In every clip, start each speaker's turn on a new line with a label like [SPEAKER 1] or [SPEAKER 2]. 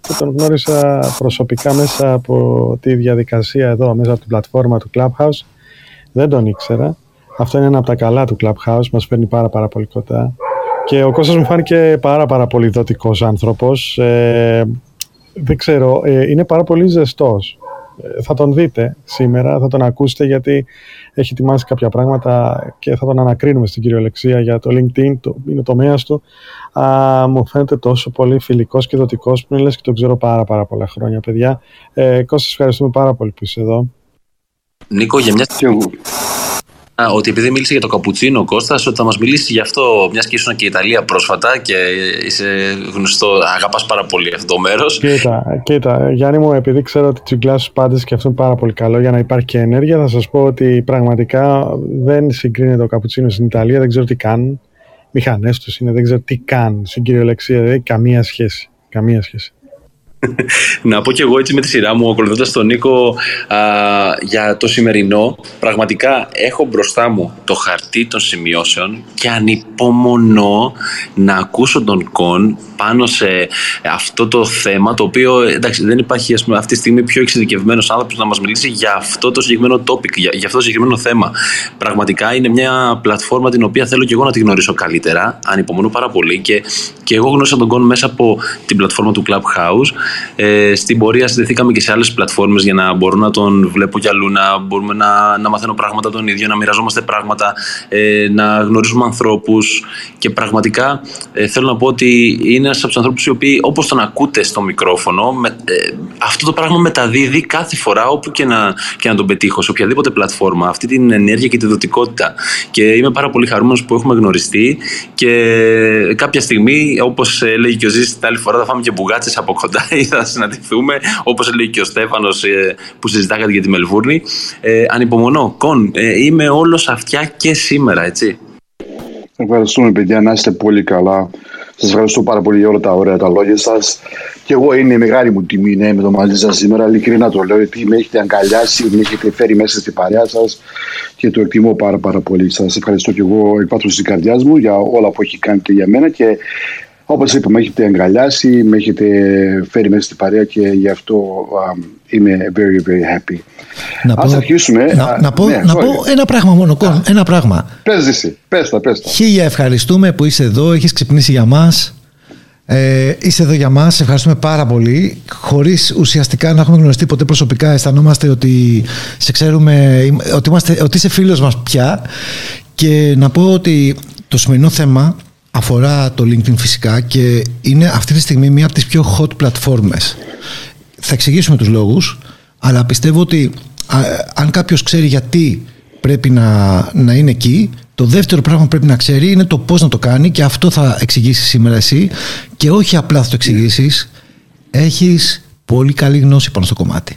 [SPEAKER 1] και τον γνώρισα προσωπικά μέσα από τη διαδικασία εδώ, μέσα από την πλατφόρμα του Clubhouse. Δεν τον ήξερα. Αυτό είναι ένα από τα καλά του Clubhouse, μας φέρνει πάρα πάρα πολύ κοντά. Και ο Κώστας μου φάνηκε πάρα πάρα πολύ δοτικός άνθρωπος. Ε, δεν ξέρω, ε, είναι πάρα πολύ ζεστός. Ε, θα τον δείτε σήμερα, θα τον ακούσετε γιατί έχει ετοιμάσει κάποια πράγματα και θα τον ανακρίνουμε στην κυριολεξία για το LinkedIn, το, είναι το τομέας του. Α, μου φαίνεται τόσο πολύ φιλικός και δοτικός που είναι λες και τον ξέρω πάρα πάρα πολλά χρόνια παιδιά. Ε, Κώστας, ευχαριστούμε πάρα πολύ που είσαι εδώ.
[SPEAKER 2] Νίκο, για μια ότι επειδή μίλησε για το καπουτσίνο ο Κώστας, ότι θα μας μιλήσει γι' αυτό, μιας και ήσουν και Ιταλία πρόσφατα και είσαι γνωστό, αγαπάς πάρα πολύ αυτό το μέρος.
[SPEAKER 1] Κοίτα, κοίτα, Γιάννη μου, επειδή ξέρω ότι τσιγκλάς πάντες και αυτό είναι πάρα πολύ καλό για να υπάρχει και ενέργεια, θα σας πω ότι πραγματικά δεν συγκρίνεται το καπουτσίνος στην Ιταλία, δεν ξέρω τι κάνουν. Μηχανές τους είναι, δεν ξέρω τι κάνουν στην κυριολεξία, δηλαδή καμία σχέση. Καμία σχέση.
[SPEAKER 2] Να πω και εγώ έτσι με τη σειρά μου, ακολουθώντας τον Νίκο α, για το σημερινό. Πραγματικά έχω μπροστά μου το χαρτί των σημειώσεων και ανυπομονώ να ακούσω τον Κον πάνω σε αυτό το θέμα, το οποίο εντάξει, δεν υπάρχει ας πούμε, αυτή τη στιγμή πιο εξειδικευμένος άνθρωπος να μας μιλήσει για αυτό το συγκεκριμένο topic, για, για αυτό το συγκεκριμένο θέμα. Πραγματικά είναι μια πλατφόρμα την οποία θέλω και εγώ να τη γνωρίσω καλύτερα. Ανυπομονώ πάρα πολύ και, και εγώ γνώρισα τον Κον μέσα από την πλατφόρμα του Clubhouse. Ε, στην πορεία συνδεθήκαμε και σε άλλες πλατφόρμες για να μπορώ να τον βλέπω κι αλλού, να μπορούμε να, να μαθαίνω πράγματα τον ίδιο, να μοιραζόμαστε πράγματα, ε, να γνωρίζουμε ανθρώπους. Και πραγματικά ε, θέλω να πω ότι είναι ένας από τους ανθρώπους οι οποίοι, όπως τον ακούτε στο μικρόφωνο, με, ε, αυτό το πράγμα μεταδίδει κάθε φορά όπου και να, και να τον πετύχω, σε οποιαδήποτε πλατφόρμα, αυτή την ενέργεια και τη δοτικότητα. Και είμαι πάρα πολύ χαρούμενος που έχουμε γνωριστεί και κάποια στιγμή, όπως έλεγε και ο Ζήση την άλλη φορά, θα φάμε και μπουγάτσες από κοντά ή θα συναντηθούμε, όπως έλεγε και ο Στέφανος ε, που συζητάγατε για τη Μελβούρνη. Ε, ανυπομονώ. Κον, ε, είμαι όλος αυτιά και σήμερα, έτσι.
[SPEAKER 3] Ευχαριστούμε, παιδιά, να είστε πολύ καλά. Σας ευχαριστώ πάρα πολύ για όλα τα ωραία τα λόγια σας. Και εγώ είναι μεγάλη μου τιμή να είμαι εδώ μαζί σας σήμερα. Ειλικρινά το λέω, γιατί με έχετε αγκαλιάσει, με έχετε φέρει μέσα στην παρέα σας και το εκτιμώ πάρα, πάρα πολύ. Σας ευχαριστώ και εγώ εκ της καρδιάς μου για όλα που έχει κάνει για μένα και όπως είπα, με έχετε αγκαλιάσει, με έχετε φέρει μέσα στην παρέα και γι' αυτό είμαι very, very happy.
[SPEAKER 4] Να Ας πω, αρχίσουμε. Να, να, πω, ναι, να πω ένα πράγμα μόνο, Κον, ένα πράγμα.
[SPEAKER 3] Πες εσύ, πες τα, πες τα.
[SPEAKER 4] Χίλια ευχαριστούμε που είσαι εδώ, έχεις ξυπνήσει για μας. Ε, είσαι εδώ για μας, ευχαριστούμε πάρα πολύ. Χωρίς ουσιαστικά να έχουμε γνωριστεί ποτέ προσωπικά, αισθανόμαστε ότι σε ξέρουμε, ότι, είμαστε, ότι είσαι φίλος μας πια. Και να πω ότι το σημερινό θέμα αφορά το LinkedIn φυσικά και είναι αυτή τη στιγμή μία από τις πιο hot πλατφόρμες. Θα εξηγήσουμε τους λόγους, αλλά πιστεύω ότι αν κάποιος ξέρει γιατί πρέπει να, να είναι εκεί, το δεύτερο πράγμα που πρέπει να ξέρει είναι το πώς να το κάνει και αυτό θα εξηγήσεις σήμερα εσύ και όχι απλά θα το εξηγήσεις, έχεις πολύ καλή γνώση πάνω στο κομμάτι.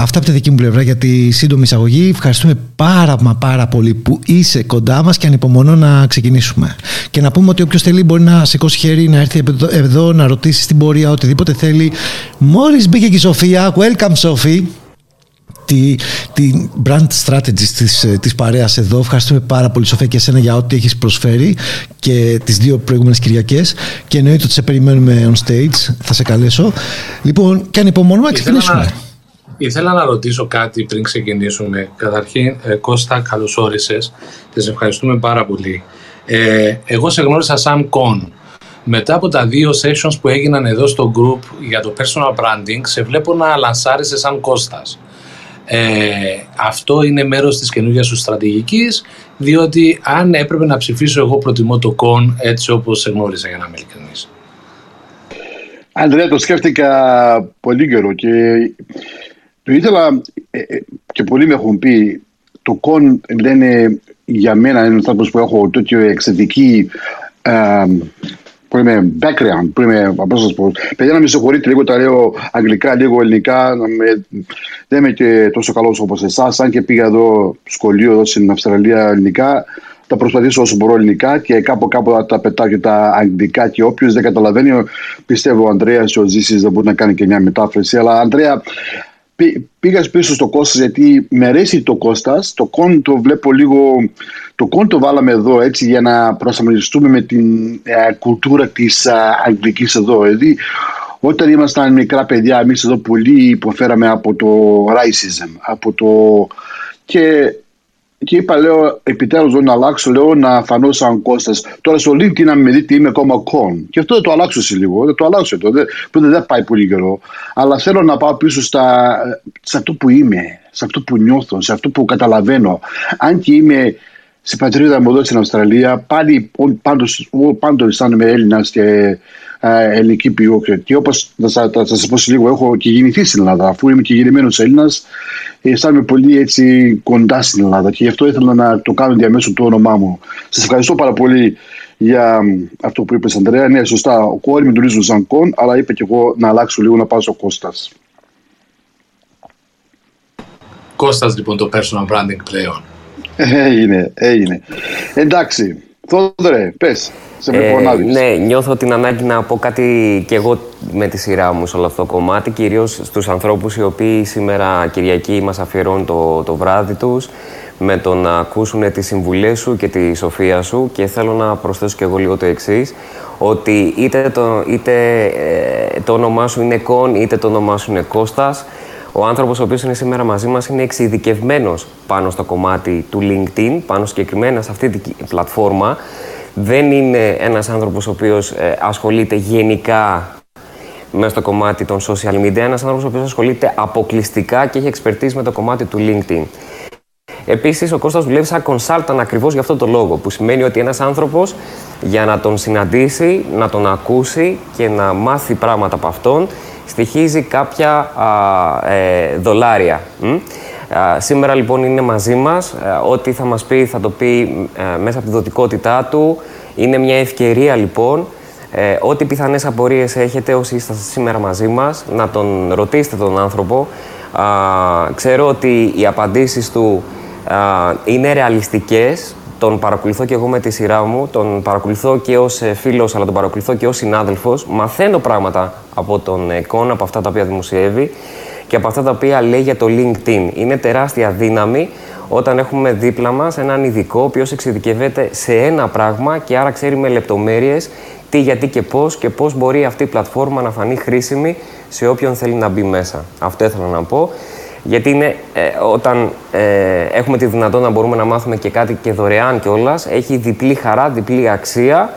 [SPEAKER 4] Αυτά από τη δική μου πλευρά για τη σύντομη εισαγωγή. Ευχαριστούμε πάρα μα πάρα πολύ που είσαι κοντά μας και ανυπομονώ να ξεκινήσουμε. Και να πούμε ότι όποιος θέλει μπορεί να σηκώσει χέρι, να έρθει εδώ, να ρωτήσει στην πορεία οτιδήποτε θέλει. Μόλις μπήκε και η Σοφία, welcome Sophie τη, τη brand strategy της, της παρέας εδώ. Ευχαριστούμε πάρα πολύ Σοφία και εσένα για ό,τι έχεις προσφέρει και τις δύο προηγούμενες Κυριακές και εννοείται ότι σε περιμένουμε on stage, θα σε καλέσω. Λοιπόν, και ανυπομονούμε να ξεκινήσουμε.
[SPEAKER 5] Ήθελα να ρωτήσω κάτι πριν ξεκινήσουμε. Καταρχήν, ε, Κώστα, καλώς όρισες και σε ευχαριστούμε πάρα πολύ. Ε, εγώ σε γνώρισα σαν Κον. Μετά από τα δύο sessions που έγιναν εδώ στο group για το personal branding, σε βλέπω να λανσάρισαι σαν Κώστας. Ε, αυτό είναι μέρος της καινούργιας σου στρατηγικής, διότι αν έπρεπε να ψηφίσω εγώ προτιμώ το Κον έτσι όπως σε γνώρισα για να είμαι ειλικρινής.
[SPEAKER 3] Ανδρέα, το σκέφτηκα πολύ καιρό και το ήθελα ε, ε, και πολλοί με έχουν πει το κον λένε για μένα είναι άνθρωπος που έχω τέτοιο εξαιρετική ε, που είμαι background, που είμαι, πώς σας πω, παιδιά να με συγχωρείτε λίγο, τα λέω αγγλικά, λίγο ελληνικά, να με, δεν είμαι και τόσο καλός όπως εσάς, αν και πήγα εδώ σχολείο εδώ στην Αυστραλία ελληνικά, θα προσπαθήσω όσο μπορώ ελληνικά και κάπου κάπου θα τα πετάω και τα αγγλικά και όποιος δεν καταλαβαίνει, πιστεύω ο Ανδρέας και ο Ζήσης δεν μπορεί να κάνει και μια μετάφραση, αλλά Ανδρέα, πήγα πίσω στο Κώστας γιατί με αρέσει το Κώστας. Το κόν το βλέπω λίγο... Το κόν το βάλαμε εδώ έτσι για να προσαρμοστούμε με την ε, κουλτούρα της α, αγγλικής εδώ. Δηλαδή Όταν ήμασταν μικρά παιδιά, εμείς εδώ πολύ υποφέραμε από το racism. Από το... Και, και είπα, λέω, επιτέλους να αλλάξω, λέω, να φανώ σαν Κώστας. Τώρα στο LinkedIn, να με δείτε, είμαι ακόμα κον. Και αυτό δεν το αλλάξω σε λίγο. Δεν το αλλάξω το. Που δεν πάει πολύ καιρό. Αλλά θέλω να πάω πίσω στα, σε αυτό που είμαι, σε αυτό που νιώθω, σε αυτό που καταλαβαίνω. Αν και είμαι στην πατρίδα μου εδώ στην Αυστραλία, πάλι πάντως, πάντως αισθάνομαι Έλληνας και ε, ελληνική ποιότητα. Και όπως θα, θα, σας πω σε λίγο, έχω και γεννηθεί στην Ελλάδα. Αφού είμαι και γεννημένος Έλληνας, αισθάνομαι πολύ έτσι κοντά στην Ελλάδα. Και γι' αυτό ήθελα να το κάνω διαμέσου το όνομά μου. Σας ευχαριστώ πάρα πολύ για αυτό που είπες, Ανδρέα. Ναι, σωστά. Ο κόρη με τον σαν κον, αλλά είπα και εγώ να αλλάξω λίγο να πάω στο Κώστας.
[SPEAKER 5] Κώστας λοιπόν το personal branding πλέον.
[SPEAKER 3] Έγινε, έγινε. Εντάξει, Θόδωρε, πες, σε
[SPEAKER 6] ε, Ναι, νιώθω την ανάγκη να πω κάτι και εγώ με τη σειρά μου σε όλο αυτό το κομμάτι, κυρίως στους ανθρώπους οι οποίοι σήμερα Κυριακή μας αφιερώνουν το, το βράδυ τους με το να ακούσουν τις συμβουλές σου και τη σοφία σου και θέλω να προσθέσω και εγώ λίγο το εξής ότι είτε το, είτε, ε, το όνομά σου είναι Κον είτε το όνομά σου είναι Κώστας ο άνθρωπος ο οποίος είναι σήμερα μαζί μας είναι εξειδικευμένος πάνω στο κομμάτι του LinkedIn, πάνω συγκεκριμένα σε αυτή την πλατφόρμα. Δεν είναι ένας άνθρωπος ο οποίος ε, ασχολείται γενικά μέσα στο κομμάτι των social media. Ένας άνθρωπος ο οποίος ασχολείται αποκλειστικά και έχει expertise με το κομμάτι του LinkedIn. Επίσης, ο Κώστας δουλεύει σαν consultant ακριβώς για αυτό το λόγο. Που σημαίνει ότι ένας άνθρωπος για να τον συναντήσει, να τον ακούσει και να μάθει πράγματα από αυτόν, στοιχίζει κάποια ε, δολάρια. σήμερα λοιπόν είναι μαζί μας, ε, ό,τι θα μας πει θα το πει ε, μέσα από τη δοτικότητά του. Είναι μια ευκαιρία λοιπόν, ό,τι πιθανές απορίες έχετε όσοι είστε σήμερα μαζί μας, να τον ρωτήσετε τον άνθρωπο. ξέρω ότι οι απαντήσεις του είναι ρεαλιστικές, τον παρακολουθώ και εγώ με τη σειρά μου, τον παρακολουθώ και ως ε, φίλος, αλλά τον παρακολουθώ και ως συνάδελφος. Μαθαίνω πράγματα από τον εικόνα, από αυτά τα οποία δημοσιεύει και από αυτά τα οποία λέει για το LinkedIn. Είναι τεράστια δύναμη όταν έχουμε δίπλα μας έναν ειδικό, ο οποίος εξειδικεύεται σε ένα πράγμα και άρα ξέρει με λεπτομέρειες τι, γιατί και πώς και πώς μπορεί αυτή η πλατφόρμα να φανεί χρήσιμη σε όποιον θέλει να μπει μέσα. Αυτό ήθελα να πω. Γιατί είναι, ε, όταν ε, έχουμε τη δυνατότητα να μπορούμε να μάθουμε και κάτι και δωρεάν κιόλας, έχει διπλή χαρά, διπλή αξία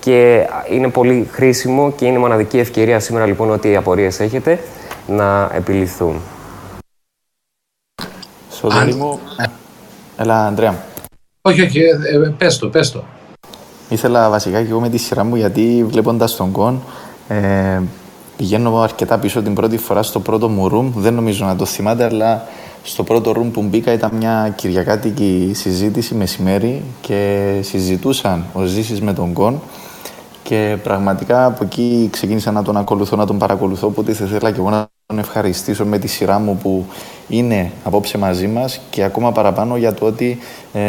[SPEAKER 6] και είναι πολύ χρήσιμο και είναι μοναδική ευκαιρία σήμερα λοιπόν ότι οι απορίες έχετε να επιληθούν.
[SPEAKER 7] Σωτήρι μου, έλα Ανδρέα.
[SPEAKER 5] Όχι, όχι, ε, ε, πες το, πες το.
[SPEAKER 7] Ήθελα βασικά και εγώ με τη σειρά μου γιατί βλέποντας τον Κον ε, Πηγαίνω αρκετά πίσω την πρώτη φορά στο πρώτο μου room. Δεν νομίζω να το θυμάται, αλλά στο πρώτο room που μπήκα ήταν μια κυριακάτικη συζήτηση μεσημέρι και συζητούσαν ο Ζήσης με τον Κον και πραγματικά από εκεί ξεκίνησα να τον ακολουθώ, να τον παρακολουθώ, οπότε θα ήθελα και εγώ να τον ευχαριστήσω με τη σειρά μου που είναι απόψε μαζί μας και ακόμα παραπάνω για το ότι ε,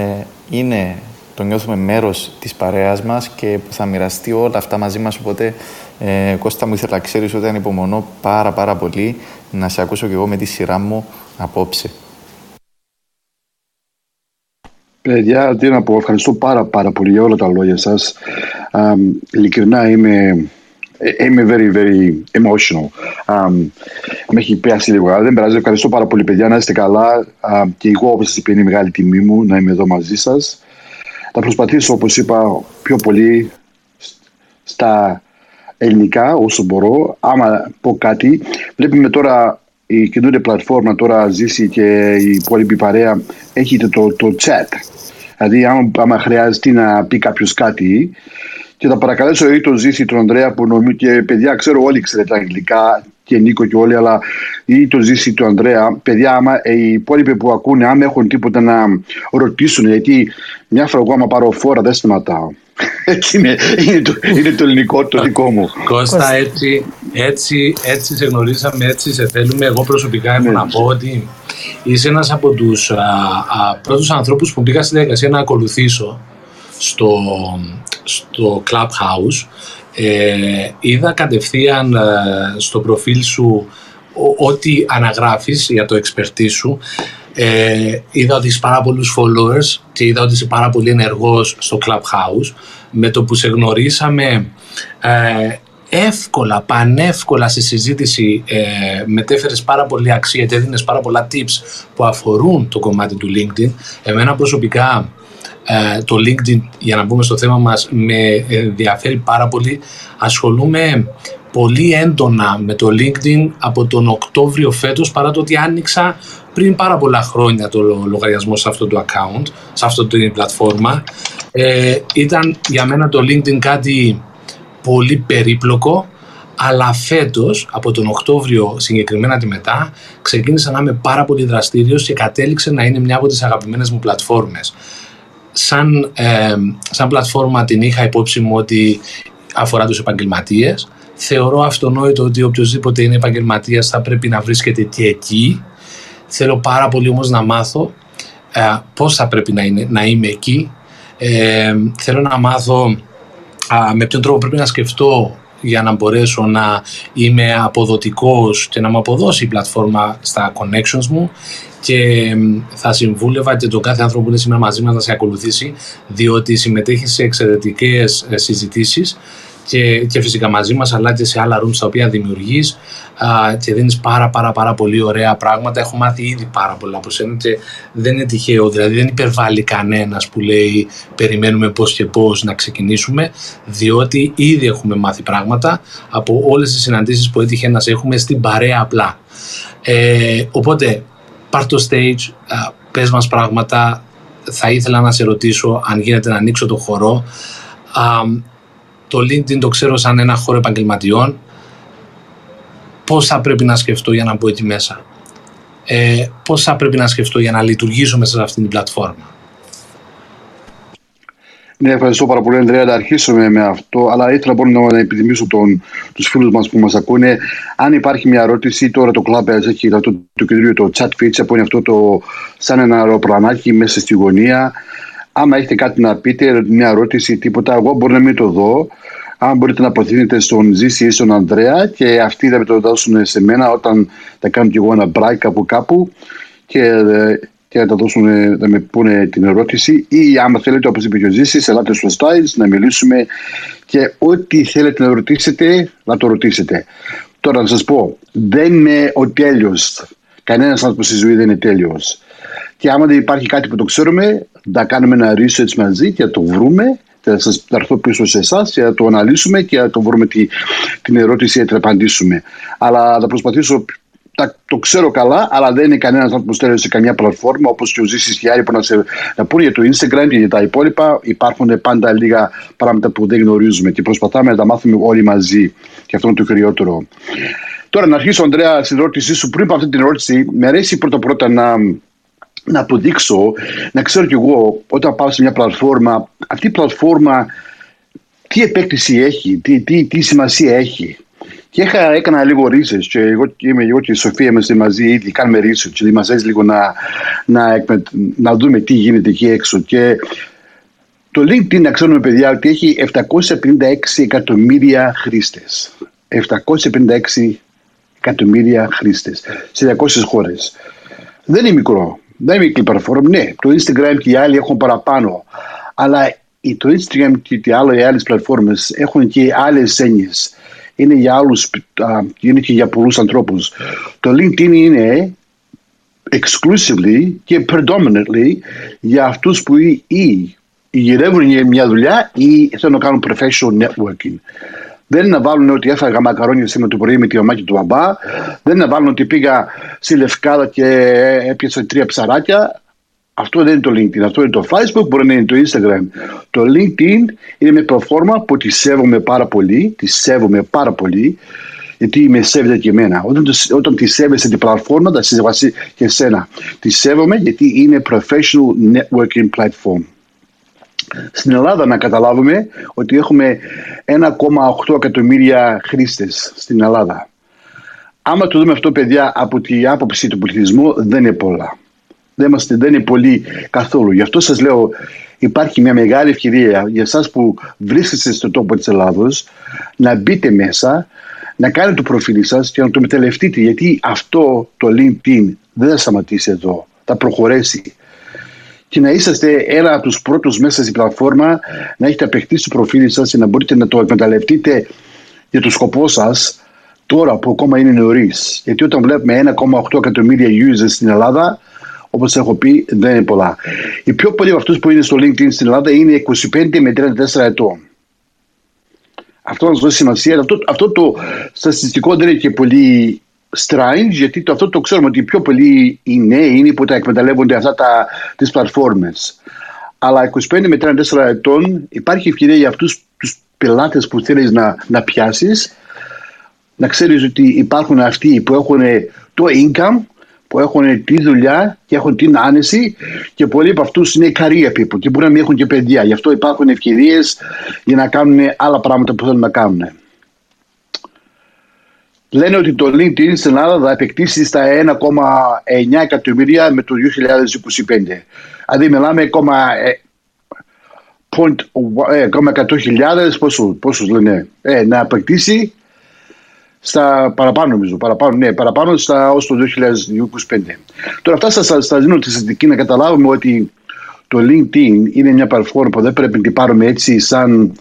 [SPEAKER 7] είναι, το νιώθουμε μέρος της παρέας μας και που θα μοιραστεί όλα αυτά μαζί μας, οπότε ε, Κώστα μου ήθελα να ξέρεις ότι ανυπομονώ πάρα πάρα πολύ να σε ακούσω και εγώ με τη σειρά μου απόψε.
[SPEAKER 3] Παιδιά, τι να πω, ευχαριστώ πάρα πάρα πολύ για όλα τα λόγια σας. Um, ειλικρινά είμαι, ε, είμαι very very emotional. Um, με έχει πιάσει λίγο, αλλά δεν πειράζει. Ευχαριστώ πάρα πολύ παιδιά, να είστε καλά. Um, και εγώ όπως σας είπα είναι μεγάλη τιμή μου να είμαι εδώ μαζί σας. Θα προσπαθήσω όπως είπα πιο πολύ στα ελληνικά όσο μπορώ. Άμα πω κάτι, βλέπουμε τώρα η καινούργια πλατφόρμα τώρα ζήσει και η υπόλοιπη παρέα έχετε το, το chat. Δηλαδή άμα, άμα χρειάζεται να πει κάποιος κάτι και θα παρακαλέσω ή τον Ζήση τον Ανδρέα που νομίζω και παιδιά ξέρω όλοι ξέρετε αγγλικά και Νίκο και όλοι αλλά ή τον Ζήση τον Ανδρέα παιδιά άμα οι υπόλοιποι που ακούνε άμα έχουν τίποτα να ρωτήσουν γιατί μια φορά εγώ άμα πάρω φόρα δεν σταματάω έτσι είναι, είναι, το, είναι το ελληνικό το δικό μου.
[SPEAKER 5] Κώστα, έτσι, έτσι, έτσι σε γνωρίσαμε, έτσι σε θέλουμε. Εγώ προσωπικά έχω να πω ότι είσαι ένας από τους α, α, πρώτους ανθρώπους που μπήκα στη διαδικασία να ακολουθήσω στο, στο Clubhouse. Ε, είδα κατευθείαν ε, στο προφίλ σου ό,τι αναγράφεις για το expertise σου ε, είδα ότι είσαι πάρα πολλούς followers και είδα ότι είσαι πάρα πολύ ενεργός στο Clubhouse. Με το που σε γνωρίσαμε, ε, εύκολα, πανεύκολα στη συζήτηση ε, μετέφερες πάρα πολύ αξία και έδινες πάρα πολλά tips που αφορούν το κομμάτι του LinkedIn. Εμένα προσωπικά ε, το LinkedIn, για να μπούμε στο θέμα μας, με ενδιαφέρει πάρα πολύ. Ασχολούμαι πολύ έντονα με το LinkedIn από τον Οκτώβριο φέτος παρά το ότι άνοιξα πριν πάρα πολλά χρόνια το λογαριασμό σε αυτό το account, σε αυτό την πλατφόρμα. Ε, ήταν για μένα το LinkedIn κάτι πολύ περίπλοκο αλλά φέτος, από τον Οκτώβριο συγκεκριμένα τη μετά, ξεκίνησα να είμαι πάρα πολύ δραστήριος και κατέληξε να είναι μια από τις αγαπημένες μου πλατφόρμες. Σαν, ε, σαν πλατφόρμα την είχα υπόψη μου ότι αφορά τους επαγγελματίες. Θεωρώ αυτονόητο ότι οποιοδήποτε είναι επαγγελματίας θα πρέπει να βρίσκεται και εκεί. Θέλω πάρα πολύ όμως να μάθω ε, πώς θα πρέπει να, είναι, να είμαι εκεί. Ε, θέλω να μάθω με ποιον τρόπο πρέπει να σκεφτώ για να μπορέσω να είμαι αποδοτικός και να μου αποδώσει η πλατφόρμα στα connections μου και θα συμβούλευα και τον κάθε άνθρωπο που είναι σήμερα μαζί μας να σε ακολουθήσει διότι συμμετέχει σε εξαιρετικές ε, συζητήσεις και, και φυσικά μαζί μας αλλά και σε άλλα rooms τα οποία δημιουργείς α, και δίνεις πάρα πάρα πάρα πολύ ωραία πράγματα. Έχω μάθει ήδη πάρα πολλά από σένα και δεν είναι τυχαίο, δηλαδή δεν υπερβάλλει κανένας που λέει περιμένουμε πώς και πώς να ξεκινήσουμε διότι ήδη έχουμε μάθει πράγματα από όλες τις συναντήσεις που έτυχε να σε έχουμε στην παρέα απλά. Ε, οπότε πάρ το stage, α, πες μας πράγματα, θα ήθελα να σε ρωτήσω αν γίνεται να ανοίξω το χορό. Το LinkedIn το ξέρω σαν ένα χώρο επαγγελματιών. Πώς θα πρέπει να σκεφτώ για να μπω εκεί μέσα; Ε, πώς θα πρέπει να σκεφτώ για να λειτουργήσω μέσα σε αυτήν την πλατφόρμα;
[SPEAKER 3] Ναι, ευχαριστώ πάρα πολύ, Ανδρέα. Να αρχίσουμε με αυτό. Αλλά ήθελα μόνο να επιθυμίσω τους φίλους μας που μας ακούνε. Αν υπάρχει μια ερώτηση, τώρα το Club έχει αυτό το κεντρικό το chat feature που είναι αυτό το σαν ένα αεροπλανάκι μέσα στη γωνία άμα έχετε κάτι να πείτε, μια ερώτηση, τίποτα, εγώ μπορεί να μην το δω. Αν μπορείτε να αποθύνετε στον Ζήση ή στον Ανδρέα και αυτοί θα με το δώσουν σε μένα όταν θα κάνω κι εγώ ένα break από κάπου και, και θα, δώσουν, θα με πούνε την ερώτηση ή άμα θέλετε όπως είπε και ο Ζήσης ελάτε στο Styles να μιλήσουμε και ό,τι θέλετε να ρωτήσετε να το ρωτήσετε. Τώρα να σας πω, δεν είναι ο τέλειος. Κανένας άνθρωπος στη ζωή δεν είναι τέλειος. Και άμα δεν υπάρχει κάτι που το ξέρουμε, να κάνουμε ένα research μαζί και να το βρούμε. Θα σας έρθω πίσω σε εσάς και να το αναλύσουμε και να το βρούμε τη, την ερώτηση και να απαντήσουμε. Αλλά θα προσπαθήσω το ξέρω καλά, αλλά δεν είναι κανένας άνθρωπος που σε καμιά πλατφόρμα όπως και ο Ζήσης και άλλοι που να, σε, να πούνε για το Instagram και για τα υπόλοιπα. Υπάρχουν πάντα λίγα πράγματα που δεν γνωρίζουμε και προσπαθάμε να τα μάθουμε όλοι μαζί. Και αυτό είναι το κυριότερο. Τώρα, να αρχίσω, Ανδρέα, στην ερώτησή σου. Πριν από αυτή την ερώτηση, με αρέσει πρώτα-πρώτα να, να αποδείξω, να ξέρω κι εγώ όταν πάω σε μια πλατφόρμα, αυτή η πλατφόρμα τι επέκτηση έχει, τι, τι, τι σημασία έχει. Και είχα, έκανα λίγο research και εγώ είμαι εγώ και η Σοφία είμαστε μαζί ήδη, κάνουμε research και μας λίγο να, να, να δούμε τι γίνεται εκεί έξω. Και το LinkedIn, να ξέρουμε παιδιά, ότι έχει 756 εκατομμύρια χρήστες. 756 εκατομμύρια χρήστες σε 200 χώρες. Δεν είναι μικρό. Δεν είναι μικρή πλατφόρμα. Ναι, το Instagram και οι άλλοι έχουν παραπάνω. Αλλά το Instagram και οι άλλες πλατφόρμες έχουν και άλλες έννοιες. Είναι για άλλους, είναι και για πολλούς ανθρώπους. Το LinkedIn είναι exclusively και predominantly για αυτούς που ή γυρεύουν για μια δουλειά ή θέλουν να κάνουν professional networking. Δεν είναι να βάλουν ότι έφαγα μακαρόνια σήμερα το πρωί με τη μαμάκη του μπαμπά. Δεν είναι να βάλουν ότι πήγα στη Λευκάδα και έπιασα τρία ψαράκια. Αυτό δεν είναι το LinkedIn. Αυτό είναι το Facebook, μπορεί να είναι το Instagram. Το LinkedIn είναι μια πλατφόρμα που τη σέβομαι πάρα πολύ. Τη σέβομαι πάρα πολύ. Γιατί με σέβεται και εμένα. Όταν, όταν τη σέβεσαι την πλατφόρμα, θα σέβεσαι και εσένα. Τη σέβομαι γιατί είναι professional networking platform. Στην Ελλάδα να καταλάβουμε ότι έχουμε 1,8 εκατομμύρια χρήστες στην Ελλάδα. Άμα το δούμε αυτό παιδιά από την άποψη του πληθυσμού δεν είναι πολλά. Δεν, είμαστε, δεν είναι πολύ καθόλου. Γι' αυτό σας λέω υπάρχει μια μεγάλη ευκαιρία για εσάς που βρίσκεστε στο τόπο της Ελλάδος να μπείτε μέσα, να κάνετε το προφίλ σας και να το μεταλλευτείτε γιατί αυτό το LinkedIn δεν θα σταματήσει εδώ. Θα προχωρήσει και να είσαστε ένα από τους πρώτους μέσα στην πλατφόρμα, να έχετε απεχτεί στο προφίλ σας και να μπορείτε να το εκμεταλλευτείτε για το σκοπό σας τώρα που ακόμα είναι νωρίς. Γιατί όταν βλέπουμε 1,8 εκατομμύρια users στην Ελλάδα, όπως έχω πει, δεν είναι πολλά. Οι πιο πολλοί από αυτούς που είναι στο LinkedIn στην Ελλάδα είναι 25 με 34 ετών. Αυτό να σας δώσει σημασία. Αυτό, αυτό το στατιστικό δεν είναι και πολύ strange, γιατί το, αυτό το ξέρουμε ότι οι πιο πολλοί οι νέοι είναι που τα εκμεταλλεύονται αυτά τα, τις πλατφόρμες. Αλλά 25 με 34 ετών υπάρχει ευκαιρία για αυτούς τους πελάτες που θέλεις να, να πιάσεις να ξέρεις ότι υπάρχουν αυτοί που έχουν το income που έχουν τη δουλειά και έχουν την άνεση και πολλοί από αυτούς είναι career people και μπορεί να μην έχουν και παιδιά. Γι' αυτό υπάρχουν ευκαιρίες για να κάνουν άλλα πράγματα που θέλουν να κάνουν. Λένε ότι το LinkedIn στην Ελλάδα θα επεκτήσει στα 1,9 εκατομμύρια με το 2025. Δηλαδή μιλάμε ακόμα 100.000 πόσους, λένε ε, να επεκτήσει στα παραπάνω νομίζω, παραπάνω, ναι, παραπάνω στα ως το 2025. Τώρα αυτά σας, σας δίνω τη συζητική να καταλάβουμε ότι το LinkedIn είναι μια πλατφόρμα που δεν πρέπει να την πάρουμε έτσι σαν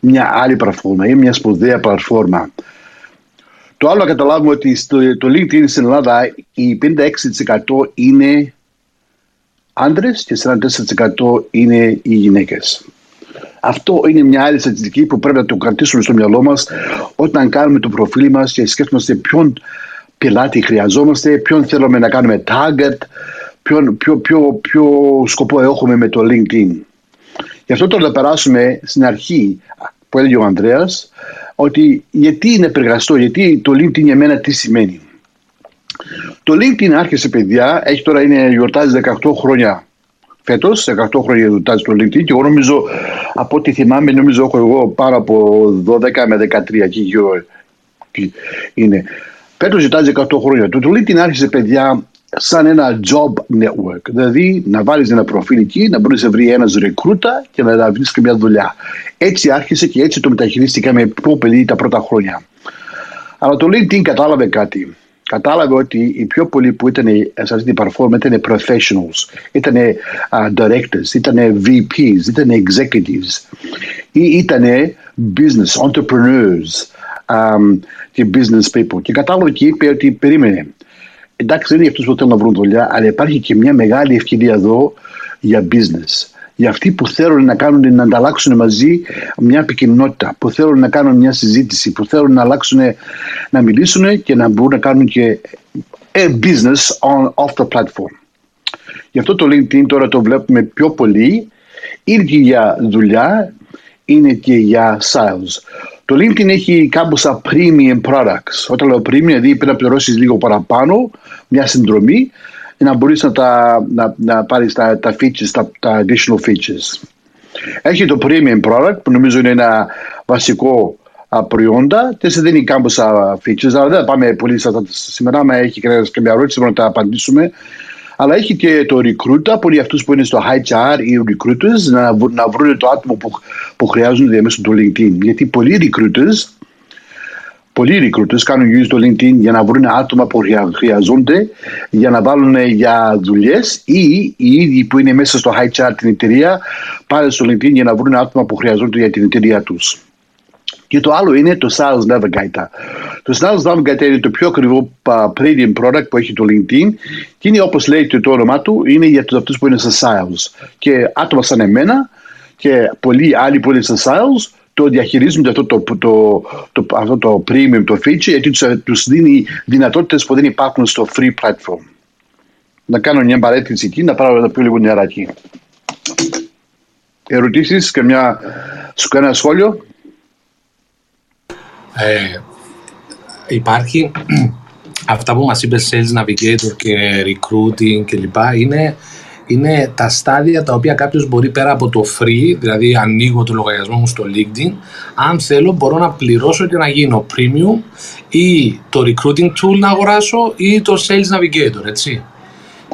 [SPEAKER 3] μια άλλη πλατφόρμα ή μια σπουδαία πλατφόρμα. Το άλλο να καταλάβουμε ότι στο, το LinkedIn στην Ελλάδα οι 56% είναι άντρες και 44% είναι οι γυναίκες. Αυτό είναι μια άλλη στατιστική που πρέπει να το κρατήσουμε στο μυαλό μας όταν κάνουμε το προφίλ μας και σκέφτομαστε ποιον πελάτη χρειαζόμαστε, ποιον θέλουμε να κάνουμε target, ποιον, ποιο, ποιο, ποιο σκοπό έχουμε με το LinkedIn. Γι' αυτό τώρα θα περάσουμε στην αρχή που έλεγε ο Ανδρέας ότι γιατί είναι επεργαστό, γιατί το LinkedIn για μένα τι σημαίνει. Το LinkedIn άρχισε παιδιά, έχει τώρα είναι γιορτάζει 18 χρόνια φέτος, 18 χρόνια γιορτάζει το LinkedIn και εγώ νομίζω από ό,τι θυμάμαι νομίζω έχω εγώ πάνω από 12 με 13 εκεί γύρω είναι. Φέτος ζητάζει 100 χρόνια. Το LinkedIn άρχισε παιδιά σαν ένα job network. Δηλαδή να βάλεις ένα προφίλ εκεί, να μπορείς να βρεις ένας ρεκρούτα και να βρεις και μια δουλειά. Έτσι άρχισε και έτσι το μεταχειρίστηκαμε πιο πολύ τα πρώτα χρόνια. Αλλά το LinkedIn κατάλαβε κάτι. Κατάλαβε ότι οι πιο πολλοί που ήταν σε αυτή την πλατφόρμα ήταν professionals, ήταν uh, directors, ήταν VPs, ήταν executives ή ήταν business entrepreneurs um, και business people. Και κατάλαβε και είπε ότι περίμενε εντάξει δεν είναι αυτούς που θέλουν να βρουν δουλειά, αλλά υπάρχει και μια μεγάλη ευκαιρία εδώ για business. Για αυτοί που θέλουν να κάνουν, να ανταλλάξουν μαζί μια επικοινωνότητα, που θέλουν να κάνουν μια συζήτηση, που θέλουν να αλλάξουν, να μιλήσουν και να μπορούν να κάνουν και a business on, off the platform. Γι' αυτό το LinkedIn τώρα το βλέπουμε πιο πολύ. Είναι και για δουλειά, είναι και για sales. Το LinkedIn έχει κάμποσα premium products. Όταν λέω premium, δηλαδή πρέπει να πληρώσεις λίγο παραπάνω, μια συνδρομή, για να μπορείς να, να, να πάρεις τα, τα features, τα, τα additional features. Έχει το premium product που νομίζω είναι ένα βασικό προϊόντα και σε δίνει κάμποσα features, αλλά δεν πάμε πολύ σε αυτά σήμερα. Αν έχει καμία ερώτηση, μπορούμε να τα απαντήσουμε. Αλλά έχει και το recruiter, πολλοί αυτούς που είναι στο HR ή recruiters, να, να βρουν το άτομο που, που χρειάζονται μέσω του LinkedIn. Γιατί πολλοί recruiters, πολλοί recruiters κάνουν use το LinkedIn για να βρουν άτομα που χρειαζόνται για να βάλουν για δουλειές ή οι ίδιοι που είναι μέσα στο HR την εταιρεία πάνε στο LinkedIn για να βρουν άτομα που χρειαζόνται για την εταιρεία τους. Και το άλλο είναι το Sales Navigator. Το Sales Navigator είναι το πιο ακριβό premium product που έχει το LinkedIn και είναι όπως λέει το όνομα του, είναι για τους αυτούς που είναι σε sales. Και άτομα σαν εμένα και πολλοί άλλοι που είναι σε sales το διαχειρίζονται αυτό το, το, το, αυτό το premium, το feature, γιατί τους δίνει δυνατότητες που δεν υπάρχουν στο free platform. Να κάνω μια παρέτηση εκεί, να πάρω να πει λίγο νεράκι. Ερωτήσεις και μια, σου κάνω ένα σχόλιο;
[SPEAKER 5] Ε, υπάρχει αυτά που μας είπε Sales Navigator και Recruiting και λοιπά είναι, είναι τα στάδια τα οποία κάποιος μπορεί πέρα από το free, δηλαδή ανοίγω το λογαριασμό μου στο LinkedIn, αν θέλω μπορώ να πληρώσω και να γίνω premium ή το recruiting tool να αγοράσω ή το Sales Navigator, έτσι.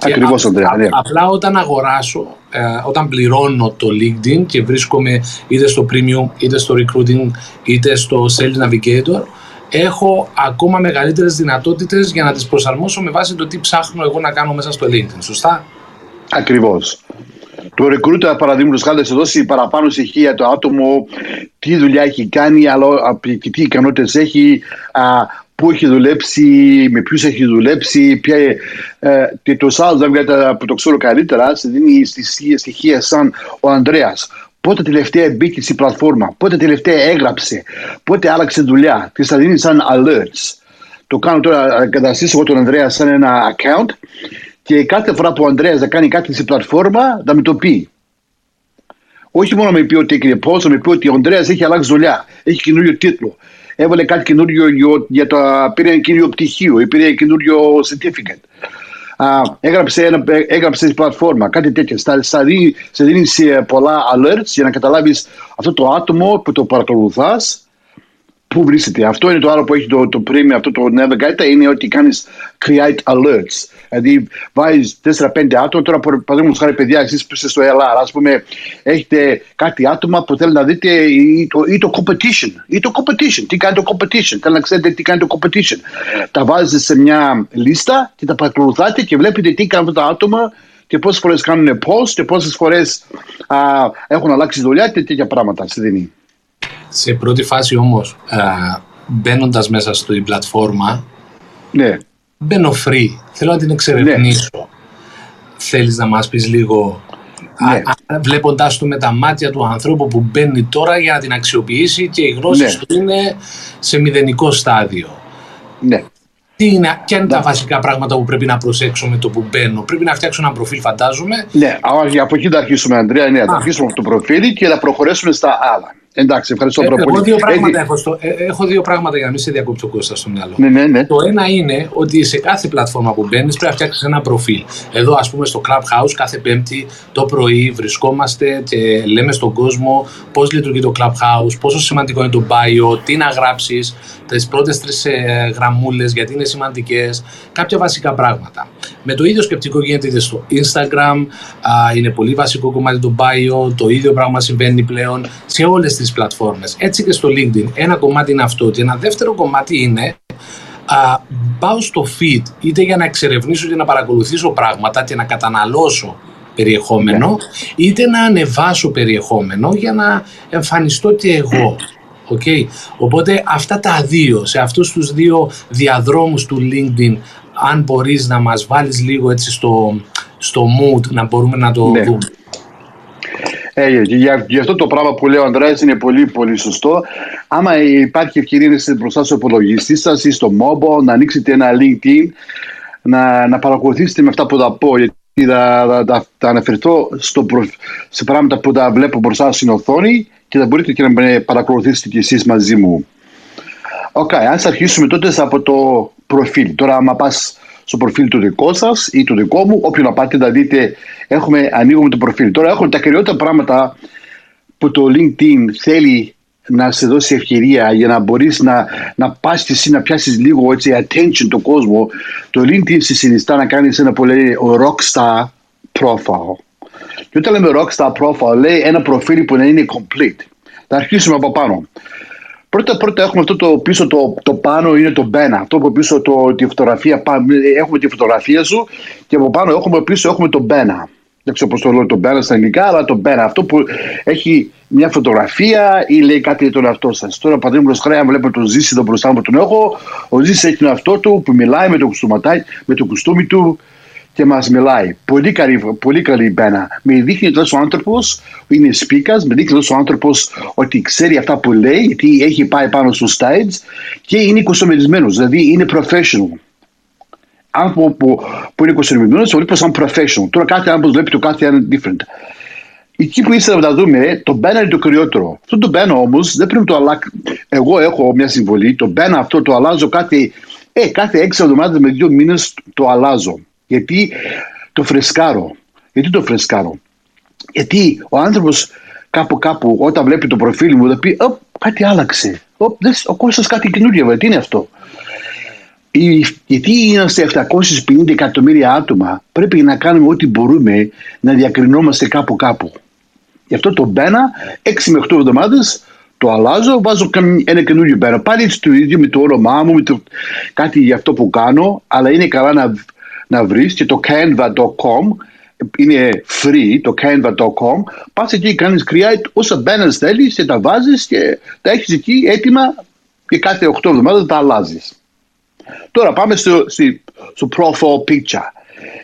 [SPEAKER 3] Ακριβώς, Αντρέα. Ναι.
[SPEAKER 5] Απλά όταν αγοράσω, ε, όταν πληρώνω το LinkedIn και βρίσκομαι είτε στο Premium, είτε στο Recruiting, είτε στο Sales Navigator, έχω ακόμα μεγαλύτερες δυνατότητες για να τις προσαρμόσω με βάση το τι ψάχνω εγώ να κάνω μέσα στο LinkedIn. Σωστά;
[SPEAKER 3] Ακριβώς. το recruiter παραδείγματος χάρη θα δώσει παραπάνω στοιχεία το άτομο, τι δουλειά έχει κάνει, αλλά και τι ικανότητες έχει, α, πού έχει δουλέψει, με ποιους έχει δουλέψει, ποια, ε, και το άλλο δεν που το ξέρω καλύτερα, σε δίνει στοιχεία σαν ο Ανδρέας. Πότε τελευταία μπήκε στην πλατφόρμα, πότε τελευταία έγραψε, πότε άλλαξε δουλειά. Και θα δίνει σαν alerts. Το κάνω τώρα, εγκαταστήσω εγώ τον Ανδρέα σαν ένα account και κάθε φορά που ο Ανδρέας θα κάνει κάτι στην πλατφόρμα θα με το πει. Όχι μόνο με πει ότι έκανε πώ, θα με πει ότι ο Ανδρέας έχει αλλάξει δουλειά, έχει καινούριο τίτλο. Έβαλε κάτι καινούριο για το πήρε ένα καινούριο πτυχίο ή πήρε ένα καινούριο certificate. Uh, έγραψε, ένα, έγραψε στην πλατφόρμα, κάτι τέτοιο. Στα, δίνει, σε δίνει πολλά alerts για να καταλάβεις αυτό το άτομο που το παρακολουθάς πού βρίσκεται. Αυτό είναι το άλλο που έχει το, το premium, αυτό το Navigator, είναι ότι κάνεις create alerts. Δηλαδή βάζεις 4-5 άτομα, τώρα παραδείγματος χάρη παιδιά, εσείς που είστε στο LR, ας πούμε, έχετε κάτι άτομα που θέλουν να δείτε ή το, ή το competition. Ή το competition. Τι κάνει το competition. Θέλετε να ξέρετε τι κάνει το competition. Τα βάζετε σε μια λίστα και τα παρακολουθάτε και βλέπετε τι κάνουν τα άτομα και πόσες φορές κάνουν post και πόσες φορές έχουν αλλάξει δουλειά και τέτοια πράγματα στη δίνει.
[SPEAKER 5] Σε πρώτη φάση όμως, μπαίνοντας μέσα στην πλατφόρμα,
[SPEAKER 3] ναι.
[SPEAKER 5] Μπαίνω free. Θέλω να την εξερευνήσω. Ναι. Θέλεις να μας πεις λίγο, ναι. βλέποντάς το με τα μάτια του ανθρώπου που μπαίνει τώρα για να την αξιοποιήσει και οι γνώσεις ναι. του είναι σε μηδενικό στάδιο.
[SPEAKER 3] Ναι.
[SPEAKER 5] Τι είναι, ποια είναι τα βασικά πράγματα που πρέπει να προσέξω με το που μπαίνω; Πρέπει να φτιάξω ένα προφίλ, φαντάζομαι.
[SPEAKER 3] Ναι, από εκεί θα αρχίσουμε, Αντρέα. Ναι, θα αρχίσουμε από το προφίλ και θα προχωρήσουμε στα άλλα. Εντάξει, ευχαριστώ
[SPEAKER 5] ε,
[SPEAKER 3] πολύ.
[SPEAKER 5] Εγώ δύο πράγματα έχω, στο, ε, έχω δύο πράγματα για να μην σε διακόψω Κώστα στο μυαλό.
[SPEAKER 3] Ναι, ναι, ναι.
[SPEAKER 5] Το ένα είναι ότι σε κάθε πλατφόρμα που μπαίνεις πρέπει να φτιάξεις ένα προφίλ. Εδώ, ας πούμε, στο Clubhouse, κάθε Πέμπτη το πρωί βρισκόμαστε και λέμε στον κόσμο πώς λειτουργεί το Clubhouse, πόσο σημαντικό είναι το bio, τι να γράψεις, τις πρώτες τρεις ε, γραμμούλες, γιατί είναι σημαντικές, κάποια βασικά πράγματα. Με το ίδιο σκεπτικό γίνεται είτε στο Instagram, α, είναι πολύ βασικό κομμάτι το bio, το ίδιο πράγμα συμβαίνει πλέον σε όλες τι πλατφόρμες. Έτσι και στο LinkedIn. Ένα κομμάτι είναι αυτό και ένα δεύτερο κομμάτι είναι α, πάω στο feed είτε για να εξερευνήσω και να παρακολουθήσω πράγματα και να καταναλώσω περιεχόμενο, ναι. είτε να ανεβάσω περιεχόμενο για να εμφανιστώ και εγώ. Okay. Οπότε αυτά τα δύο, σε αυτούς τους δύο διαδρόμους του LinkedIn, αν μπορείς να μας βάλεις λίγο έτσι στο, στο mood, να μπορούμε να το ναι. δούμε.
[SPEAKER 3] Ε, για, για αυτό το πράγμα που λέει ο Ανδρέας είναι πολύ πολύ σωστό. Άμα υπάρχει ευκαιρία να είστε μπροστά στο υπολογιστή σας ή στο mobile, να ανοίξετε ένα LinkedIn, να, να παρακολουθήσετε με αυτά που θα πω. Γιατί θα, θα, θα αναφερθώ στο σε πράγματα που τα βλέπω μπροστά στην οθόνη και θα μπορείτε και να με παρακολουθήσετε κι εσείς μαζί μου. OK, okay, ας αρχίσουμε τότε από το προφίλ. Τώρα, άμα πας στο προφίλ του δικό σας ή του δικό μου. Όποιον να πάτε να δείτε, έχουμε, ανοίγουμε το προφίλ. Τώρα έχουν τα κυριότερα πράγματα που το LinkedIn θέλει να σε δώσει ευκαιρία για να μπορείς να, να πας και εσύ να πιάσεις λίγο έτσι attention τον κόσμο. Το LinkedIn σε συνιστά να κάνεις ένα πολύ rockstar profile. Και όταν λέμε rockstar profile λέει ένα προφίλ που να είναι complete. Θα αρχίσουμε από πάνω. Πρώτα πρώτα έχουμε αυτό το πίσω το, το πάνω είναι το μπένα. Αυτό που πίσω το, τη φωτογραφία, έχουμε τη φωτογραφία σου και από πάνω έχουμε πίσω έχουμε το μπένα. Δεν ξέρω πώς το λέω το μπένα στα ελληνικά, αλλά το μπένα. Αυτό που έχει μια φωτογραφία ή λέει κάτι για τον εαυτό σας. Τώρα, παραδείγματο χάρη, αν βλέπω τον Ζήση εδώ μπροστά μου τον έχω, ο Ζήσης έχει τον εαυτό του που μιλάει με το, με το κουστούμι του, και μας μιλάει. Πολύ καλή, πολύ καλή μπένα. Με δείχνει ότι ο άνθρωπος είναι speakers, με δείχνει ότι ο άνθρωπος ότι ξέρει αυτά που λέει, γιατί έχει πάει πάνω στο stage και είναι κοσομερισμένο, δηλαδή είναι professional. Άνθρωπο που, που είναι κοσομερισμένο, το βλέπει σαν professional. Τώρα κάθε άνθρωπος βλέπει το κάθε ένα different. Εκεί που ήθελα να δούμε, το μπένα είναι το κυριότερο. Αυτό το μπένα όμως δεν πρέπει να το αλλάξει. Εγώ έχω μια συμβολή, το μπένα αυτό το αλλάζω κάθε, ε, κάθε έξι εβδομάδες με δύο μήνες το αλλάζω. Γιατί το φρεσκάρω. Γιατί το φρεσκάρω. Γιατί ο άνθρωπος κάπου κάπου όταν βλέπει το προφίλ μου θα πει «Ωπ, κάτι άλλαξε. Ωπ, ο Κώστας κάτι καινούριο, τι είναι αυτό; Γιατί είμαστε 750 εκατομμύρια άτομα πρέπει να κάνουμε ό,τι μπορούμε να διακρινόμαστε κάπου κάπου. Γι' αυτό το μπαίνα 6 με 8 εβδομάδες το αλλάζω, βάζω ένα καινούριο μπαίνα. Πάλι το ίδιο με το όνομά μου, με το, κάτι για αυτό που κάνω, αλλά είναι καλά να να βρεις και το canva.com είναι free, το canva.com, πας εκεί, κάνεις create όσα banners θέλεις και τα βάζεις και τα έχεις εκεί έτοιμα και κάθε 8 εβδομάδες τα αλλάζεις. Τώρα πάμε στο, στο profile picture.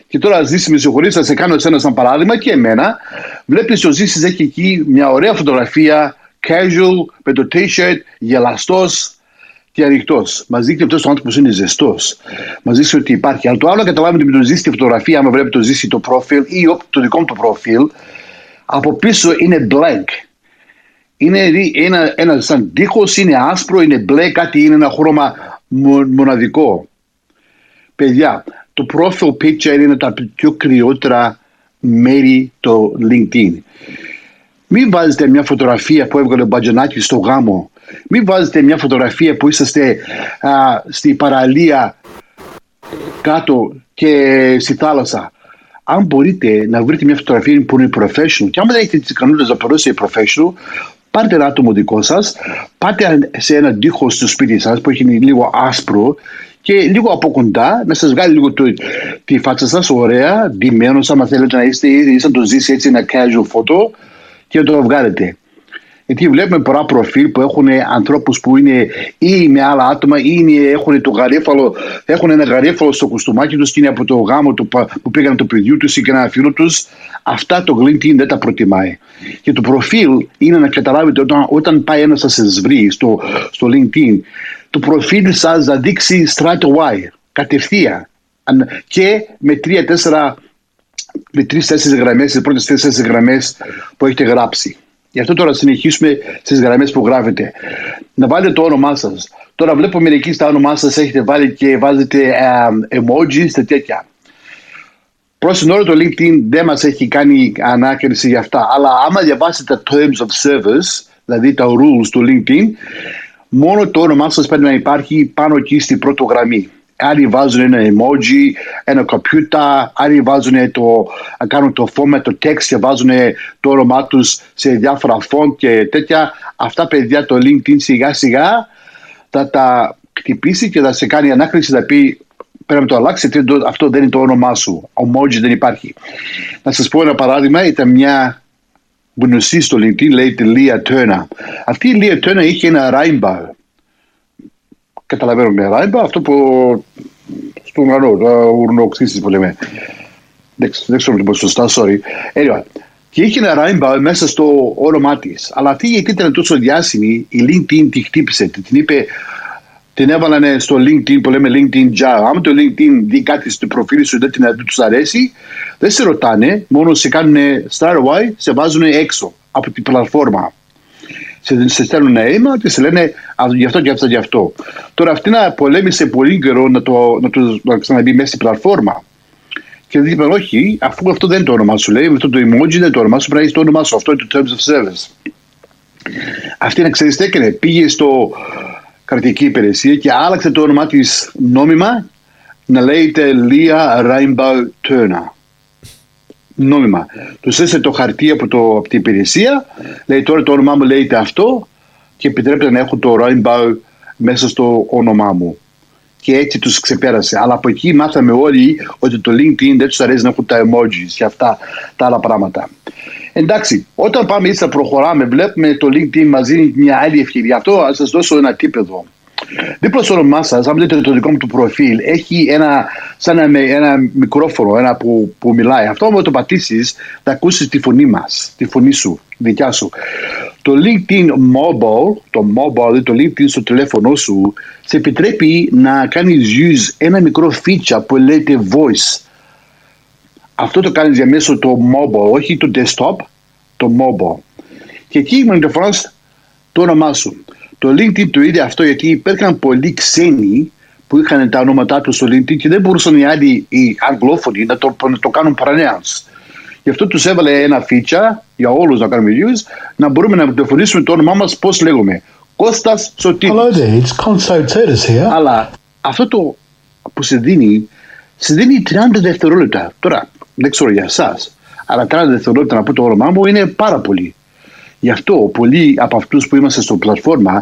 [SPEAKER 3] Και τώρα ζήσει με συγχωρείς, θα σε κάνω εσένα σαν παράδειγμα και εμένα. Βλέπεις ο Ζήσης έχει εκεί μια ωραία φωτογραφία, casual, με το t-shirt, γελαστός, και ανοιχτός. Μας δείχνει αυτός ο άνθρωπος είναι ζεστός. Μας δείχνει ότι υπάρχει. Αλλά το άλλο καταλάβει ότι με το ζήσει τη φωτογραφία, άμα βλέπει το ζήσει το προφίλ ή το δικό μου το προφίλ, από πίσω είναι blank. Είναι ένα, ένα σαν τείχος, είναι άσπρο, είναι μπλε, κάτι είναι ένα χρώμα μοναδικό. Παιδιά, το profile picture είναι τα πιο κρυότερα μέρη το LinkedIn. Μην βάζετε μια φωτογραφία που έβγαλε ο Μπατζανάκη στο γάμο μην βάζετε μια φωτογραφία που είσαστε α, στη παραλία κάτω και στη θάλασσα. Αν μπορείτε να βρείτε μια φωτογραφία που είναι professional και αν δεν έχετε τις ικανότητες να περάσετε professional, πάρτε ένα άτομο δικό σας, πάτε σε ένα τοίχο στο σπίτι σας που έχει λίγο άσπρο και λίγο από κοντά να σας βγάλει λίγο το, τη φάτσα σας ωραία, ντυμένος, άμα θέλετε να είστε ή να το ζήσει έτσι ένα casual photo και να το βγάλετε. Γιατί βλέπουμε πολλά προφίλ που έχουν ανθρώπους που είναι ή με άλλα άτομα ή είναι, έχουν, το γαρίφαλο, έχουν ένα γαρίφαλο στο κουστούμάκι τους και είναι από το γάμο του, που πήγαν το παιδί τους ή και ένα φίλο τους. Αυτά το LinkedIn δεν τα προτιμάει. Και το προφίλ είναι να καταλάβετε όταν, όταν πάει ένας να σα βρει στο, στο LinkedIn, το προφίλ σας θα δείξει straight away, κατευθείαν. Και με τρία-τέσσερα με τρει-τέσσερι γραμμές, τις πρώτες τέσσερις γραμμές που έχετε γράψει. Γι' αυτό τώρα συνεχίσουμε στις γραμμές που γράφετε. Να βάλετε το όνομά σας. Τώρα βλέπω μερικοί στα όνομά σας έχετε βάλει και βάζετε uh, emojis και τέτοια. Προς την ώρα το LinkedIn δεν μας έχει κάνει ανάκριση για αυτά. Αλλά άμα διαβάσετε τα terms of service, δηλαδή τα rules του LinkedIn, μόνο το όνομά σας πρέπει να υπάρχει πάνω εκεί στην πρώτη γραμμή άλλοι βάζουν ένα emoji, ένα κομπιούτα, άλλοι βάζουν το, κάνουν το format, το text και βάζουν το όνομά τους σε διάφορα font και τέτοια. Αυτά παιδιά το LinkedIn σιγά σιγά θα τα χτυπήσει και θα σε κάνει ανάκριση θα πει πρέπει να το αλλάξει αυτό δεν είναι το όνομά σου. Emoji δεν υπάρχει. Να σας πω ένα παράδειγμα, ήταν μια γνωστή στο LinkedIn, λέγεται Λία Τέρνα. Αυτή η Λία Τέρνα είχε ένα ράιμπα καταλαβαίνω με ράιμπα, αυτό που στο ουρανό, το ουρνοξύσεις που λέμε. Δεν, δεν ξέρω το σωστά, sorry. Anyway, και είχε ένα ράιμπα μέσα στο όνομά της. Αλλά αυτή γιατί ήταν τόσο διάσημη, η LinkedIn τη χτύπησε. Την είπε, την έβαλαν στο LinkedIn που λέμε LinkedIn Job. Αν το LinkedIn δει κάτι στο προφίλ σου δεν τους αρέσει, δεν σε ρωτάνε, μόνο σε κάνουν start away, σε βάζουν έξω από την πλατφόρμα σε, σε στέλνουν ένα αίμα και σε λένε γι' αυτό και αυτό και αυτό. Τώρα αυτή να πολέμησε πολύ καιρό να το, να το να ξαναμπεί μέσα στην πλατφόρμα. Και δεν είπαν όχι, αφού αυτό δεν είναι το όνομα σου. Λέει αυτό το emoji δεν είναι το όνομα σου, πρέπει να έχεις το όνομα σου. Αυτό είναι το terms of service. Αυτή να ξέρεις τι έκανε. Πήγε στο κρατική υπηρεσία και άλλαξε το όνομα της νόμιμα να λέγεται Λία Ράιμπαου Τέρνα νόμιμα. Τους έστειλε το χαρτί από, το, από την υπηρεσία, λέει τώρα το όνομά μου λέγεται αυτό και επιτρέπεται να έχω το Rainbow μέσα στο όνομά μου. Και έτσι τους ξεπέρασε. Αλλά από εκεί μάθαμε όλοι ότι το LinkedIn δεν τους αρέσει να έχουν τα emojis και αυτά τα άλλα πράγματα. Εντάξει, όταν πάμε έτσι να προχωράμε, βλέπουμε το LinkedIn μας δίνει μια άλλη ευκαιρία. Αυτό, ας σας δώσω ένα τύπεδο. Δίπλα στο όνομά σας, αν δείτε το δικό μου του προφίλ, έχει ένα, σαν ένα, ένα μικρόφωνο ένα που, που μιλάει. Αυτό όταν το πατήσεις, θα ακούσεις τη φωνή μας, τη φωνή σου, δικιά σου. Το LinkedIn Mobile, το mobile, το LinkedIn στο τηλέφωνο σου, σε επιτρέπει να κάνεις use ένα μικρό feature που λέγεται voice. Αυτό το κάνεις διαμέσου το mobile, όχι το desktop, το mobile. Και εκεί με το το όνομά σου. Το LinkedIn το είδε αυτό γιατί υπήρχαν πολλοί ξένοι που είχαν τα ονόματά τους στο LinkedIn και δεν μπορούσαν οι άλλοι, οι αγγλόφωνοι, να το, να το κάνουν pronounce. Γι' αυτό τους έβαλε ένα feature για όλους να κάνουμε use, να μπορούμε να διαφωνήσουμε το όνομά μας πώς λέγουμε. Κώστας Σωτήρης.
[SPEAKER 8] Hello there, it's here.
[SPEAKER 3] Αλλά αυτό το που σε δίνει, σε δίνει 30 δευτερόλεπτα. Τώρα, δεν ξέρω για εσάς, αλλά 30 δευτερόλεπτα να πω το όνομά μου είναι πάρα πολύ. Γι' αυτό πολλοί από αυτούς που είμαστε στο πλατφόρμα,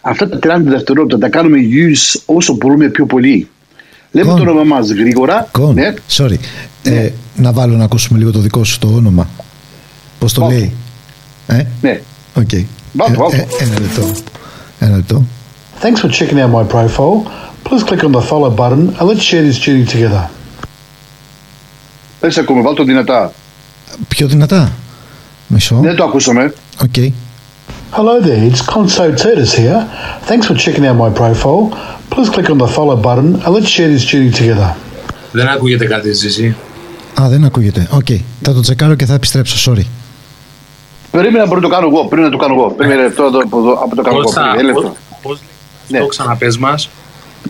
[SPEAKER 3] αυτά τα 30 δευτερόλεπτα τα κάνουμε use όσο μπορούμε πιο πολύ. Λέμε
[SPEAKER 4] Κον.
[SPEAKER 3] το όνομα μας γρήγορα.
[SPEAKER 4] Κον,
[SPEAKER 3] Ναι.
[SPEAKER 4] sorry. Ε, να βάλω να ακούσουμε λίγο το δικό σου το όνομα. Πώς το
[SPEAKER 3] Βάλτε.
[SPEAKER 4] λέει. Ε,
[SPEAKER 3] ναι.
[SPEAKER 4] οκ.
[SPEAKER 3] Βάλτε,
[SPEAKER 4] Ε,
[SPEAKER 3] βάλτε.
[SPEAKER 4] ε, ένα λεπτό. Ένα λεπτό.
[SPEAKER 8] Thanks for checking out my profile. Please click on the follow button and let's share this journey together.
[SPEAKER 3] Δεν σε ακούμε, βάλτε το δυνατά.
[SPEAKER 4] Πιο δυνατά. Μισό.
[SPEAKER 3] Δεν το ακούσαμε.
[SPEAKER 4] Οκ.
[SPEAKER 8] Hello there, it's Conso Titus here. Thanks for checking out my profile. Please click on the follow button and let's share this journey together.
[SPEAKER 5] Δεν ακούγεται κάτι, Ζήση.
[SPEAKER 4] Α, δεν ακούγεται. Οκ. Θα το τσεκάρω και θα επιστρέψω. Sorry.
[SPEAKER 3] Περίμενα μπορεί να το κάνω εγώ. Πριν να το κάνω εγώ. Περίμενε λεπτό εδώ, από, εδώ, από το κάνω εγώ.
[SPEAKER 5] Πώς θα-
[SPEAKER 3] Περίμενε λεπτό.
[SPEAKER 5] πώς- πώς
[SPEAKER 3] Ναι.
[SPEAKER 5] το ξαναπες μας.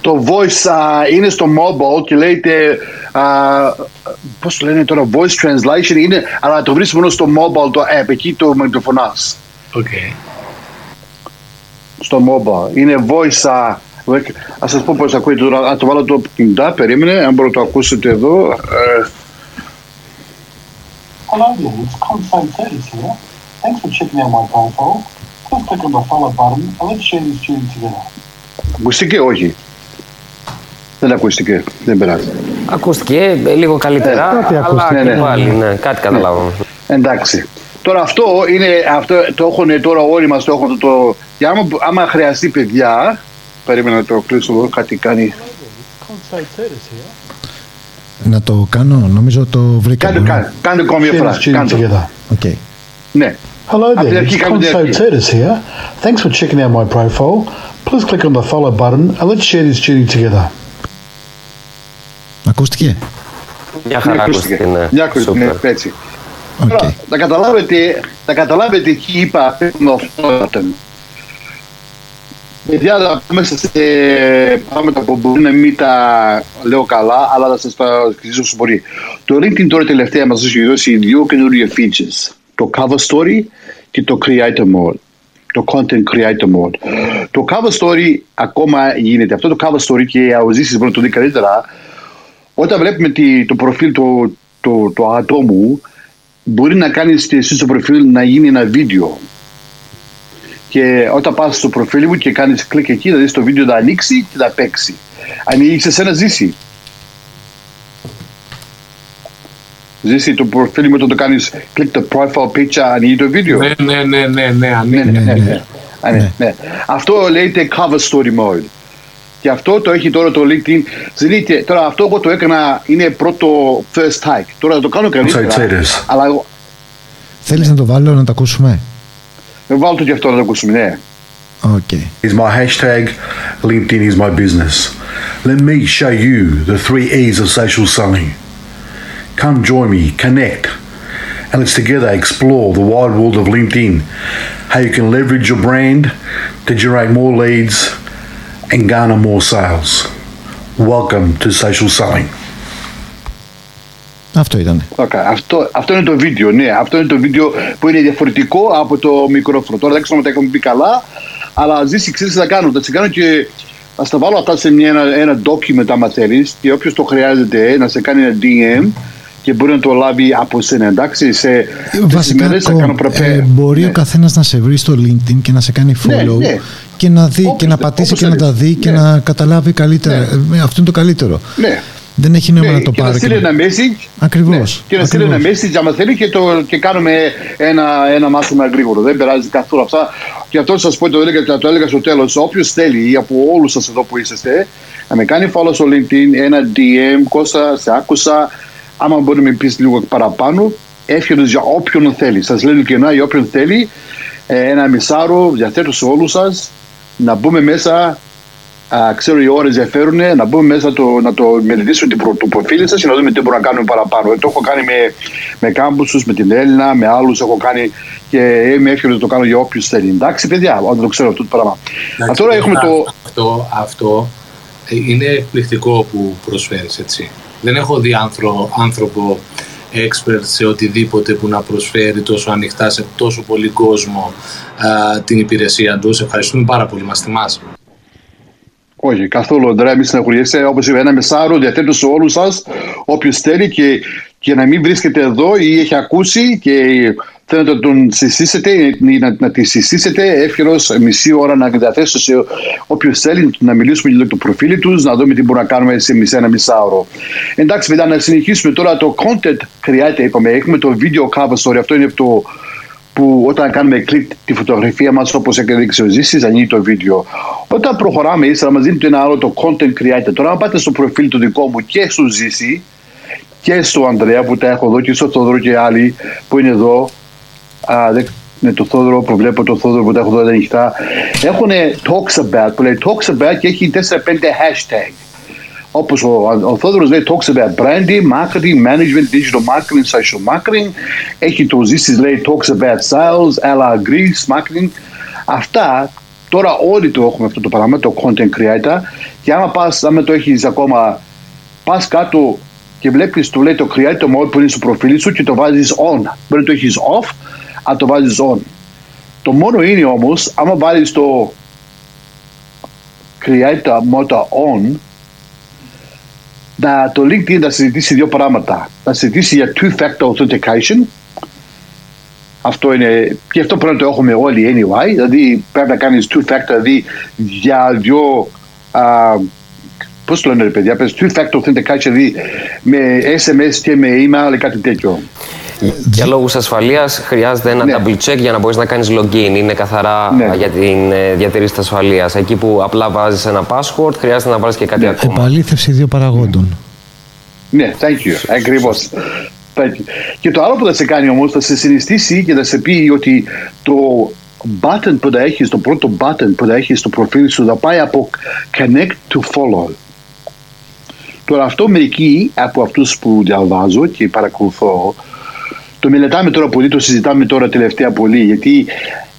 [SPEAKER 3] Το voice α, είναι στο mobile και λέγεται. α, πώς το λένε τώρα, voice translation είναι, αλλά το βρίσκεις μόνο στο mobile το app. Εκεί το μαγνητοφωνάς.
[SPEAKER 5] Οκ.
[SPEAKER 3] Στο mobile. Είναι voice. α, Ας σας πω πώς ακούγεται τώρα. Αν το βάλω το κινητά, περίμενε. Αν μπορείτε να το ακούσετε εδώ. ε,
[SPEAKER 8] Hello there, it's Conso Titus here. Thanks for checking out my profile. Please click on the follow button and let's share this journey together.
[SPEAKER 3] Ακούστηκε, όχι. Δεν ακούστηκε. Δεν πειράζει.
[SPEAKER 6] Ακούστηκε ε, λίγο καλύτερα,
[SPEAKER 1] Ε, κάτι
[SPEAKER 6] αλλά
[SPEAKER 1] ακούστηκε,
[SPEAKER 6] και
[SPEAKER 3] ναι.
[SPEAKER 6] πάλι, ναι, κάτι καταλάβαμε.
[SPEAKER 3] Εντάξει. Τώρα αυτό είναι, αυτό το έχουν τώρα όλοι μας το έχουν αυτό το... Και άμα, άμα χρειαστεί παιδιά, περίμενα να το κλείσω εδώ, κάτι κάνει.
[SPEAKER 8] Conso Titus here.
[SPEAKER 4] Να το κάνω. Νομίζω το βρήκα.
[SPEAKER 3] Κάντε,
[SPEAKER 4] Μπορώ.
[SPEAKER 3] κάντε, κάντε ακόμη μια
[SPEAKER 8] Share
[SPEAKER 3] φορά.
[SPEAKER 8] this journey
[SPEAKER 3] Κάντε. το.
[SPEAKER 8] together.
[SPEAKER 4] OK.
[SPEAKER 3] Ναι.
[SPEAKER 8] Hello
[SPEAKER 3] Up
[SPEAKER 8] there,
[SPEAKER 3] there,
[SPEAKER 8] it's
[SPEAKER 3] keep coming
[SPEAKER 8] Conso
[SPEAKER 3] there.
[SPEAKER 8] Titus here. Thanks for checking out my profile. Please click on the follow button and let's share this journey together.
[SPEAKER 4] Ακούστηκε;
[SPEAKER 6] Μια
[SPEAKER 3] Ναι,
[SPEAKER 6] χαρά ακούστηκε, ναι.
[SPEAKER 3] Μια ακούστηκε, ναι,
[SPEAKER 6] Σούπερ.
[SPEAKER 3] έτσι.
[SPEAKER 4] Οκ.
[SPEAKER 3] Τώρα, θα καταλάβετε, θα καταλάβετε τι είπα πριν αυτό. Παιδιά, θα πάμε σε πράγματα που μπορεί να μην τα λέω καλά, αλλά θα σας τα εξηγήσω όσο μπορεί. Το LinkedIn τώρα τελευταία μας έχει δώσει δύο καινούργια features. Το cover story και το creator mode. Το content creator mode. Το cover story ακόμα γίνεται. Αυτό το cover story και ο Ζήσης μπορεί να το δει καλύτερα. Όταν βλέπουμε τη- το προφίλ του το, το ατόμου, μπορεί να κάνεις εσύ στο προφίλ να γίνει ένα βίντεο. Και όταν πας στο προφίλ μου και κάνεις κλικ εκεί, θα δεις το βίντεο να ανοίξει και να παίξει. Ανοίγει σε σένα ζήσει. Ζήσει το προφίλ μου όταν το κάνεις κλικ το profile picture, ανοίγει το βίντεο.
[SPEAKER 5] Ναι, ναι, ναι, ναι, ναι, ανοίγει.
[SPEAKER 3] Ναι, ναι,
[SPEAKER 4] ναι.
[SPEAKER 3] ναι. Α, ναι, ναι. Αυτό λέγεται cover story mode. Και αυτό το έχει τώρα το LinkedIn. Ζητείτε, τώρα αυτό εγώ το έκανα, είναι πρώτο first take. Τώρα θα το κάνω καλύτερα.
[SPEAKER 8] Sorry,
[SPEAKER 3] Αλλά εγώ,
[SPEAKER 4] Θέλεις να το βάλω να το ακούσουμε.
[SPEAKER 3] ε, βάλω το και αυτό να το ακούσουμε, ναι.
[SPEAKER 4] Οκ.
[SPEAKER 8] is my hashtag. LinkedIn is my business. Let me show you the three E's of social selling. Come join me, connect, and let's together explore the wide world of LinkedIn. How you can leverage your brand to generate more leads and garner more sales. Welcome to social selling.
[SPEAKER 4] Αυτό ήταν.
[SPEAKER 3] Okay. Αυτό, αυτό είναι το βίντεο, ναι. Αυτό είναι το βίντεο που είναι διαφορετικό από το μικρόφωνο. Τώρα δεν ξέρω αν τα έχουμε πει καλά, αλλά ζήσει, ξέρεις τι θα κάνω. Θα σε κάνω και θα στα βάλω αυτά σε μια, ένα, ένα document άμα θέλει και όποιος το χρειάζεται να σε κάνει ένα DM και μπορεί να το λάβει από σένα. Εντάξει, σε τις
[SPEAKER 4] Βασικά,
[SPEAKER 3] ημέρες θα
[SPEAKER 4] κο-
[SPEAKER 3] κάνω prepare.
[SPEAKER 4] ε, μπορεί
[SPEAKER 3] Ναι.
[SPEAKER 4] ο καθένας να σε βρει στο LinkedIn και να σε κάνει
[SPEAKER 3] Ναι,
[SPEAKER 4] follow
[SPEAKER 3] ναι.
[SPEAKER 4] και να δει
[SPEAKER 3] Όπως
[SPEAKER 4] και να
[SPEAKER 3] θε-
[SPEAKER 4] πατήσει
[SPEAKER 3] όπως
[SPEAKER 4] και να τα
[SPEAKER 3] θέλεις.
[SPEAKER 4] δει και
[SPEAKER 3] Ναι.
[SPEAKER 4] να καταλάβει καλύτερα.
[SPEAKER 3] Ναι.
[SPEAKER 4] Ε, αυτό είναι το καλύτερο.
[SPEAKER 3] Ναι.
[SPEAKER 4] Δεν έχει νόημα
[SPEAKER 3] Ναι,
[SPEAKER 4] να το
[SPEAKER 3] και να
[SPEAKER 4] πάρει.
[SPEAKER 3] στείλει ένα message.
[SPEAKER 4] Ακριβώς,
[SPEAKER 3] Ναι, και να στείλει ένα
[SPEAKER 4] ακριβώς.
[SPEAKER 3] message άμα θέλει και, το, και κάνουμε ένα, ένα μάθημα γρήγορο. Δεν περάζει καθόλου αυτά. Και αυτό σας πω, το έλεγα, το έλεγα στο τέλος. Όποιος θέλει από όλους σας εδώ που είσαστε να με κάνει follow στο LinkedIn, ένα DM, Κώστα, σε άκουσα. Άμα μπορεί να με πεις λίγο παραπάνω, εύχομαι για όποιον θέλει. Σας λέω ειλικρινά για όποιον θέλει. Ε, ένα μισάρο διαθέτω σε όλους σας να μπούμε μέσα Α, ξέρω οι ώρες διαφέρουν, να μπούμε μέσα το, να το μελετήσουμε την προ, το προφίλ σας και να δούμε τι μπορούμε να κάνουμε παραπάνω. Ε, το έχω κάνει με, με κάμπουσου, με την Έλληνα, με άλλους έχω κάνει και είμαι εύκολο να το κάνω για όποιους θέλει. Εντάξει, παιδιά, όταν το ξέρω αυτό το πράγμα. Α, τώρα έχουμε το.
[SPEAKER 5] Αυτό, αυτό ε, είναι εκπληκτικό που προσφέρεις, έτσι. Δεν έχω δει άνθρω- άνθρωπο expert σε οτιδήποτε που να προσφέρει τόσο ανοιχτά σε τόσο πολύ κόσμο α, την υπηρεσία τους. Σε ευχαριστούμε πάρα πολύ. Μας τιμάς.
[SPEAKER 3] Όχι, καθόλου, Αντρέα, μην συναχωριέσαι. Όπως είπα, ένα μεσάρο διαθέτω σε όλους σας, όποιος θέλει και, και να μην βρίσκεται εδώ ή έχει ακούσει και θέλετε να τον συστήσετε ή να, να τη συστήσετε εύκαιρο μισή ώρα να διαθέσω σε όποιος θέλει να μιλήσουμε για το προφίλ τους, να δούμε τι μπορούμε να κάνουμε σε μισή ένα μισάωρο. Εντάξει, παιδιά, να συνεχίσουμε τώρα το content creator, είπαμε. Έχουμε το video cover story, αυτό είναι το που όταν κάνουμε κλικ τη φωτογραφία μας όπως έδειξε ο Ζήσης ανοίγει το βίντεο. Όταν προχωράμε ύστερα μας δίνει ένα άλλο το content creator. Τώρα αν πάτε στο προφίλ του δικό μου και στο Ζήση και στο Ανδρέα που τα έχω εδώ και στο Θόδωρο και άλλοι που είναι εδώ α, με το Θόδωρο που βλέπω το Θόδωρο που τα έχω εδώ ανοιχτά. Έχουν talks about που λέει talks about και έχει 4-5 hashtag. Όπως ο, ο Θόδωρος λέει talks about branding, marketing, management, digital marketing, social marketing. Έχει το Ζήσης λέει talks about sales, Ella Greece, marketing. Αυτά τώρα όλοι το έχουμε αυτό το πράγμα το content creator. Και άμα πας, άμα το έχεις ακόμα πας κάτω και βλέπεις το λέει το creator mode που είναι στο προφίλ σου και το βάζεις on. Μπορεί να το έχεις off αλλά το βάζεις on το μόνο είναι όμως άμα βάλεις το creator mode on να, το LinkedIn θα συζητήσει δύο πράγματα. Θα συζητήσει για two-factor authentication. Αυτό είναι, και αυτό πρέπει να το έχουμε όλοι anyway. Δηλαδή πρέπει να κάνεις two-factor, δηλαδή για δύο. Uh, Πώς το λένε, ρε παιδιά, πες two-factor authentication, δηλαδή με SMS και με email ή κάτι τέτοιο.
[SPEAKER 6] Για λόγους ασφαλείας χρειάζεται ένα ναι. double check για να μπορείς να κάνεις login. Είναι καθαρά ναι. για την ε, διατηρήση της ασφαλείας. Εκεί που απλά βάζεις ένα password, χρειάζεται να βάλεις και κάτι ναι. ακόμα.
[SPEAKER 4] Επαλήθευση δύο παραγόντων.
[SPEAKER 3] Ναι, thank you. Ακριβώς. Και το άλλο που θα σε κάνει όμως, θα σε συνιστήσει και θα σε πει ότι το button που θα έχεις, το πρώτο button που θα έχεις στο προφίλ σου θα πάει από connect to follow. Τώρα αυτό μερικοί από αυτούς που διαβάζω και παρακολουθώ το μελετάμε τώρα πολύ, το συζητάμε τώρα τελευταία πολύ γιατί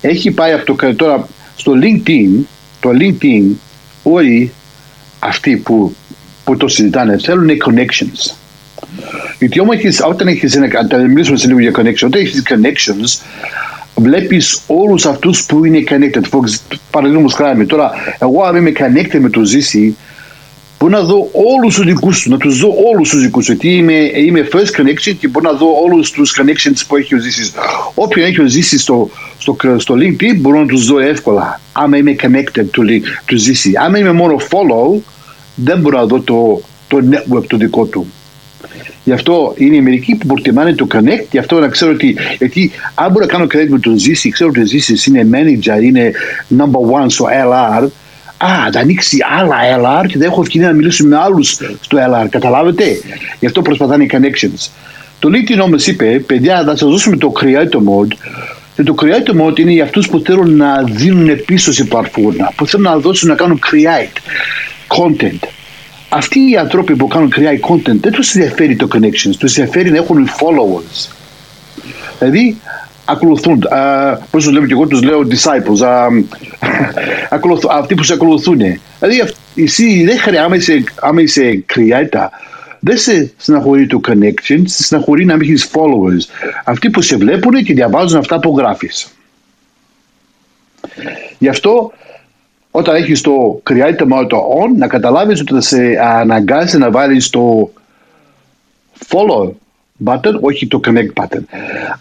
[SPEAKER 3] έχει πάει από το τώρα στο LinkedIn, το LinkedIn όλοι αυτοί που, που το συζητάνε θέλουν connections. Γιατί όμως έχεις, όταν έχεις ένα, θα μιλήσουμε σε λίγο για connections, όταν έχεις connections βλέπεις όλους αυτούς που είναι connected. Παραδείγματος χάρη τώρα, εγώ αν είμαι connected με το ζήσει, μπορώ να δω όλους τους δικούς τους, να τους δω όλους τους δικούς τους. Γιατί είμαι, είμαι first connection και μπορώ να δω όλους τους connections που έχει ο Ζήσης. Όποιον έχει ο Ζήσης στο, στο, στο LinkedIn μπορώ να τους δω εύκολα. Άμα είμαι connected to, to Ζήση. Άμα είμαι μόνο follow, δεν μπορώ να δω το, το network το δικό του. Γι' αυτό είναι οι μερικοί που προτιμάνε το connect, γι' αυτό να ξέρω ότι, γιατί αν μπορώ να κάνω connect με τον Ζήση, ξέρω ότι ο Ζήσης είναι manager, είναι number one στο LR, Α, θα ανοίξει άλλα LR και δεν έχω ευκαιρία να μιλήσω με άλλους στο LR. Καταλάβετε; Γι' αυτό προσπαθάνε οι connections. Το LinkedIn όμω είπε, παιδιά, θα σας δώσουμε το creator mode. Και το creator mode είναι για αυτούς που θέλουν να δίνουν πίσω σε πλατφόρμα, που θέλουν να δώσουν να κάνουν create content. Αυτοί οι άνθρωποι που κάνουν create content δεν τους ενδιαφέρει το connections, τους ενδιαφέρει να έχουν followers. Δηλαδή, ακολουθούν. Uh, Πώς τους λέμε και εγώ, τους λέω disciples. Uh, αυτοί που σε ακολουθούν. Δηλαδή, εσύ δεν χρειάζεται, άμα είσαι creator, δεν σε συναχωρεί το connection, σε συναχωρεί να μην έχεις followers. Αυτοί που σε βλέπουν και διαβάζουν αυτά που γράφεις. Γι' αυτό όταν έχεις το creator mode on, να καταλάβεις ότι θα σε αναγκάσει να βάλεις το follow button, όχι το connect button.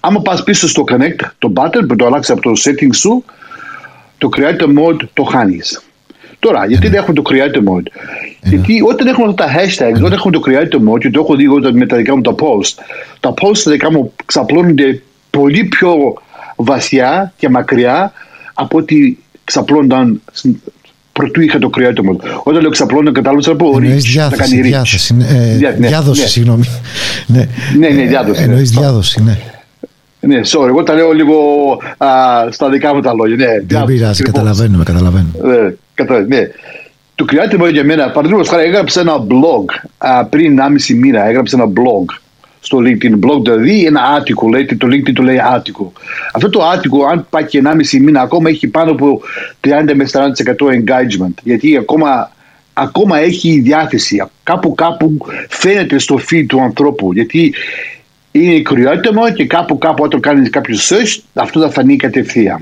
[SPEAKER 3] Άμα πας πίσω στο connect, το button που το αλλάξεις από το setting σου, το creator mode το χάνεις. Τώρα, γιατί δεν έχουμε το creator mode; Γιατί όταν έχουμε αυτά τα hashtags, όταν έχουμε το creator mode, και το έχω δει εγώ με τα δικά μου τα post, τα post τα δικά μου ξαπλώνονται πολύ πιο βασιά και μακριά από ότι ξαπλώνονταν Πρωτού είχα το creator mode. Όταν λέω ξαπλώνω, κατάλαβα να πω
[SPEAKER 4] Εννοείς διάθεση, διάθεση, ε, ναι, διάδοση, ναι. συγγνώμη.
[SPEAKER 3] ναι, ναι, ναι, διάδοση.
[SPEAKER 4] Εννοείς διάδοση, ναι.
[SPEAKER 3] Ναι, sorry, εγώ τα λέω λίγο α, στα δικά μου τα λόγια. Ναι,
[SPEAKER 4] Δεν πειράζει, καταλαβαίνουμε, καταλαβαίνουμε.
[SPEAKER 3] Ναι, καταλαβαίνουμε, ναι. Το creator mode για μένα, παραδείγματος χάρη, έγραψε ένα blog α, πριν 1,5 μήνα, έγραψε ένα blog στο LinkedIn blog, δηλαδή ένα άτικο, λέει, το LinkedIn το λέει άτικο. Αυτό το άτικο, αν πάει και 1,5 μήνα, ακόμα έχει πάνω από 30 με 40% engagement. Γιατί ακόμα, ακόμα έχει διάθεση. Κάπου κάπου φαίνεται στο feed του ανθρώπου. Γιατί είναι creator mode και κάπου κάπου όταν κάνεις κάποιος search, αυτό θα φανεί κατευθείαν.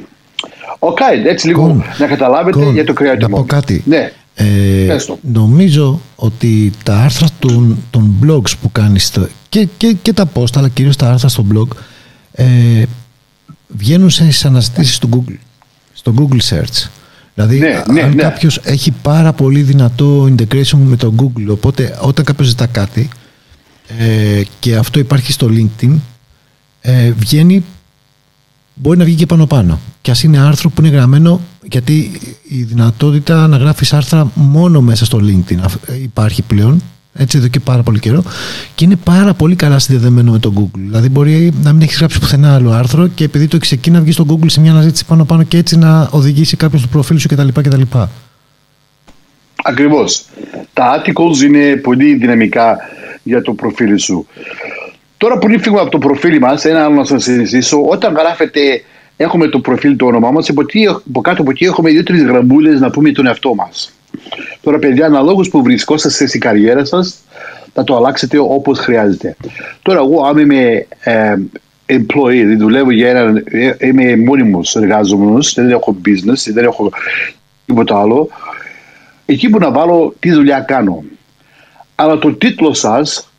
[SPEAKER 3] OK, okay, έτσι λίγο να καταλάβετε για το creator mode.
[SPEAKER 4] Να πω κάτι.
[SPEAKER 3] Ναι.
[SPEAKER 4] Ε, νομίζω ότι τα άρθρα των, των blogs που κάνεις και, και, και τα post αλλά κυρίως τα άρθρα στο blog ε, βγαίνουν σε αναζητήσεις στο Google, στο Google Search. Δηλαδή,
[SPEAKER 3] Ναι, ναι,
[SPEAKER 4] αν
[SPEAKER 3] ναι.
[SPEAKER 4] κάποιος έχει πάρα πολύ δυνατό integration με το Google, οπότε όταν κάποιος ζητά κάτι ε, και αυτό υπάρχει στο LinkedIn, ε, βγαίνει, μπορεί να βγει και πάνω πάνω. Και ας είναι άρθρο που είναι γραμμένο, γιατί η δυνατότητα να γράφεις άρθρα μόνο μέσα στο LinkedIn αφ- ε, υπάρχει πλέον, έτσι εδώ και πάρα πολύ καιρό και είναι πάρα πολύ καλά συνδεδεμένο με το Google. Δηλαδή μπορεί να μην έχεις γράψει πουθενά άλλο άρθρο και επειδή το έχεις εκεί να βγεις στο Google σε μια αναζήτηση πάνω πάνω και έτσι να οδηγήσει κάποιον στο προφίλ σου κτλ. κτλ.
[SPEAKER 3] Ακριβώς. Τα articles είναι πολύ δυναμικά για το προφίλ σου. Τώρα που φύγουμε από το προφίλ μας, ένα άλλο να σας συζητήσω, όταν γράφετε έχουμε το προφίλ το όνομά μας, από, τι- από κάτω από εκεί έχουμε δύο-τρεις γραμμούλες να πούμε τον εαυτό μας. Τώρα παιδιά, αναλόγως που βρισκόσαστε στην καριέρα σας, θα το αλλάξετε όπως χρειάζεται. Τώρα εγώ αν είμαι ε, employee, δηλαδή δουλεύω για ένα, ε, είμαι μόνιμος εργάζομενος, δεν έχω business, δεν έχω τίποτα άλλο, εκεί που να βάλω τι δουλειά κάνω. Αλλά το τίτλο σας,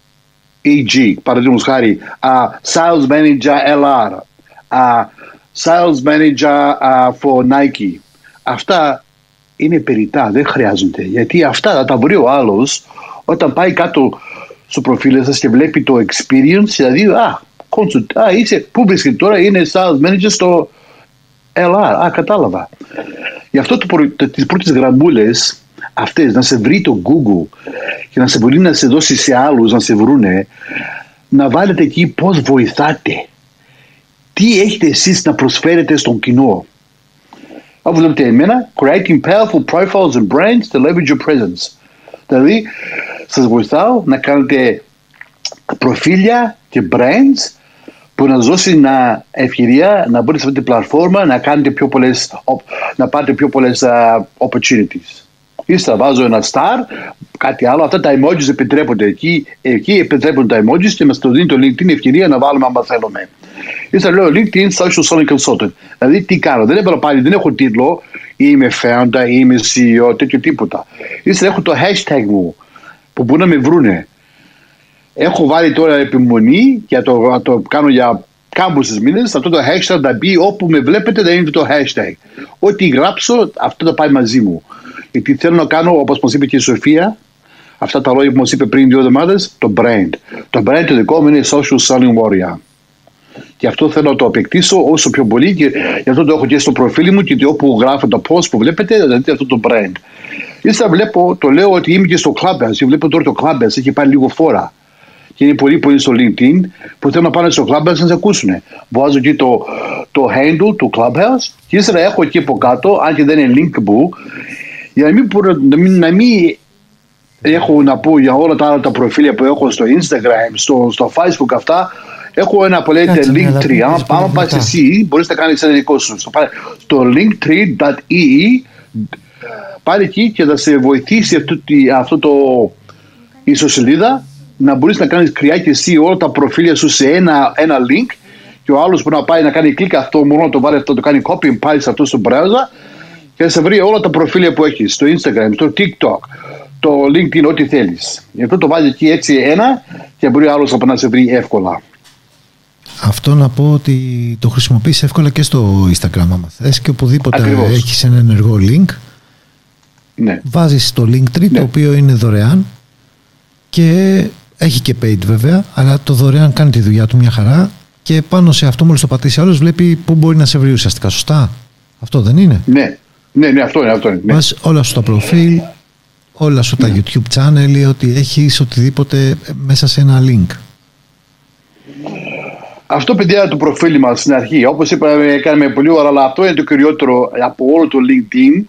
[SPEAKER 3] e.g. παραδείγματος χάρη, α, Sales Manager LR, α, Sales Manager α, for Nike, αυτά είναι περιτά, δεν χρειάζονται. Γιατί αυτά θα τα βρει ο άλλος όταν πάει κάτω στο προφίλ σας και βλέπει το experience, δηλαδή, α, consult, α, είσαι, πού βρίσκεται τώρα, είναι Sales Manager στο LR, α, κατάλαβα. Γι' αυτό το, προ- το, τις πρώτες γραμμούλες αυτές να σε βρει το Google και να σε μπορεί να σε δώσει σε άλλους να σε βρούνε να βάλετε εκεί πώς βοηθάτε τι έχετε εσείς να προσφέρετε στον κοινό όπως βλέπετε εμένα creating powerful profiles and brands to leverage your presence δηλαδή σας βοηθάω να κάνετε προφίλια και brands που να σας δώσει να ευκαιρία να μπείτε σε αυτή την πλατφόρμα να κάνετε πιο πολλές, op- να πάρετε πιο πολλές α, opportunities. Ύστερα βάζω ένα star, κάτι άλλο. Αυτά τα emojis επιτρέπονται εκεί. Εκεί επιτρέπονται τα emojis και μας το δίνει το LinkedIn ευκαιρία να βάλουμε άμα θέλουμε. Ύστερα λέω LinkedIn Social Selling Consultant. Δηλαδή τι κάνω. Δεν έχω πάλι, δεν έχω τίτλο. Είμαι founder, είμαι CEO, τέτοιο τίποτα. Ύστερα έχω το hashtag μου που μπορούν να με βρούνε. Έχω βάλει τώρα επιμονή και το, να το κάνω για κάμποσες μήνες. Αυτό το hashtag θα μπει όπου με βλέπετε θα είναι το hashtag. Ό,τι γράψω αυτό θα πάει μαζί μου. Γιατί θέλω να κάνω όπως μας είπε και η Σοφία αυτά τα λόγια που μας είπε πριν δύο εβδομάδες το brand. Το brand το δικό μου είναι social selling warrior. Και αυτό θέλω να το απεκτήσω όσο πιο πολύ και γι' αυτό το έχω και στο προφίλ μου και όπου γράφω το post που βλέπετε, θα δείτε αυτό το brand. Ύστερα βλέπω, το λέω ότι είμαι και στο Clubhouse και βλέπω τώρα το Clubhouse έχει πάει λίγο φόρα. Και είναι πολλοί που είναι στο LinkedIn που θέλουν να πάνε στο Clubhouse να σε ακούσουν. Βάζω εκεί το, το handle του Clubhouse και ύστερα έχω εκεί από κάτω, αν και δεν είναι linkable, για να μην, μπορώ- να μην, να μην έχω να πω για όλα τα άλλα τα προφίλια που έχω στο Instagram, στο, στο Facebook αυτά, έχω ένα που λέγεται
[SPEAKER 4] Κάτσε, ναι, αλλά
[SPEAKER 3] Linktree.
[SPEAKER 4] μην
[SPEAKER 3] Αν
[SPEAKER 4] πεις
[SPEAKER 3] άμα
[SPEAKER 4] πολύ
[SPEAKER 3] πας
[SPEAKER 4] μετά.
[SPEAKER 3] εσύ, μπορείς να κάνεις ένα δικό σου. Στο, πα- στο linktree.ee πάρει εκεί και θα σε βοηθήσει αυτό, τη- αυτό το ιστοσελίδα να μπορείς να κάνεις κρυά και εσύ όλα τα προφίλια σου σε ένα, ένα link και ο άλλος που να πάει να κάνει κλικ αυτό μόνο να το βάλει αυτό, το κάνει copy and paste αυτό στο browser και θα σε βρει όλα τα προφίλια που έχεις στο Instagram, στο TikTok, το LinkedIn, ό,τι θέλεις. Γι' αυτό το βάζει εκεί έτσι ένα και μπορεί ο άλλος να σε βρει εύκολα.
[SPEAKER 4] Αυτό να πω ότι το χρησιμοποιείς εύκολα και στο Instagram άμα θες και οπουδήποτε
[SPEAKER 3] Ακριβώς.
[SPEAKER 4] έχεις ένα ενεργό link
[SPEAKER 3] Ναι.
[SPEAKER 4] βάζεις το Linktree
[SPEAKER 3] Ναι.
[SPEAKER 4] το οποίο είναι δωρεάν και έχει και paid βέβαια αλλά το δωρεάν κάνει τη δουλειά του μια χαρά και πάνω σε αυτό μόλις το πατήσει άλλος βλέπει πού μπορεί να σε βρει ουσιαστικά σωστά αυτό δεν είναι;
[SPEAKER 3] Ναι, ναι, ναι, αυτό είναι, αυτό είναι. Ναι.
[SPEAKER 4] Βάζεις όλα σου τα προφίλ όλα σου τα YouTube channel ή ότι έχεις οτιδήποτε μέσα σε ένα link
[SPEAKER 3] Αυτό παιδιά το προφίλ μας στην αρχή, όπως είπαμε κάναμε πολύ ώρα, αλλά αυτό είναι το κυριότερο από όλο το LinkedIn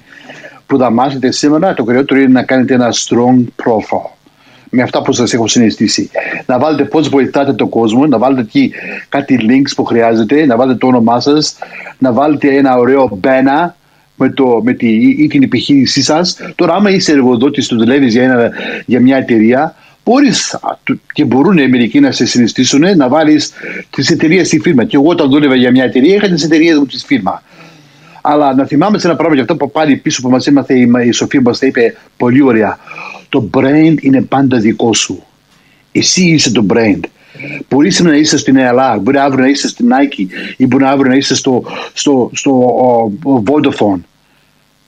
[SPEAKER 3] που θα μάθετε σήμερα, το κυριότερο είναι να κάνετε ένα strong profile. Με αυτά που σας έχω συναισθήσει. Να βάλετε πώς βοηθάτε τον κόσμο, να βάλετε εκεί κάτι links που χρειάζεται, να βάλετε το όνομά σας, να βάλετε ένα ωραίο banner με, το, με τη, ή την επιχείρησή σας. Τώρα άμα είσαι εργοδότης του δουλεύεις για, ένα, για μια εταιρεία, μπορείς α, του- και μπορούν οι μερικοί να σε συνιστήσουν να βάλεις τις εταιρείες στη φίρμα. Και εγώ όταν δούλευα για μια εταιρεία είχα τις εταιρείες μου στη φίρμα. Αλλά να θυμάμαι σε ένα πράγμα για αυτό που πάλι πίσω που μας έμαθε η, η Σοφία μας τα είπε πολύ ωραία. Το brand είναι πάντα δικό σου. Εσύ είσαι το brand. Μπορεί σήμερα να είσαι στην ΕΛΑ, μπορεί αύριο να είσαι στην Nike ή μπορεί αύριο να είσαι στο, στο, στο ο, Vodafone.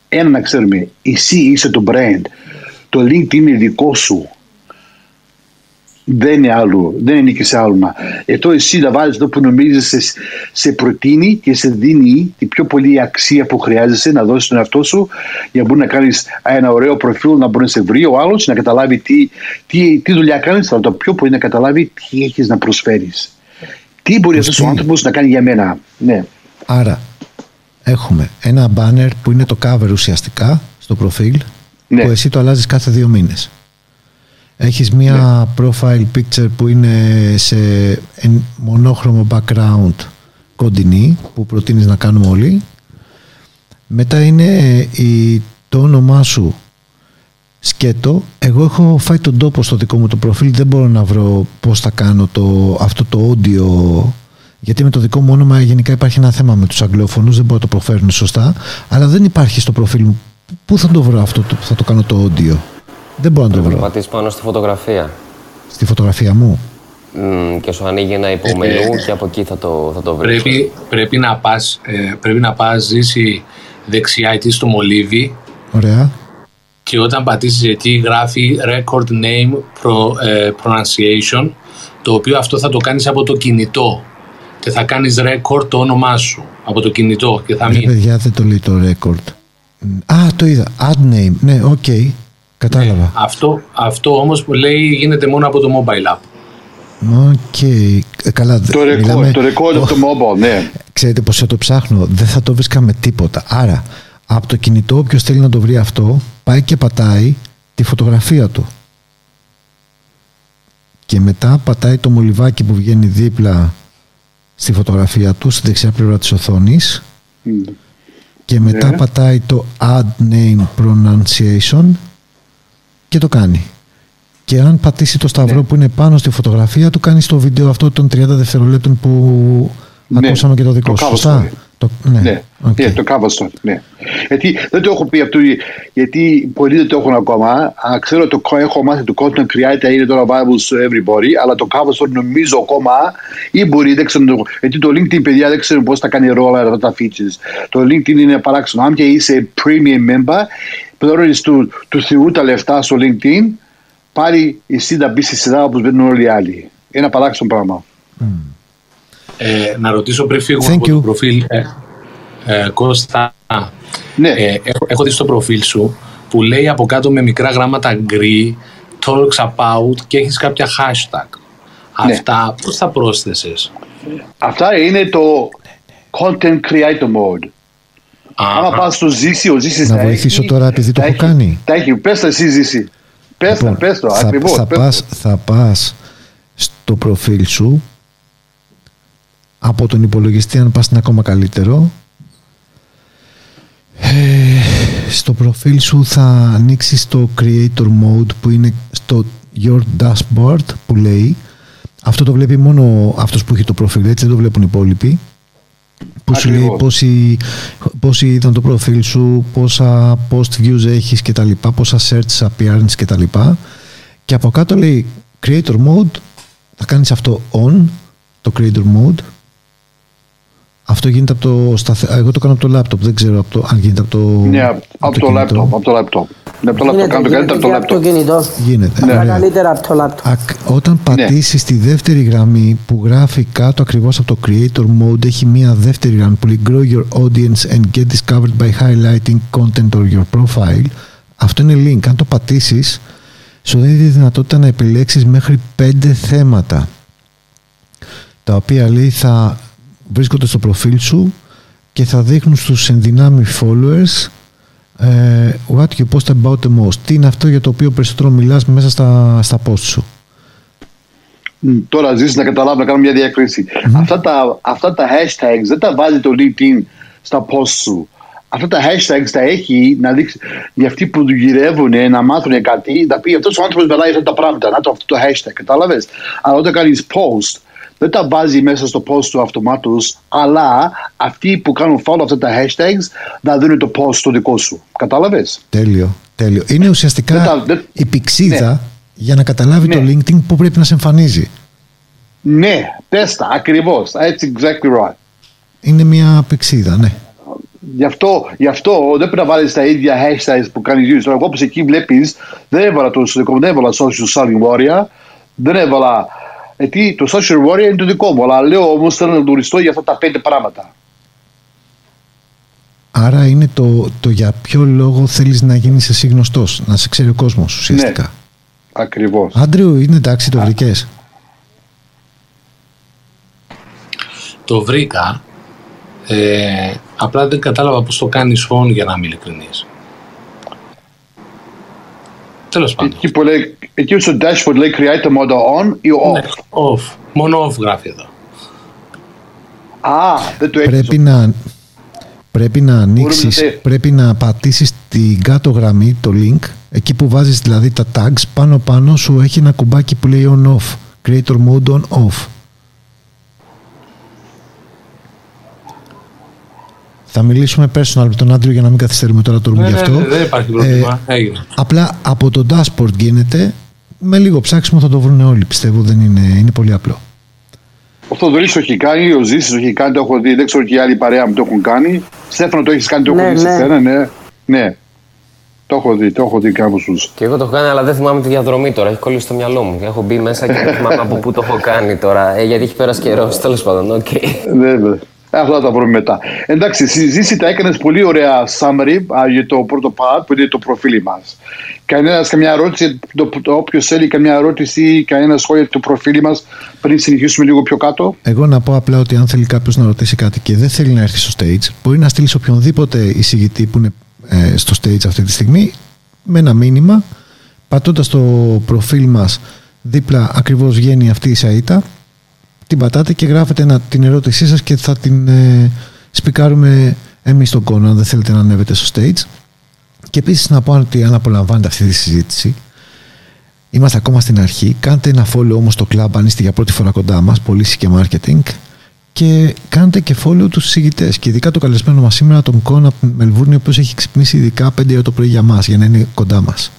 [SPEAKER 3] Ένα να ξέρουμε, εσύ είσαι το brand. Το LinkedIn είναι δικό σου δεν είναι άλλο, δεν είναι και σε άλλο. Εδώ εσύ να βάλεις αυτό που νομίζεις σε, σε προτείνει και σε δίνει την πιο πολύ αξία που χρειάζεσαι να δώσεις τον εαυτό σου για να μπορεί να κάνεις ένα ωραίο προφίλ, να μπορεί να σε βρει ο άλλος, να καταλάβει τι, τι, τι δουλειά κάνεις, αλλά το πιο πολύ να καταλάβει τι έχεις να προσφέρεις. Τι μπορεί αυτός ο άνθρωπος να κάνει για μένα. Ναι.
[SPEAKER 4] Άρα, έχουμε ένα banner που είναι το cover ουσιαστικά στο προφίλ, ναι. που εσύ το αλλάζεις κάθε δύο μήνες. Έχεις μία ναι. profile picture που είναι σε μονόχρωμο background κοντινή που προτείνεις να κάνουμε όλοι. Μετά είναι η, το όνομά σου σκέτο. Εγώ έχω φάει τον τόπο στο δικό μου το προφίλ. Δεν μπορώ να βρω πώς θα κάνω το, αυτό το audio γιατί με το δικό μου όνομα γενικά υπάρχει ένα θέμα με τους αγγλόφωνους, δεν μπορώ να το προφέρουν σωστά, αλλά δεν υπάρχει στο προφίλ μου. Πού θα το βρω αυτό που θα το κάνω το audio; Δεν μπορώ να το βρω.
[SPEAKER 6] πατήσει πάνω στη φωτογραφία.
[SPEAKER 4] Στη φωτογραφία μου.
[SPEAKER 6] Mm, και σου ανοίγει ένα υπομενού ε, και από εκεί θα το, θα το βρεις.
[SPEAKER 5] Πρέπει, πρέπει να πας, ε, πρέπει να πας ζήσει δεξιά εκεί στο μολύβι.
[SPEAKER 4] Ωραία.
[SPEAKER 5] Και όταν πατήσεις εκεί γράφει record name pro, ε, pronunciation το οποίο αυτό θα το κάνεις από το κινητό και θα κάνεις record το όνομά σου από το κινητό και θα μείνει.
[SPEAKER 4] παιδιά δεν το λέει το record. Α, το είδα. Add name. Ναι, OK. Okay. Κατάλαβα. Ναι,
[SPEAKER 5] αυτό, αυτό όμως που λέει γίνεται μόνο από το mobile app.
[SPEAKER 4] OK. Okay. Ε, καλά,
[SPEAKER 3] το record, μιλάμε... το record από το mobile, ναι.
[SPEAKER 4] Ξέρετε πως θα το ψάχνω, δεν θα το βρίσκα με τίποτα. Άρα, από το κινητό, όποιος θέλει να το βρει αυτό, πάει και πατάει τη φωτογραφία του. Και μετά πατάει το μολυβάκι που βγαίνει δίπλα στη φωτογραφία του, στη δεξιά πλευρά της οθόνης. Και μετά ναι. πατάει το Add Name Pronunciation και το κάνει. Και αν πατήσει το σταυρό ναι. που είναι πάνω στη φωτογραφία του, κάνει το βίντεο αυτό των 30 δευτερολέπτων που ναι. ακούσαμε και το δικό σου. Σωστά.
[SPEAKER 3] Το, ναι, ναι, okay. ναι, το cover story. Ναι. Γιατί δεν το έχω πει αυτό, γιατί πολλοί δεν το έχουν ακόμα. Α, ξέρω το έχω μάθει το content creator είναι τώρα available to everybody, αλλά το cover story νομίζω ακόμα ή μπορεί, δεν ξέρω, γιατί το LinkedIn παιδιά δεν ξέρω πώς θα κάνει ρόλο αυτά τα features. Το LinkedIn είναι παράξενο. Αν και είσαι premium member, πληρώνεις του, του Θεού τα λεφτά στο LinkedIn, πάρει εσύ να μπεις στη σειρά όπως μπαίνουν όλοι οι άλλοι. Ένα παράξενο πράγμα. Mm.
[SPEAKER 5] Ε, να ρωτήσω πριν φύγουμε από το προφίλ, ε, ε, Κώστα.
[SPEAKER 3] Ναι.
[SPEAKER 5] Ε, έχω, έχω δει στο προφίλ σου που λέει από κάτω με μικρά γράμματα γκρι talks about και έχεις κάποια hashtag. Ναι. Αυτά πώς θα πρόσθεσες;
[SPEAKER 3] Αυτά είναι το content creator mode. Άμα πας στο Ζήση, ο Ζήσης
[SPEAKER 4] Να βοηθήσω τώρα επειδή το έχω κάνει.
[SPEAKER 3] Τα έχει, πες το εσύ Ζήση. Πες λοιπόν, το, πες το,
[SPEAKER 4] θα,
[SPEAKER 3] ακριβώς.
[SPEAKER 4] Θα, πας, θα πας στο προφίλ σου από τον υπολογιστή αν πας είναι ακόμα καλύτερο. Ε, στο προφίλ σου θα ανοίξεις το creator mode που είναι στο your dashboard που λέει. Αυτό το βλέπει μόνο αυτός που έχει το προφίλ έτσι δεν το βλέπουν οι υπόλοιποι. Που σου λέει πόσοι, πόσοι ήταν το προφίλ σου, πόσα post views έχεις και τα λοιπά, πόσα search appearance και τα λοιπά. Και από κάτω λέει creator mode θα κάνεις αυτό on το creator mode αυτό γίνεται από το σταθε... Εγώ το κάνω από το λάπτοπ. Δεν ξέρω από το... αν γίνεται από το.
[SPEAKER 3] Ναι, από, το, λάπτοπ. Από το λάπτοπ. Ναι, από το λάπτοπ. Κάνω το καλύτερα από το λάπτοπ.
[SPEAKER 9] κινητό.
[SPEAKER 4] Γίνεται.
[SPEAKER 9] Ναι. Καλύτερα από το λάπτοπ.
[SPEAKER 4] Όταν ναι. πατήσεις τη δεύτερη γραμμή που γράφει κάτω ακριβώς από το creator mode, έχει μία δεύτερη γραμμή που λέει Grow your audience and get discovered by highlighting content or your profile. Αυτό είναι link. Αν το πατήσεις, σου δίνει τη δυνατότητα να επιλέξεις μέχρι πέντε θέματα τα οποία λέει θα βρίσκονται στο προφίλ σου και θα δείχνουν στους ενδυνάμει followers ε, what you post about the most. Τι είναι αυτό για το οποίο περισσότερο μιλάς μέσα στα, στα post σου;
[SPEAKER 3] Τώρα ζήσεις να καταλάβω να κάνω μια διακριση Αυτά, τα, αυτά τα hashtags δεν τα βάζει το LinkedIn στα post σου. Αυτά τα hashtags τα έχει να δείξει για αυτοί που του γυρεύουν να μάθουν κάτι, να πει αυτός ο άνθρωπος μιλάει αυτά τα πράγματα. Να το αυτό το hashtag, κατάλαβες; Αλλά όταν κάνεις post, δεν τα βάζει μέσα στο post του αυτομάτως, αλλά αυτοί που κάνουν follow αυτά τα hashtags να δίνουν το post το δικό σου. Κατάλαβες;
[SPEAKER 4] Τέλειο. Τέλειο. Είναι ουσιαστικά η πηξίδα ναι. για να καταλάβει το
[SPEAKER 3] ναι.
[SPEAKER 4] LinkedIn που πρέπει να σε εμφανίζει.
[SPEAKER 3] Ναι, τέστα, ακριβώς. Έτσι, exactly right.
[SPEAKER 4] Είναι μια πηξίδα, ναι.
[SPEAKER 3] Γι' αυτό, γι αυτό δεν πρέπει να βάλεις τα ίδια hashtags που κάνεις use. Τώρα, εγώ που εκεί βλέπεις, δεν έβαλα το δικό δεν έβαλα social selling warrior, δεν έβαλα. Γιατί το social warrior είναι το δικό μου, αλλά λέω όμως θέλω να τουριστώ για αυτά τα πέντε πράγματα.
[SPEAKER 4] Άρα είναι το, το για ποιο λόγο θέλεις να γίνεις εσύ γνωστός, να σε ξέρει ο κόσμος ουσιαστικά. Ναι,
[SPEAKER 3] ακριβώς.
[SPEAKER 4] Άντριου, είναι εντάξει, το βρήκες.
[SPEAKER 5] Το βρήκα, ε, απλά δεν κατάλαβα πώς το κάνεις on για να είμαι ειλικρινής. Τέλος πάντων.
[SPEAKER 3] Εκεί, που λέει, εκεί στο dashboard λέει create mode on ή off; Ναι,
[SPEAKER 5] off. Μόνο off γράφει εδώ.
[SPEAKER 3] Α, δεν το έχεις.
[SPEAKER 4] Πρέπει να, πρέπει να ανοίξεις, πρέπει να πατήσεις την κάτω γραμμή, το link, εκεί που βάζεις δηλαδή τα tags, πάνω πάνω σου έχει ένα κουμπάκι που λέει on off, creator mode on off. Θα μιλήσουμε personal με τον Άντριο για να μην καθυστερούμε τώρα το room
[SPEAKER 5] ναι,
[SPEAKER 4] γι' αυτό.
[SPEAKER 5] Ναι, δεν υπάρχει πρόβλημα. Ε, Έγινε.
[SPEAKER 4] Απλά από το dashboard γίνεται. Με λίγο ψάξιμο θα το βρουν όλοι. Πιστεύω δεν είναι, είναι πολύ απλό.
[SPEAKER 3] Ο Θοδωρή το έχει κάνει, ο Ζήσης το έχει κάνει, το έχω δει. Δεν ξέρω και οι άλλοι παρέα μου το έχουν κάνει. Στέφανο το έχεις κάνει, το έχω ναι, δει ναι. σε ναι. ναι. Το έχω δει, το έχω δει κάπου σου.
[SPEAKER 6] Και εγώ το έχω κάνει, αλλά δεν θυμάμαι τη διαδρομή τώρα. Έχει κολλήσει στο μυαλό μου. Έχω μπει μέσα και δεν θυμάμαι από πού το έχω κάνει τώρα. Ε, γιατί έχει πέρασει καιρός. Τέλος πάντων, OK. Okay.
[SPEAKER 3] Βέβαια. Αυτά θα τα βρούμε μετά. Εντάξει, Ζήση, τα έκανες πολύ ωραία summary για το πρώτο part που είναι το προφίλ μας. Κανένας, καμιά ερώτηση, όποιος θέλει καμιά ερώτηση ή κανένα σχόλιο για το προφίλ μας πριν συνεχίσουμε λίγο πιο κάτω.
[SPEAKER 4] Εγώ να πω απλά ότι αν θέλει κάποιος να ρωτήσει κάτι και δεν θέλει να έρθει στο stage, μπορεί να στείλει οποιονδήποτε εισηγητή που είναι ε, στο stage αυτή τη στιγμή με ένα μήνυμα πατώντας το προφίλ μας δίπλα ακριβώς βγαίνει αυτή η σαΐτα την πατάτε και γράφετε την ερώτησή σας και θα την ε, σπικάρουμε εμείς στον κόνο αν δεν θέλετε να ανέβετε στο stage. Και επίσης να πω ότι αν απολαμβάνετε αυτή τη συζήτηση είμαστε ακόμα στην αρχή. Κάντε ένα follow όμως στο club αν είστε για πρώτη φορά κοντά μας πωλήσει και marketing. Και κάντε και follow τους συζητητές και ειδικά το καλεσμένο μας σήμερα τον Κόν από την Μελβούρνη ο οποίος έχει ξυπνήσει ειδικά 5 ώρα το πρωί για μας για να είναι κοντά μας.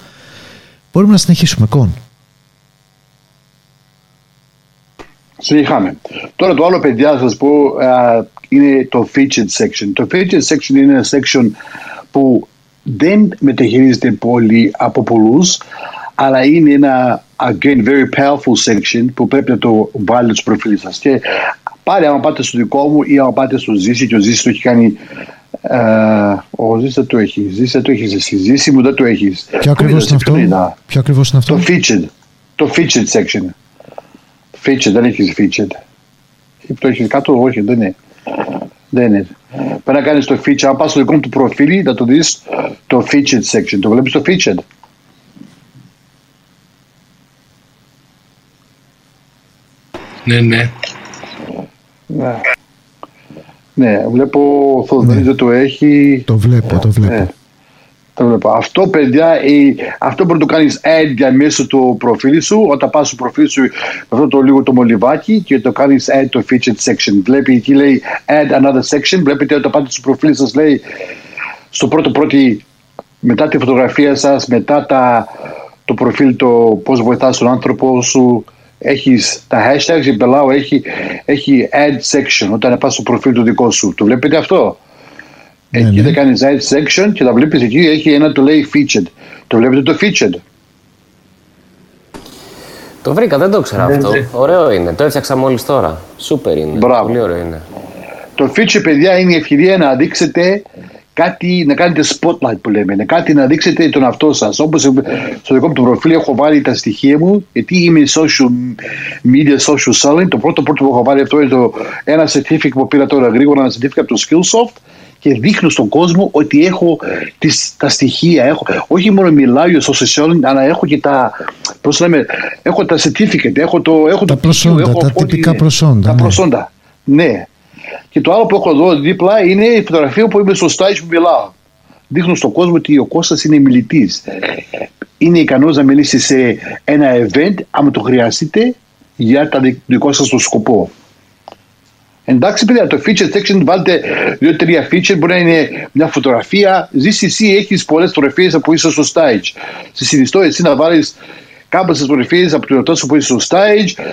[SPEAKER 4] Μπορούμε να συνεχίσουμε Κόν
[SPEAKER 3] Συνεχάμε. Τώρα το άλλο παιδιά θα σας πω είναι το featured section. Το featured section είναι ένα section που δεν μεταχειρίζεται πολύ από πολλούς, αλλά είναι ένα again very powerful section που πρέπει να το βάλετε στο προφίλ σας. Και πάλι άμα πάτε στο δικό μου ή άμα πάτε στο Ζήση και ο Ζήσης το έχει κάνει Uh, ο Ζήσης δεν το έχει. Ζήσης δεν το έχεις εσύ. Ζήσης μου δεν το έχεις.
[SPEAKER 4] Ποιο ακριβώς είναι αυτό; Ποιο ακριβώς είναι αυτό;
[SPEAKER 3] Το featured. Το featured section. Featured, δεν έχεις featured. Το έχεις κάτω, όχι, δεν είναι. Δεν είναι. Πρέπει να κάνεις το feature. Αν πας στο δικό μου του προφίλ, θα το δεις το featured section. Το βλέπεις το featured.
[SPEAKER 5] Ναι, ναι.
[SPEAKER 3] Ναι, ναι βλέπω ο Θοδωρής ναι. το έχει.
[SPEAKER 4] Το βλέπω, το βλέπω. Ναι.
[SPEAKER 3] Αυτό, παιδιά, η, αυτό μπορεί να το κάνεις add για μέσω του προφίλ σου. Όταν πας στο προφίλ σου, με αυτό το λίγο το μολυβάκι και το κάνεις add το featured section. Βλέπει εκεί λέει add another section. Βλέπετε όταν πάτε στο προφίλ σας λέει στο πρώτο πρώτη, μετά τη φωτογραφία σας, μετά τα, το προφίλ, το πώς βοηθάς τον άνθρωπο σου, έχεις τα hashtags, η Μπελάου έχει, έχει add section όταν πας στο προφίλ του δικό σου. Το βλέπετε αυτό; Ναι, εκεί ναι. θα κάνει site section και θα βλέπεις εκεί έχει ένα το λέει featured. Το βλέπετε το featured.
[SPEAKER 6] Το βρήκα, δεν το ήξερα ναι, αυτό. Ωραίο είναι. Το έφτιαξα μόλις τώρα. Σούπερ είναι.
[SPEAKER 3] Μπράβο.
[SPEAKER 6] Πολύ ωραίο είναι.
[SPEAKER 3] Το feature, παιδιά, είναι η ευκαιρία να δείξετε κάτι, να κάνετε spotlight που λέμε, να κάτι να δείξετε τον αυτό σας. Όπως στο δικό μου το προφίλ έχω βάλει τα στοιχεία μου, γιατί είμαι social media, social selling. Το πρώτο πρώτο που έχω βάλει αυτό είναι το ένα certificate που πήρα τώρα γρήγορα, ένα certificate από το Skillsoft και δείχνω στον κόσμο ότι έχω τις, τα στοιχεία. Έχω, όχι μόνο μιλάω για social selling, αλλά έχω και τα, πώς λέμε, έχω τα certificate, έχω το, έχω
[SPEAKER 4] τα
[SPEAKER 3] το
[SPEAKER 4] προσόντα, έχω τα τυπικά προσόντα.
[SPEAKER 3] Τα ναι. προσόντα, ναι. Και το άλλο που έχω εδώ δίπλα είναι η φωτογραφία που είμαι στο stage που μιλάω. Δείχνω στον κόσμο ότι ο Κώστας είναι μιλητής. Είναι ικανός να μιλήσει σε ένα event, άμα το χρειαστείτε, για τα δικό σας το σκοπό. Εντάξει, παιδιά, το feature section βάλτε δύο-τρία feature. Μπορεί να είναι μια φωτογραφία. Ζήσει εσύ, έχεις πολλές φωτογραφίες από είσαι στο stage. Σε συνιστώ εσύ να βάλεις κάποιες φωτογραφίες από το τόσο που είσαι στο stage.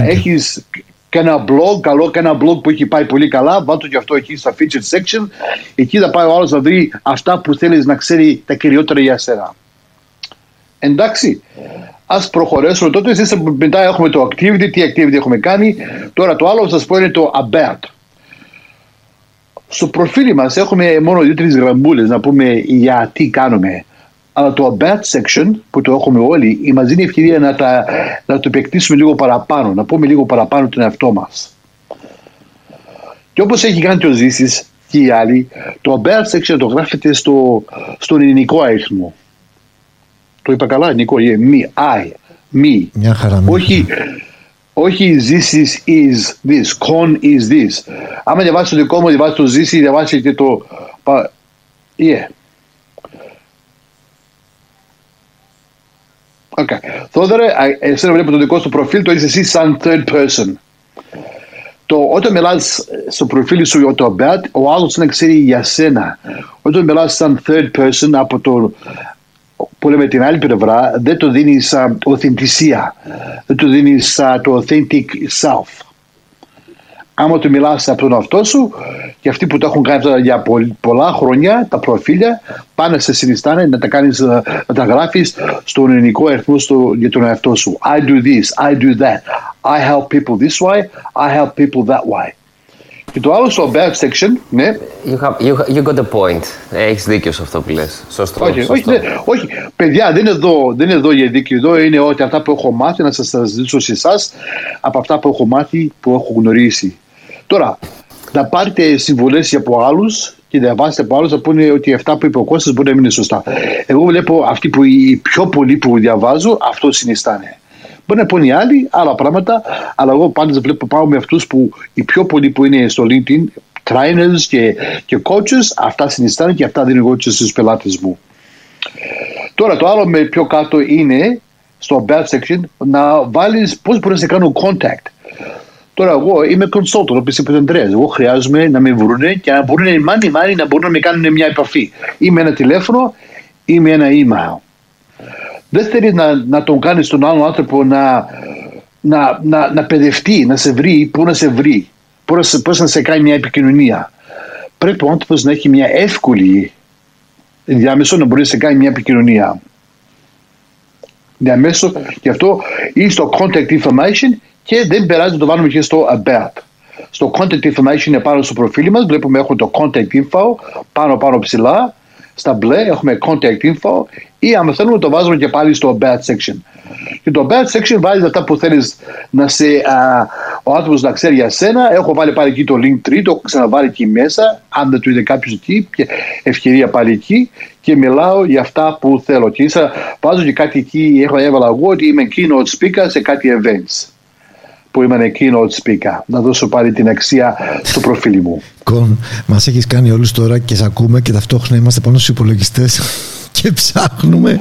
[SPEAKER 4] Έχεις
[SPEAKER 3] και ένα blog, καλό και ένα blog που έχει πάει πολύ καλά, βάλτε και αυτό εκεί στα featured section. Εκεί θα πάει ο άλλος να βρει αυτά που θέλεις να ξέρει τα κυριότερα για σένα. Εντάξει, ας προχωρήσουμε τότε. Εσείς μετά έχουμε το activity, τι activity έχουμε κάνει. Τώρα το άλλο θα σας πω είναι το about. Στο προφίλ μας έχουμε μόνο δύο-τρεις γραμμούλες να πούμε για τι κάνουμε. Αλλά το about section που το έχουμε όλοι μας δίνει ευκαιρία να, τα, να το επεκτήσουμε λίγο παραπάνω, να πούμε λίγο παραπάνω τον εαυτό μας. Και όπως έχει κάνει και ο Ζήσης και οι άλλοι, το about section το γράφεται στο, στον ελληνικό αριθμό. Το είπα καλά, Νικό, μη, I, μη.
[SPEAKER 4] Μια χαρά.
[SPEAKER 3] Όχι, όχι this is, is this, con is this. Άμα διαβάσει το δικό μου, διαβάσει το this, διαβάσει και το... Yeah. Okay. Τώρα, εσένα βλέπω το δικό σου προφίλ, το είσαι εσύ σαν third person. Το, όταν μιλάς στο προφίλ σου για το about, ο άλλος να ξέρει για σένα. Όταν μιλάς σαν third person από το, που λέμε την άλλη πλευρά, δεν το δίνει οθεντησία. Δεν το δίνει το authentic self. Άμα του μιλάς από τον αυτό σου και αυτοί που το έχουν κάνει για πολλά χρόνια, τα προφίλια, πάνε σε συνιστάνε να τα, κάνεις, να τα γράφεις στον ελληνικό αριθμό στο, για τον εαυτό σου. I do this, I do that. I help people this way, I help people that way. Και το άλλο στο bad section, ναι.
[SPEAKER 6] You, have, you, you got a point. Έχεις δίκιο σε αυτό που λες. Σωστό.
[SPEAKER 3] Όχι,
[SPEAKER 6] σωστό.
[SPEAKER 3] όχι, ναι, όχι, παιδιά, δεν είναι, εδώ, δεν είναι εδώ για δίκιο. Εδώ είναι ότι αυτά που έχω μάθει να σας τα ζητήσω σε εσάς από αυτά που έχω μάθει, που έχω γνωρίσει. Τώρα, να πάρετε συμβουλέ από άλλους και διαβάσετε από άλλους να πούνε ότι αυτά που είπε ο Κώστας μπορεί να μην είναι σωστά. Εγώ βλέπω αυτοί που οι πιο πολλοί που διαβάζω, αυτό συνιστάνε. Μπορεί να πούνε οι άλλοι άλλα πράγματα, αλλά εγώ πάντα βλέπω πάω με αυτούς που οι πιο πολλοί που είναι στο LinkedIn, trainers και, και coaches, αυτά συνιστάνε και αυτά δίνω εγώ στους πελάτες μου. Τώρα το άλλο με πιο κάτω είναι στο bad section να βάλεις πώς μπορεί να σε κάνω contact. Τώρα εγώ είμαι consultant, όπως είπε ο Αντρέα. Εγώ χρειάζομαι να με βρουν και να μπορούν μάνι μάνι να μπορούν να με κάνουν μια επαφή. Ή με ένα τηλέφωνο ή με ένα email. Δεν θέλεις να, να τον κάνεις τον άλλον άνθρωπο να, να, να, να παιδευτεί, να σε βρει, πού να σε βρει, πώς να σε κάνει μια επικοινωνία. Πρέπει ο άνθρωπος να έχει μια εύκολη διάμεσο να μπορεί να σε κάνει μια επικοινωνία. Διαμέσω, γι' αυτό ή στο contact information και δεν περάζει να το βάλουμε και στο about. Στο contact information είναι πάνω στο προφίλ μας, βλέπουμε έχουμε το contact info πάνω πάνω ψηλά, στα μπλε έχουμε contact info ή αν θέλουμε το βάζουμε και πάλι στο about section. Και το about section βάζει αυτά που θέλεις να σε, α, ο άνθρωπος να ξέρει για σένα. Έχω βάλει πάλι εκεί το link 3, το έχω ξαναβάλει εκεί μέσα, αν δεν του είδε κάποιος εκεί, και ευκαιρία πάλι εκεί και μιλάω για αυτά που θέλω. Και ίσα βάζω και κάτι εκεί, έχω έβαλα εγώ ότι είμαι keynote speaker σε κάτι events που είμαι keynote speaker. Να δώσω πάλι την αξία στο προφίλ μου.
[SPEAKER 4] Κον, μας έχεις κάνει όλους τώρα και σε ακούμε και ταυτόχρονα είμαστε πάνω στους υπολογιστές και ψάχνουμε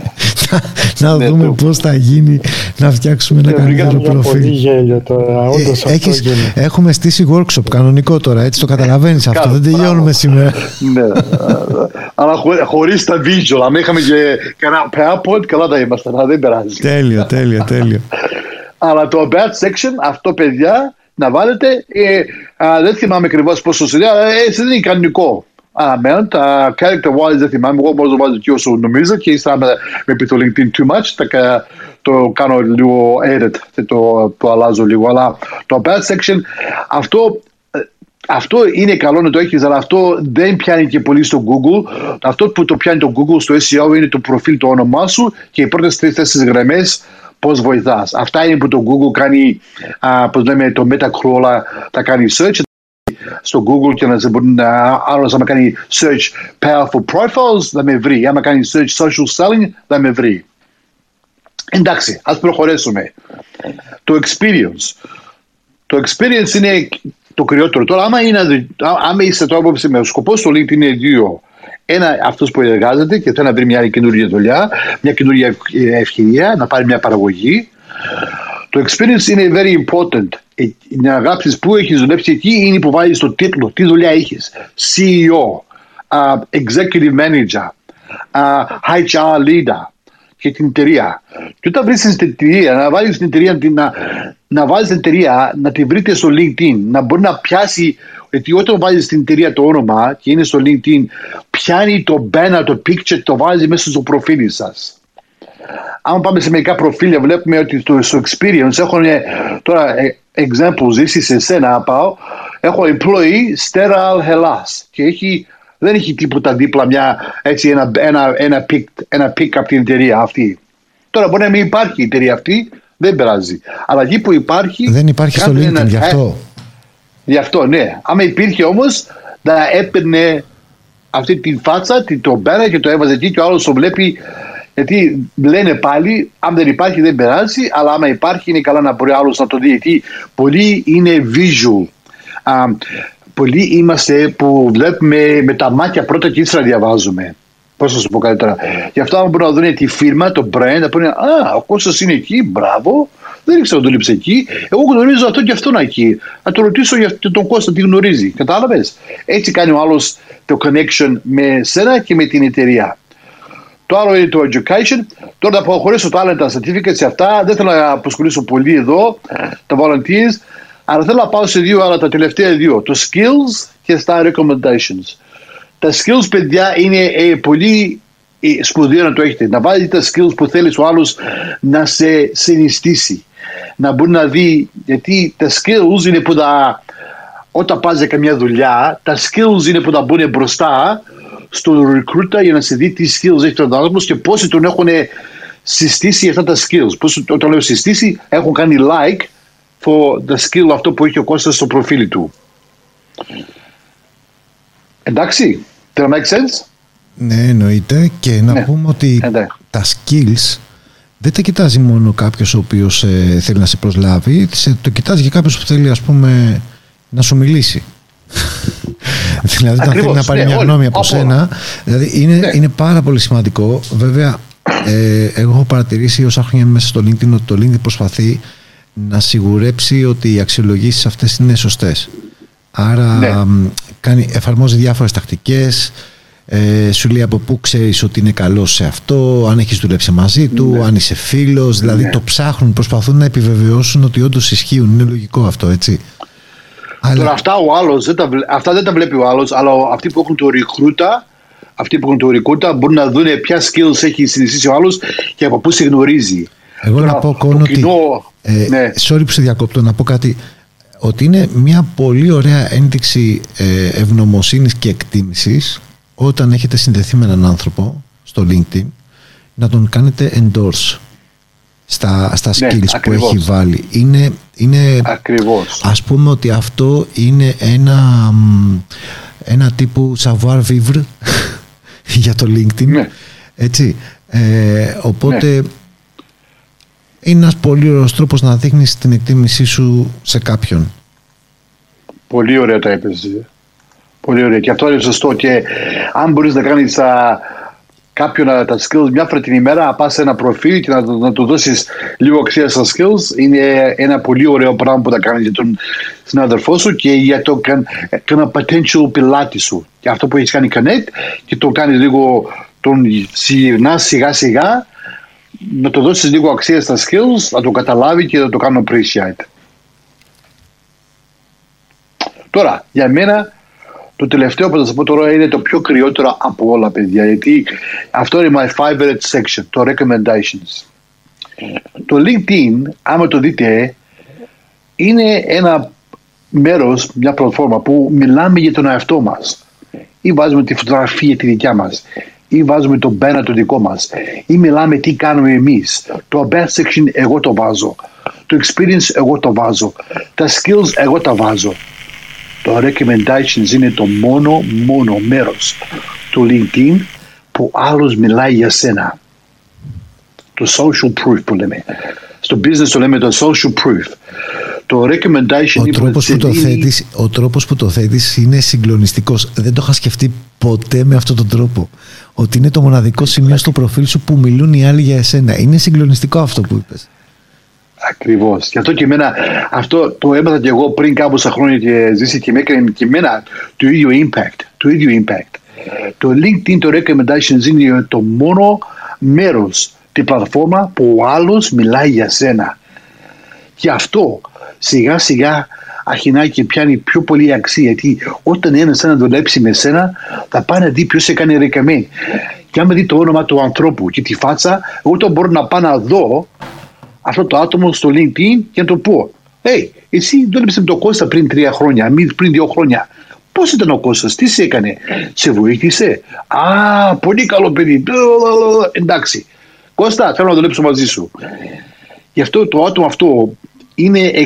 [SPEAKER 4] να, να
[SPEAKER 3] Ναι,
[SPEAKER 4] δούμε
[SPEAKER 3] το-
[SPEAKER 4] πώς θα γίνει να φτιάξουμε ένα
[SPEAKER 1] Και βρήκαμε
[SPEAKER 4] καλύτερο
[SPEAKER 1] για πολύ
[SPEAKER 4] προφίλ.
[SPEAKER 1] γέλιο τώρα. Όντως
[SPEAKER 4] Ε,
[SPEAKER 1] αυτό
[SPEAKER 4] έχεις-
[SPEAKER 1] γίνεται.
[SPEAKER 4] έχουμε στήσει workshop κανονικό τώρα, έτσι το καταλαβαίνεις αυτό, δεν
[SPEAKER 3] Μπράβο.
[SPEAKER 4] τελειώνουμε σήμερα.
[SPEAKER 3] ναι. Αλλά χω, χωρίς τα visual. Αν είχαμε και κανένα PowerPoint, καλά θα ήμασταν. Αλλά δεν περάζει.
[SPEAKER 4] τέλειο, τέλειο, τέλειο.
[SPEAKER 3] Αλλά το about section, αυτό παιδιά, να βάλετε, ε, α, δεν θυμάμαι ακριβώς πόσο σειρά, αλλά ε, δεν είναι κανονικό. Αμέν, τα character wise δεν θυμάμαι, εγώ μπορώ να το βάζω και όσο νομίζω και ύστερα με, με πει το LinkedIn too much, τα, κα- το κάνω λίγο edit, δεν το, το αλλάζω λίγο, αλλά το about section, αυτό ε, αυτό είναι καλό να το έχεις, αλλά αυτό δεν πιάνει και πολύ στο Google. Αυτό που το πιάνει το Google στο SEO είναι το προφίλ, το όνομά σου και οι πρώτες τρεις-τέσσερις γραμμές πώς βοηθάς. Αυτά είναι που το Google κάνει, α, πώς λέμε, το Metacrawler θα κάνει search στο Google και να σε μπορεί να άλλος άμα κάνει search powerful profiles θα με βρει. Άμα κάνει search social selling θα με βρει. Εντάξει, ας προχωρήσουμε. Το experience. Το experience είναι το κυριότερο. Τώρα, άμα, είναι, α- άμα είσαι τώρα απόψη με ο σκοπός του LinkedIn είναι δύο. Ένα, αυτός που εργάζεται και θέλει να βρει μια καινούργια δουλειά, μια καινούργια ευ- ευκαιρία, να πάρει μια παραγωγή. Το experience είναι very important. Ε, Να γράψεις πού έχεις δουλέψει εκεί είναι που βάζεις το τίτλο, τι δουλειά έχεις. CEO, α, executive manager, α, HR leader και την εταιρεία. Και όταν βρει την εταιρεία, να βάλεις την εταιρεία την, να, να βάζει την εταιρεία, να τη βρείτε στο LinkedIn, να μπορεί να πιάσει, γιατί όταν βάζεις την εταιρεία το όνομα και είναι στο LinkedIn, πιάνει το banner, το picture, το βάζει μέσα στο προφίλ σας. Αν πάμε σε μερικά προφίλια, βλέπουμε ότι στο, στο experience έχουν τώρα ε, examples, ζήσει σε σένα πάω, έχω employee sterile Hellas και έχει, δεν έχει τίποτα δίπλα μια, έτσι, ένα, ένα, ένα, pick, ένα pick από την εταιρεία αυτή. Τώρα μπορεί να μην υπάρχει η εταιρεία αυτή, δεν πειράζει. Αλλά εκεί που υπάρχει.
[SPEAKER 4] Δεν υπάρχει στο LinkedIn, ένα, γι' αυτό.
[SPEAKER 3] Ε, γι' αυτό, ναι. Άμα υπήρχε όμως, να έπαιρνε αυτή τη φάτσα, το μπέρα και το έβαζε εκεί και ο άλλος το βλέπει. Γιατί λένε πάλι, αν δεν υπάρχει δεν περάσει, αλλά άμα υπάρχει είναι καλά να μπορεί άλλος να το δει. Γιατί πολλοί είναι visual. Α, πολλοί είμαστε που βλέπουμε με τα μάτια πρώτα και ύστερα διαβάζουμε. Πώς να σου πω κάτι τώρα. Γι' αυτό, αν μπορούν να δουν τη φίρμα, το brand, να πούνε Α, ο Κώστας είναι εκεί, μπράβο. Δεν ήξερα ότι δούλεψε εκεί. Εγώ γνωρίζω αυτό και αυτόν εκεί. Να το ρωτήσω για τον Κώστα τι γνωρίζει. Κατάλαβες; Έτσι κάνει ο άλλος το connection με σένα και με την εταιρεία. Το άλλο είναι το education. Τώρα θα προχωρήσω το άλλο τα certificates αυτά. Δεν θέλω να αποσχολήσω πολύ εδώ τα volunteers. Αλλά θέλω να πάω σε δύο άλλα τα τελευταία δύο. Το skills και στα recommendations. Τα skills, παιδιά, είναι ε, πολύ ε, σπουδαίο να το έχετε. Να βάλετε τα skills που θέλεις ο άλλος να σε συνιστήσει. Να μπορεί να δει, γιατί τα skills είναι που τα, όταν πας για καμιά δουλειά, τα skills είναι που τα μπουν μπροστά στο recruiter για να σε δει τι skills έχει τον άνθρωπος και πόσοι τον έχουν συστήσει αυτά τα skills. Πώς, όταν λέω συστήσει, έχουν κάνει like for the skill αυτό που έχει ο Κώστας στο προφίλ του. Εντάξει, does that make sense?
[SPEAKER 4] Ναι, εννοείται. Και να ναι. πούμε ότι Εντάξει. τα skills δεν τα κοιτάζει μόνο κάποιος ο οποίος ε, θέλει να σε προσλάβει, το κοιτάζει και κάποιος που θέλει, ας πούμε, να σου μιλήσει. δηλαδή, όταν θέλει να πάρει ναι, μια γνώμη από σένα. Δηλαδή, είναι, ναι. είναι πάρα πολύ σημαντικό. Βέβαια, ε, εγώ έχω παρατηρήσει όσα χρόνια μέσα στο LinkedIn ότι το LinkedIn προσπαθεί να σιγουρέψει ότι οι αξιολογήσεις αυτές είναι σωστές. Άρα ναι. κάνει, εφαρμόζει διάφορες τακτικές, ε, σου λέει από πού ξέρεις ότι είναι καλός σε αυτό, αν έχεις δουλέψει μαζί του, ναι. αν είσαι φίλος, δηλαδή ναι. το ψάχνουν, προσπαθούν να επιβεβαιώσουν ότι όντως ισχύουν, είναι λογικό αυτό έτσι.
[SPEAKER 3] Τώρα αυτά, ο άλλος, δεν τα, αυτά δεν τα βλέπει ο άλλος, αλλά αυτοί που έχουν το recruiter, αυτοί που έχουν το recruiter μπορούν να δουν ποια skills έχει συνηθίσει ο άλλος και από πού σε γνωρίζει.
[SPEAKER 4] Εγώ Τώρα, να πω κόνο ότι, ε, ναι. sorry που σε διακόπτω, να πω κάτι, ότι είναι μια πολύ ωραία ένδειξη ε, ευγνωμοσύνης και εκτίμησης όταν έχετε συνδεθεί με έναν άνθρωπο στο LinkedIn να τον κάνετε endorse στα, στα ναι, skills που έχει βάλει. Είναι, είναι
[SPEAKER 3] ακριβώς.
[SPEAKER 4] ας πούμε ότι αυτό είναι ένα, ένα τύπου savoir vivre για το LinkedIn. Ναι. Έτσι. Ε, οπότε ναι. είναι ένας πολύ ωραίος τρόπος να δείχνεις την εκτίμησή σου σε κάποιον.
[SPEAKER 3] Πολύ ωραία τα έπαιζε. Πολύ ωραία. Και αυτό είναι σωστό. Και αν μπορείς να κάνεις κάποιον τα skills μια φορά την ημέρα, να πας σε ένα προφίλ και να, να του δώσεις λίγο αξία στα skills, είναι ένα πολύ ωραίο πράγμα που θα κάνεις για τον συνάδελφό σου και για το ένα potential πελάτη σου. Και αυτό που έχεις κάνει connect και το κάνεις λίγο, τον συγυρνά σιγά σιγά, να το δώσεις λίγο αξία στα skills, να το καταλάβει και να το κάνει appreciate. Τώρα, για μένα το τελευταίο που θα σας πω τώρα είναι το πιο κρυότερο από όλα, παιδιά. Γιατί αυτό είναι my favorite section, το recommendations. Το LinkedIn, άμα το δείτε, είναι ένα μέρος, μια πλατφόρμα που μιλάμε για τον εαυτό μας. Ή βάζουμε τη φωτογραφία τη δικιά μας. Ή βάζουμε το banner το δικό μας. Ή μιλάμε τι κάνουμε εμείς. Το best section εγώ το βάζω. Το experience εγώ το βάζω. Τα skills εγώ τα βάζω. Το recommendations είναι το μόνο, μόνο μέρος του LinkedIn που άλλος μιλάει για σένα. Το social proof που λέμε. Στο business το λέμε το social proof. Το recommendation
[SPEAKER 4] ο τρόπος, που το θέτεις, ο τρόπος που το θέτεις είναι συγκλονιστικός. Δεν το είχα σκεφτεί ποτέ με αυτόν τον τρόπο. Ότι είναι το μοναδικό σημείο στο προφίλ σου που μιλούν οι άλλοι για εσένα. Είναι συγκλονιστικό αυτό που είπες.
[SPEAKER 3] Ακριβώς. Γι' αυτό και εμένα αυτό το έμαθα και εγώ πριν κάμποσα χρόνια και ζήσει και με έκανε και εμένα το ίδιο impact. Το ίδιο impact. Το LinkedIn, το recommendations είναι το μόνο μέρος, τη πλατφόρμα που ο άλλος μιλάει για σένα. Και αυτό σιγά σιγά αρχινάει και πιάνει πιο πολύ αξία. Γιατί όταν ένας να δουλέψει με σένα, θα πάει να δει ποιος έκανε recommend. Και άμα δει το όνομα του ανθρώπου και τη φάτσα, εγώ το μπορώ να πάω να δω αυτό το άτομο στο LinkedIn και να το πω. Hey, εσύ δούλεψε με τον Κώστα πριν τρία χρόνια, πριν δύο χρόνια. Πώς ήταν ο Κώστας, τι σε έκανε, σε βοήθησε; Α, πολύ καλό παιδί. Εντάξει. Κώστα, θέλω να δουλέψω μαζί σου. Γι' αυτό το άτομο αυτό είναι, ε,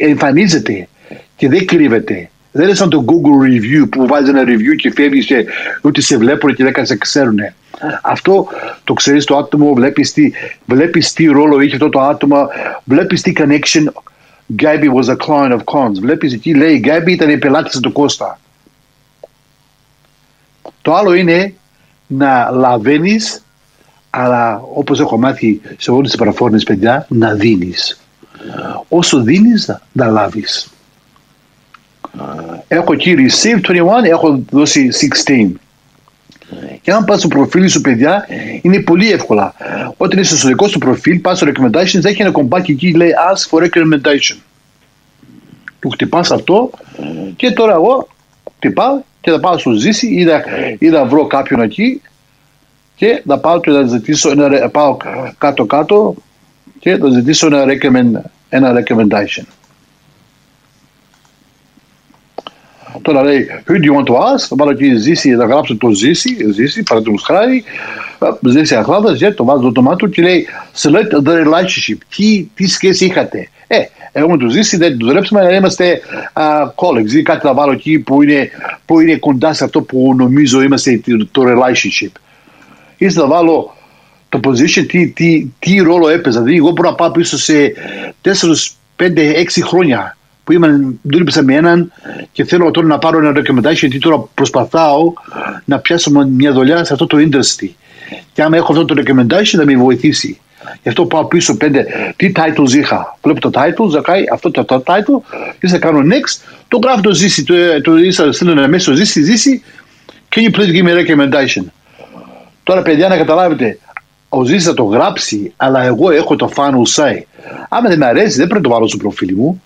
[SPEAKER 3] εμφανίζεται και δεν κρύβεται. Δεν είναι σαν το Google Review που βάζεις ένα review και φεύγεις και ούτε σε βλέπουν και δεν σε ξέρουν. Αυτό το ξέρεις το άτομο, βλέπεις τι, βλέπεις τι ρόλο είχε αυτό το άτομο, βλέπεις τι connection. Gabby was a client of cons. Βλέπεις εκεί λέει Gabby ήταν η πελάτης του Κώστα. Το άλλο είναι να λαβαίνεις, αλλά όπως έχω μάθει σε όλες τις παραφόρμε παιδιά, να δίνεις. Όσο δίνεις, να λάβεις. Έχω εκεί receive 21, έχω δώσει 16. Και αν πας στο προφίλ σου, παιδιά, είναι πολύ εύκολα. Όταν είσαι στο δικό σου προφίλ, πας στο recommendations, έχει ένα κομπάκι εκεί λέει Ask for recommendation. Του χτυπάς αυτό και τώρα εγώ χτυπάω και θα πάω στο ζήσει ή να, ή να βρω κάποιον εκεί και θα πάω και να ζητήσω ένα, πάω κάτω κάτω και θα ζητήσω ένα, recommend, ένα recommendation. Τώρα λέει, who do you want to ask, θα πάρω εκεί ζήσει, θα γράψω το ζήσει, ζήσει, παραδείγματος χάρη, ζήσει Αχλάδας, yeah, το βάζω το όνομά του και λέει, select the relationship, τι, τι σχέση είχατε; Ε, εγώ με το ζήσει, δεν το δουλέψαμε, αλλά είμαστε uh, colleagues ή κάτι θα βάλω εκεί που είναι, που είναι κοντά σε αυτό που νομίζω είμαστε το relationship. Ή θα βάλω το position, τι, τι, τι ρόλο έπαιζα. Δηλαδή, εγώ μπορώ να πάω πίσω σε 4, 5, 6 χρόνια που είμαι, δούλεψα με έναν και θέλω τώρα να πάρω ένα recommendation γιατί τώρα προσπαθάω να πιάσω μια δουλειά σε αυτό το industry. Και άμα έχω αυτό το recommendation θα με βοηθήσει. Γι' αυτό πάω πίσω πέντε. Τι titles είχα; Βλέπω το title, ζακάει αυτό το, το title, και θα κάνω next. Το γράφω το ζήσει, το, το ίσα στείλω ένα μέσο ζήσει, ζήσει. Can you please give me a recommendation; Τώρα παιδιά να καταλάβετε, ο Ζήσης θα το γράψει, αλλά εγώ έχω το final say. Άμα δεν με αρέσει, δεν πρέπει να το βάλω στο προφίλ μου.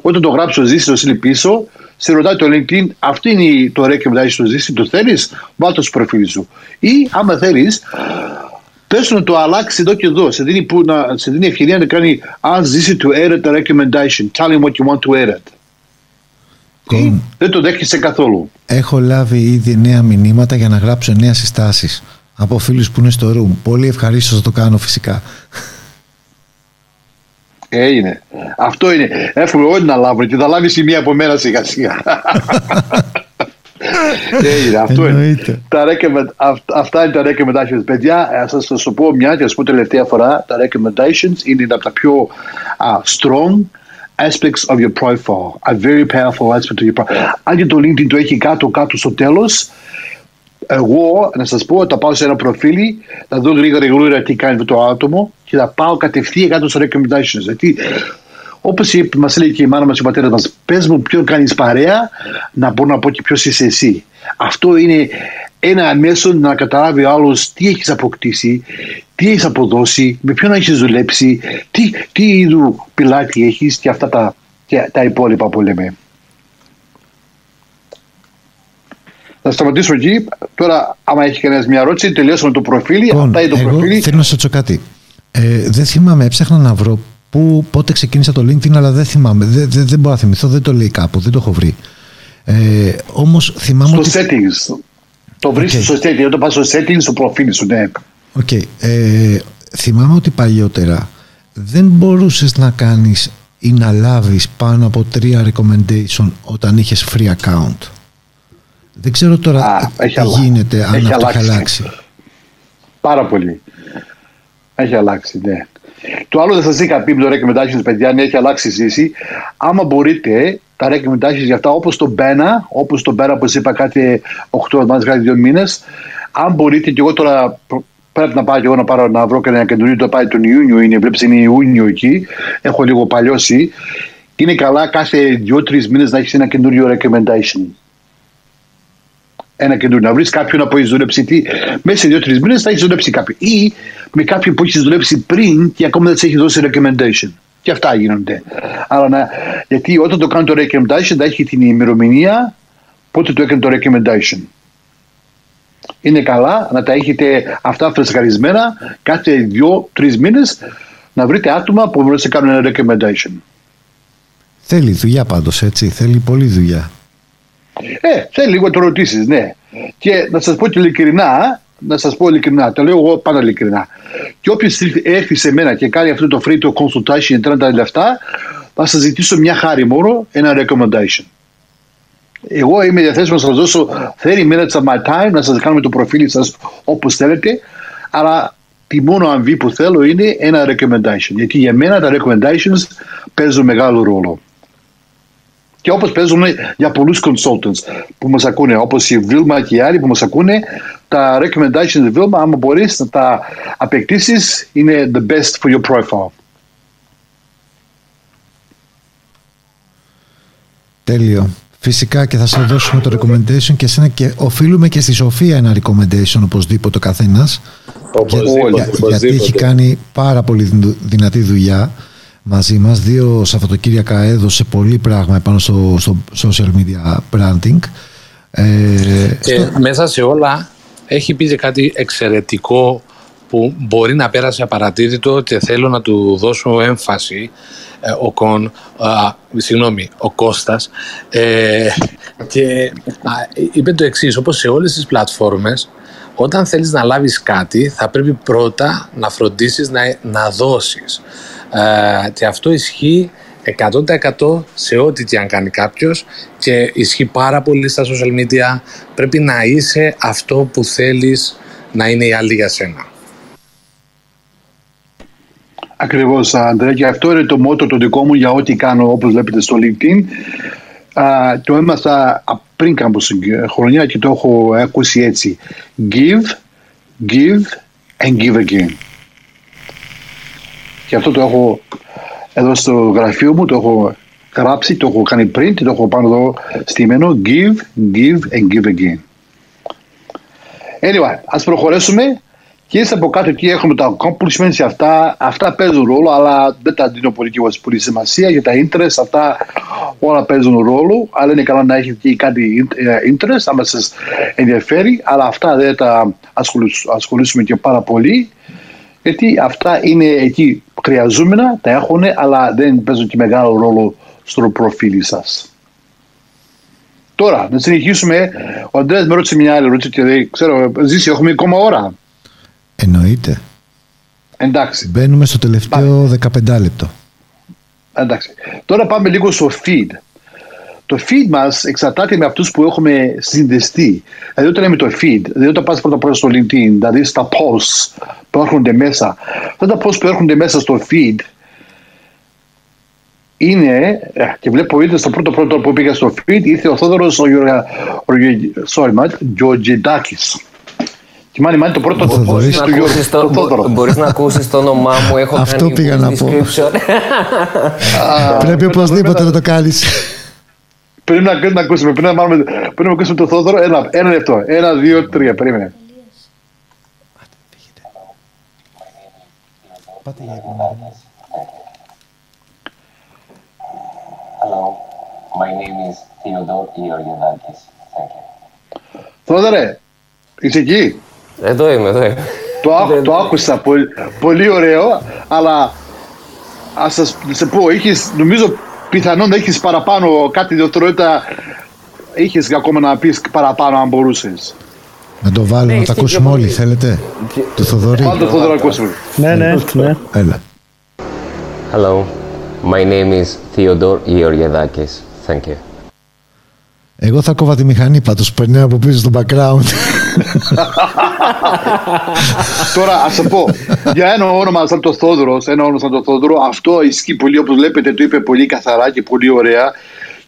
[SPEAKER 3] Όταν το γράψω ζήσει, το στείλει πίσω, σε ρωτάει το LinkedIn, αυτή είναι το recommendation στο ζήσει, το θέλεις, βάλτε το στο προφίλ σου. Ή άμα θέλεις, πες να το αλλάξει εδώ και εδώ. Σε δίνει, που να, σε δίνει ευκαιρία να κάνει αν ζήσει to edit the recommendation. Tell him what you want to edit. Ή δεν το δέχεσαι καθόλου.
[SPEAKER 4] Έχω λάβει ήδη νέα μηνύματα για να γράψω νέα συστάσεις από φίλους που είναι στο room. Πολύ ευχαρίστως να το κάνω φυσικά.
[SPEAKER 3] Έγινε. Αυτό είναι. Εύχομαι όλοι να λάβουν και θα λάβει η μία από μέρα σιγά σιγά. Έγινε. Αυτό είναι. Τα αυτά είναι τα recommendations. Παιδιά, θα σας το πω μια και σας πω τελευταία φορά. Τα recommendations είναι από τα πιο uh, strong aspects of your profile. A very powerful aspect of your profile. Αν και το LinkedIn το έχει κάτω κάτω στο τέλος, εγώ να σας πω θα πάω σε ένα προφίλ, θα δω γρήγορα γρήγορα τι κάνει το άτομο και θα πάω κατευθείαν κάτω στο recommendations. Γιατί όπως μας λέει και η μάνα μας και ο πατέρας μας, πες μου ποιον κάνεις παρέα, να μπορώ να πω και ποιος είσαι εσύ. Αυτό είναι ένα μέσο να καταλάβει ο άλλος τι έχεις αποκτήσει, τι έχεις αποδώσει, με ποιον έχεις δουλέψει, τι, τι είδου πιλάτη έχεις και αυτά τα, τα υπόλοιπα που λέμε. Θα σταματήσω εκεί. Τώρα, άμα έχει κανένας μια ερώτηση, τελειώσαμε το προφίλ. Λοιπόν, Αυτά είναι το
[SPEAKER 4] εγώ
[SPEAKER 3] προφίλ.
[SPEAKER 4] Θέλω να σα ρωτήσω κάτι. Ε, δεν θυμάμαι, έψαχνα να βρω που, πότε ξεκίνησα το LinkedIn, αλλά δεν θυμάμαι. Δεν, δεν, δεν μπορώ να θυμηθώ, δεν το λέει κάπου, δεν το έχω βρει. Ε, Όμως θυμάμαι.
[SPEAKER 3] Στο
[SPEAKER 4] ότι...
[SPEAKER 3] settings. Το βρίσκει okay. στο settings. Όταν πας στο settings, στο προφίλ σου, ναι.
[SPEAKER 4] OK. Okay. Ε, θυμάμαι ότι παλιότερα δεν μπορούσες να κάνεις ή να λάβεις πάνω από τρία recommendation όταν είχες free account. Δεν ξέρω τώρα Α, τι γίνεται αν
[SPEAKER 3] έχει
[SPEAKER 4] αυτό
[SPEAKER 3] αλλάξει.
[SPEAKER 4] έχει αλλάξει.
[SPEAKER 3] Πάρα πολύ. Έχει αλλάξει, ναι. Το άλλο δεν σας είχα πει με το recommendations, παιδιά, ναι, έχει αλλάξει η ζήση. Άμα μπορείτε, τα recommendations για αυτά, όπως το Μπένα, όπως το Μπένα που σας είπα κάτι 8 εβδομάδες, κάτι 2 μήνες, αν μπορείτε, και εγώ τώρα πρέπει να πάω και εγώ να πάρω να βρω και ένα καινούριο, το πάει τον Ιούνιο, είναι, βλέπεις είναι Ιούνιο εκεί, έχω λίγο παλιώσει. Είναι καλά κάθε 2-3 μήνες να έχεις ένα καινούριο recommendation ένα καινούριο. Να βρεις κάποιον που έχεις δουλέψει τι, μέσα σε δύο-τρεις μήνες θα έχεις δουλέψει κάποιον. Ή με κάποιον που έχεις δουλέψει πριν και ακόμα δεν τη έχει δώσει recommendation. Και αυτά γίνονται. Αλλά να, γιατί όταν το κάνει το recommendation θα έχει την ημερομηνία πότε το έκανε το recommendation. Είναι καλά να τα έχετε αυτά φρεσκαρισμένα κάθε δύο-τρεις μήνες να βρείτε άτομα που μπορούν να κάνουν ένα recommendation.
[SPEAKER 4] Θέλει δουλειά πάντως, έτσι. Θέλει πολλή δουλειά.
[SPEAKER 3] Ε, θέλει λίγο το ρωτήσεις, ναι. Και να σας πω και ειλικρινά, να σας πω ειλικρινά, το λέω εγώ πάντα ειλικρινά. Και όποιος έρθει σε μένα και κάνει αυτό το free to consultation 30 λεφτά, θα σας ζητήσω μια χάρη μόνο, ένα recommendation. Εγώ είμαι διαθέσιμο να σας δώσω 30 minutes of my time να σας κάνουμε το προφίλ σας όπως θέλετε, αλλά τη μόνο αμοιβή που θέλω είναι ένα recommendation. Γιατί για μένα τα recommendations παίζουν μεγάλο ρόλο. Και όπως παίζουν για πολλούς consultants που μας ακούνε, όπως η Vilma και οι άλλοι που μας ακούνε, τα recommendations της Vilma, άμα μπορείς να τα απεκτήσεις, είναι the best for your profile.
[SPEAKER 4] Τέλειο. Φυσικά και θα σε δώσουμε το recommendation και εσένα και οφείλουμε και στη Σοφία ένα recommendation οπωσδήποτε ο καθένας.
[SPEAKER 5] Οπωσδήποτε,
[SPEAKER 4] Για, γιατί έχει κάνει πάρα πολύ δυνατή δουλειά μαζί μας. Δύο Σαββατοκύριακα έδωσε πολύ πράγμα πάνω στο, στο social media branding.
[SPEAKER 5] Ε, και μέσα σε όλα έχει πει και κάτι εξαιρετικό που μπορεί να πέρασε απαρατήρητο και θέλω να του δώσω έμφαση ε, ο Κον, α, συγγνώμη, ο Κώστας ε, και α, είπε το εξής, όπως σε όλες τις πλατφόρμες όταν θέλεις να λάβεις κάτι θα πρέπει πρώτα να φροντίσεις να, να δώσεις ε, και αυτό ισχύει 100% σε ό,τι και αν κάνει κάποιος και ισχύει πάρα πολύ στα social media πρέπει να είσαι αυτό που θέλεις να είναι οι άλλοι για σένα.
[SPEAKER 3] Ακριβώς, Αντρέα, και αυτό είναι το μότο το δικό μου για ό,τι κάνω, όπως βλέπετε στο LinkedIn. Α, το έμαθα πριν κάμπο χρονιά και το έχω ακούσει έτσι. Give, give and give again. Και αυτό το έχω εδώ στο γραφείο μου, το έχω γράψει, το έχω κάνει print, το έχω πάνω εδώ στημένο. Give, give and give again. Anyway, ας προχωρήσουμε και από κάτω εκεί έχουμε τα accomplishments αυτά, αυτά παίζουν ρόλο, αλλά δεν τα δίνω πολύ, πολύ σημασία για τα interest, αυτά όλα παίζουν ρόλο, αλλά είναι καλά να έχετε και κάτι ε, interest, άμα σας ενδιαφέρει, αλλά αυτά δεν τα ασχολήσουμε και πάρα πολύ, γιατί αυτά είναι εκεί χρειαζόμενα, τα έχουν, αλλά δεν παίζουν και μεγάλο ρόλο στο προφίλ σας. Τώρα, να συνεχίσουμε. Ο Αντρέας με ρώτησε μια άλλη ερώτηση και δεν ξέρω, ζήσει, έχουμε ακόμα ώρα.
[SPEAKER 4] Εννοείται.
[SPEAKER 3] Εντάξει.
[SPEAKER 4] Μπαίνουμε στο τελευταίο πάμε. 15 λεπτό.
[SPEAKER 3] Εντάξει. Τώρα πάμε λίγο στο feed. Το feed μας εξαρτάται με αυτούς που έχουμε συνδεστεί. Δηλαδή, όταν λέμε το feed, δηλαδή όταν πας πρώτα πρώτα στο LinkedIn, δηλαδή στα posts που έρχονται μέσα, αυτά τα posts που έρχονται μέσα στο feed είναι, ε, και βλέπω είτε στο πρώτο πρώτο που πήγα στο feed, ήρθε ο Θόδωρος ο, ο, Georgiadakis. Θυμάμαι, μάλλον το πρώτο
[SPEAKER 6] το μπορείς, να ακούσεις το, το, μπορείς να ακούσεις το όνομά μου, έχω
[SPEAKER 4] Αυτό πήγα να πω. Πρέπει οπωσδήποτε να το κάνεις.
[SPEAKER 3] Πριν να, να ακούσουμε, πριν να, μάλλον, πριν να ακούσουμε το Θόδωρο, ένα, ένα λεπτό. Ένα, δύο, τρία, περίμενε. Πάτε για Hello, my name is Theodore Georgiadakis. Thank you. Θόδωρε, είσαι εκεί;
[SPEAKER 6] Εδώ είμαι, εδώ είμαι.
[SPEAKER 3] Το, το άκουσα, πολύ, πολύ ωραίο, αλλά ας σας σε πω, είχες, νομίζω πιθανόν να έχεις παραπάνω κάτι ιδιωτερότητα, είχες ακόμα να πεις παραπάνω αν μπορούσες.
[SPEAKER 4] Να το βάλω, ναι, να το ακούσουμε όλοι, θέλετε; Το Θοδωρή.
[SPEAKER 3] Πάντα το Θοδωρή ακούσουμε.
[SPEAKER 1] Ναι, ναι, ναι.
[SPEAKER 4] Έλα.
[SPEAKER 6] Hello, my name is Theodore Georgiadakis. Thank you.
[SPEAKER 4] Εγώ θα κόβα τη μηχανή πάντως που περνάει από πίσω στο background.
[SPEAKER 3] Τώρα, ας πω, για ένα όνομα σαν το Θόδωρος, ένα όνομα σαν το Θόδωρο, αυτό ισχύει πολύ, όπως βλέπετε, το είπε πολύ καθαρά και πολύ ωραία.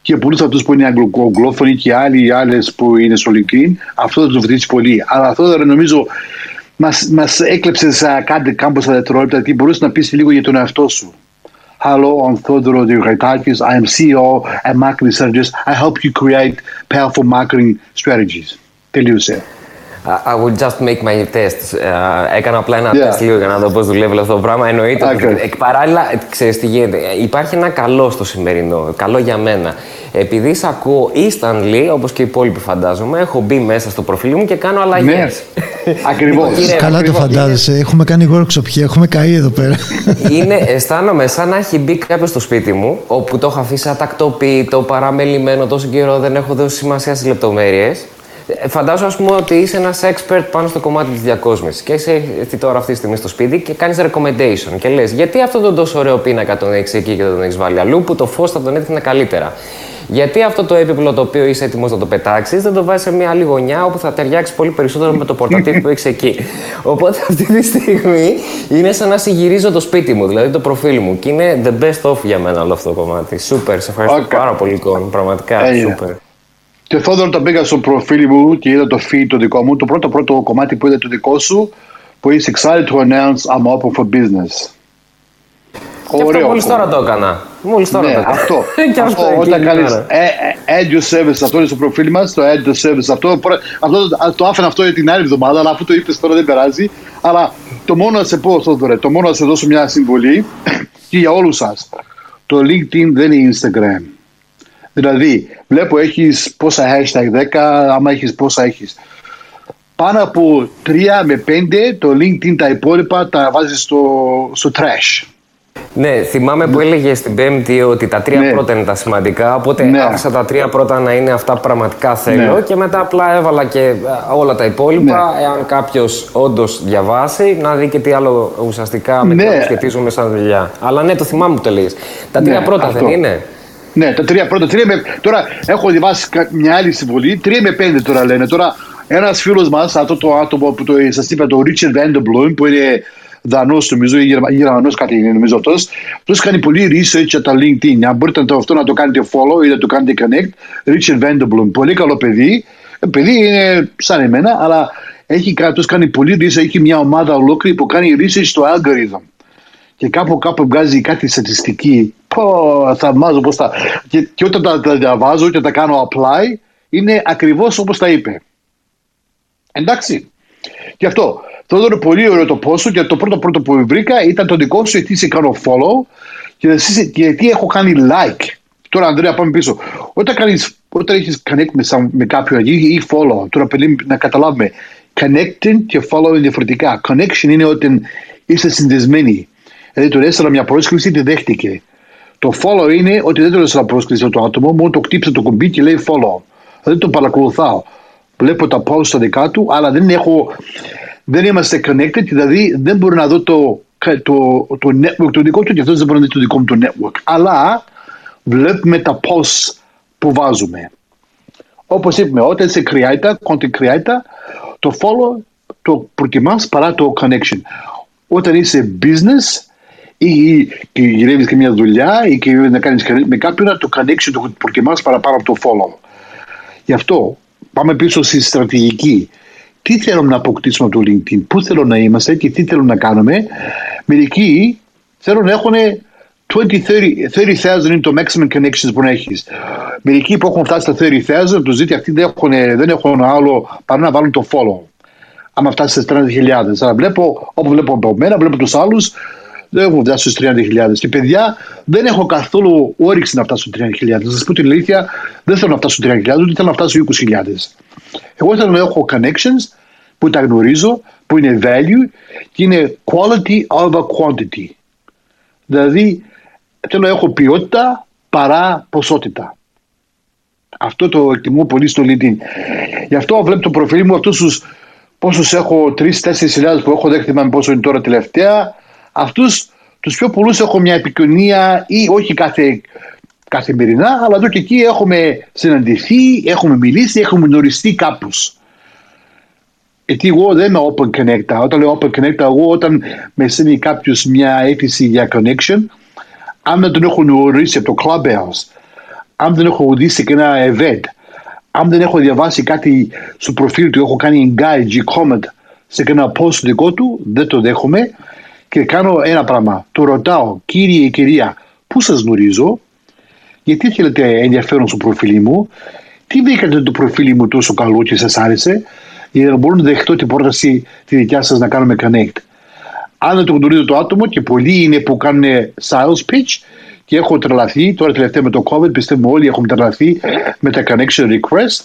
[SPEAKER 3] Και πολλούς αυτούς που είναι αγγλόφωνοι και άλλοι άλλες που είναι στο LinkedIn, αυτό θα τους βοηθήσει πολύ. Αλλά Θόδωρο, νομίζω, μας έκλεψες κάτι κάμποσα δευτερόλεπτα, γιατί μπορούσες να πεις λίγο για τον εαυτό σου. Hello, I'm Theodoro Diogaitakis. I am CEO and marketing strategist. I help you create powerful marketing strategies. Τελείωσε.
[SPEAKER 6] I will just make my test. Uh, έκανα απλά ένα
[SPEAKER 3] Yeah.
[SPEAKER 6] τεστ λίγο για να δω πώς δουλεύει αυτό το πράγμα. Εννοείται. ότι
[SPEAKER 3] Okay.
[SPEAKER 6] Εκ παράλληλα, ξέρεις τι γίνεται. Υπάρχει ένα καλό στο σημερινό. Καλό για μένα. Επειδή σε ακούω instantly, όπως και οι υπόλοιποι φαντάζομαι, έχω μπει μέσα στο προφίλ μου και κάνω αλλαγές.
[SPEAKER 3] Ναι, ακριβώς.
[SPEAKER 6] Κύριε,
[SPEAKER 4] Καλά το
[SPEAKER 3] ακριβώς.
[SPEAKER 4] φαντάζεσαι. Έχουμε κάνει workshop και έχουμε καεί εδώ πέρα.
[SPEAKER 6] Είναι, αισθάνομαι σαν να έχει μπει κάποιος στο σπίτι μου, όπου το έχω αφήσει ατακτοποιητό, παραμελημένο τόσο καιρό, δεν έχω δώσει σημασία στις λεπτομέρειες. Φαντάζομαι, ας πούμε, ότι είσαι ένας expert πάνω στο κομμάτι της διακόσμησης και είσαι έρθει τώρα αυτή τη στιγμή στο σπίτι και κάνεις recommendation και λες: Γιατί αυτόν τον τόσο ωραίο πίνακα τον έχεις εκεί και δεν τον έχεις βάλει αλλού, που το φως θα τον έδειχνε καλύτερα. Γιατί αυτό το έπιπλο το οποίο είσαι έτοιμος να το πετάξεις, δεν το βάζεις σε μια άλλη γωνιά όπου θα ταιριάξει πολύ περισσότερο με το πορτατίφ που έχεις εκεί. Οπότε αυτή τη στιγμή είναι σαν να συγυρίζω το σπίτι μου, δηλαδή το προφίλ μου. Και είναι the best of για μένα όλο αυτό το κομμάτι. Σούπερ, σε ευχαριστώ
[SPEAKER 3] Οκ.
[SPEAKER 6] πάρα πολύ, Κον. Πραγματικά,
[SPEAKER 3] Έγινε.
[SPEAKER 6] σούπερ.
[SPEAKER 3] Και Θόδωρο, όταν πήγα στο προφίλ μου και είδα το feed το δικό μου, το πρώτο πρώτο κομμάτι που είδα το δικό σου, που είσαι excited to announce I'm open for business.
[SPEAKER 6] Και αυτό μόλις τώρα το έκανα. Μόλις τώρα
[SPEAKER 3] Ναι,
[SPEAKER 6] το έκανα.
[SPEAKER 3] αυτό.
[SPEAKER 6] και αυτό,
[SPEAKER 3] αυτό
[SPEAKER 6] εκείνη
[SPEAKER 3] όταν
[SPEAKER 6] την
[SPEAKER 3] κάνεις
[SPEAKER 6] ώρα.
[SPEAKER 3] ε, ε, add your service, αυτό είναι στο προφίλ μας, το add your service. Αυτό, προ- αυτό το άφηνα αυτό για την άλλη εβδομάδα, αλλά αφού το είπες τώρα δεν περάζει. Αλλά το μόνο να σε πω, Θόδωρε, το μόνο να σε δώσω μια συμβολή και για όλους σας. Το LinkedIn δεν είναι Instagram. Δηλαδή, βλέπω έχεις πόσα hashtag 10, άμα έχεις πόσα έχεις. Πάνω από 3 με 5 το LinkedIn τα υπόλοιπα τα βάζεις στο, στο trash.
[SPEAKER 6] Ναι, θυμάμαι που έλεγες στην Πέμπτη ότι τα τρία
[SPEAKER 3] Ναι.
[SPEAKER 6] πρώτα είναι τα σημαντικά. Οπότε
[SPEAKER 3] Ναι.
[SPEAKER 6] άφησα τα τρία πρώτα να είναι αυτά που πραγματικά θέλω
[SPEAKER 3] Ναι.
[SPEAKER 6] και μετά απλά έβαλα και ε, όλα τα υπόλοιπα. Εάν κάποιος όντως διαβάσει, να δει και τι άλλο ουσιαστικά με τι
[SPEAKER 3] Ναι.
[SPEAKER 6] άλλο σχετίζομαι σαν δουλειά. Αλλά ναι, το θυμάμαι που το λες. Τα τρία
[SPEAKER 3] Ναι,
[SPEAKER 6] πρώτα
[SPEAKER 3] αυτό.
[SPEAKER 6] δεν είναι;
[SPEAKER 3] Ναι, τα τρία πρώτα. Τρία με... Τώρα έχω διαβάσει κα- μια άλλη συμβολή. Τρία με πέντε τώρα λένε. Τώρα ένας φίλος μας, αυτό το άτομο που το, σας είπα, το Richard Vanderblom, που είναι Δανός, νομίζω, ή Γερμα- Γερμανός κάτι είναι, νομίζω αυτός. Αυτός κάνει πολύ research για τα LinkedIn. Αν μπορείτε να το, αυτό να το κάνετε follow ή να το κάνετε connect. Richard Vanderblom, πολύ καλό παιδί. Ε, Παιδί είναι σαν εμένα, αλλά έχει, κα- αυτός κάνει πολύ research. Έχει μια ομάδα ολόκληρη που κάνει research στο algorithm και κάπου κάπου βγάζει κάτι στατιστική. Πω, θαυμάζω πώς τα... Και, και όταν τα, τα διαβάζω και τα κάνω apply, είναι ακριβώς όπως τα είπε. Εντάξει. Γι' αυτό. Το είναι πολύ ωραίο το post σου και το πρώτο πρώτο που βρήκα ήταν το δικό σου γιατί σε κάνω follow και εσύ- και γιατί έχω κάνει like. Τώρα, Ανδρέα, πάμε πίσω. Όταν, κάνεις, όταν έχεις connect με, σαν- με κάποιον ή, ή follow, τώρα πρέπει να καταλάβουμε. Connecting και follow είναι διαφορετικά. Connection είναι όταν είστε συνδεσμένοι. Δηλαδή, του έστειλα μια πρόσκληση, τη δέχτηκε. Το follow είναι ότι δεν του έστειλα πρόσκληση το άτομο, μόνο το κτύψε το κουμπί και λέει follow. Δηλαδή, το παρακολουθάω. Βλέπω τα posts στα δικά του, αλλά δεν έχω δεν είμαστε connected, δηλαδή δεν μπορώ να δω το, το, το network το δικό του και αυτός δεν μπορεί να δει το δικό μου το network. Αλλά βλέπουμε τα posts που βάζουμε. Όπως είπαμε, όταν είσαι creator, content creator, το follow το προτιμάς παρά το connection. Όταν είσαι business ή, ή και γυρεύεις και μια δουλειά ή και να κάνεις connect με κάποιον, το connection το προτιμάς παραπάνω από το follow. Γι' αυτό πάμε πίσω στη στρατηγική. Τι θέλουμε να αποκτήσουμε από το LinkedIn, πού θέλω να είμαστε και τι θέλουμε να κάνουμε; Μερικοί θέλουν να έχουν 20-30,000 είναι το maximum connections που να έχεις. Μερικοί που έχουν φτάσει στα 30,000, τους δείτε αυτοί δεν έχουν, δεν έχουν άλλο παρά να βάλουν το follow. Άμα φτάσεις στι 30.000. Αλλά βλέπω, όπου βλέπω από μένα, βλέπω τους άλλους, δεν έχουν φτάσει στους 30.000. Και παιδιά, δεν έχω καθόλου όρεξη να φτάσω στου 30.000. Να σας πω την αλήθεια, δεν θέλω να φτάσω στου 30.000, ούτε θέλω να φτάσω στου 20.000. Εγώ θέλω να έχω connections που τα γνωρίζω, που είναι value και είναι quality over quantity. Δηλαδή, θέλω να έχω ποιότητα παρά ποσότητα. Αυτό το εκτιμώ πολύ στο LinkedIn. Γι' αυτό βλέπω το προφίλ μου, αυτούς τους πόσους έχω, 3-4 χιλιάδες που έχω, δεν θυμάμαι πόσο είναι τώρα τελευταία. Αυτούς τους πιο πολλούς έχω μια επικοινωνία ή όχι κάθε, καθημερινά, αλλά εδώ και εκεί έχουμε συναντηθεί, έχουμε μιλήσει, έχουμε γνωριστεί κάπως. Γιατί εγώ δεν είμαι open connector. Όταν λέω open connector, εγώ όταν με στέλνει κάποιος μια αίτηση για connection, αν δεν τον έχω γνωρίσει από το Clubhouse, αν δεν έχω δει σε ένα event, αν δεν έχω διαβάσει κάτι στο προφίλ του, έχω κάνει engage ή comment σε ένα post δικό του, δεν το δέχομαι και κάνω ένα πράγμα. Το ρωτάω, κύριε ή κυρία, πού σας γνωρίζω, γιατί θέλετε ενδιαφέρον στο προφίλ μου, τι βρήκατε το προφίλ μου τόσο καλό και σας άρεσε, για να μπορούν να δεχτώ την πρόταση τη δικιά σας να κάνουμε connect. Αν δεν το γνωρίζω το άτομο και πολλοί είναι που κάνουν sales pitch και έχω τρελαθεί τώρα τελευταία με το COVID πιστεύουμε όλοι έχουμε τρελαθεί με τα connection request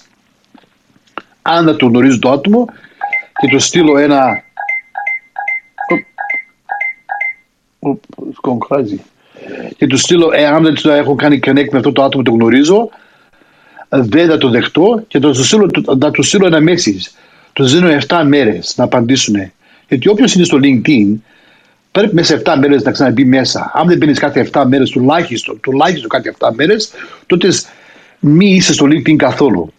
[SPEAKER 3] αν δεν το γνωρίζω το άτομο και το στείλω ένα σκογκράζει και του στείλω εάν δεν το έχω κάνει connect με αυτό το άτομο το γνωρίζω δεν θα το δεχτώ και θα του στείλω, θα του στείλω ένα message του δίνω 7 μέρες να απαντήσουν γιατί όποιος είναι στο LinkedIn πρέπει μέσα σε 7 μέρες να ξαναμπεί μέσα. Αν δεν μπαίνει κάθε 7 μέρες, τουλάχιστον, τουλάχιστον κάθε 7 μέρες, τότε μη είσαι στο LinkedIn καθόλου.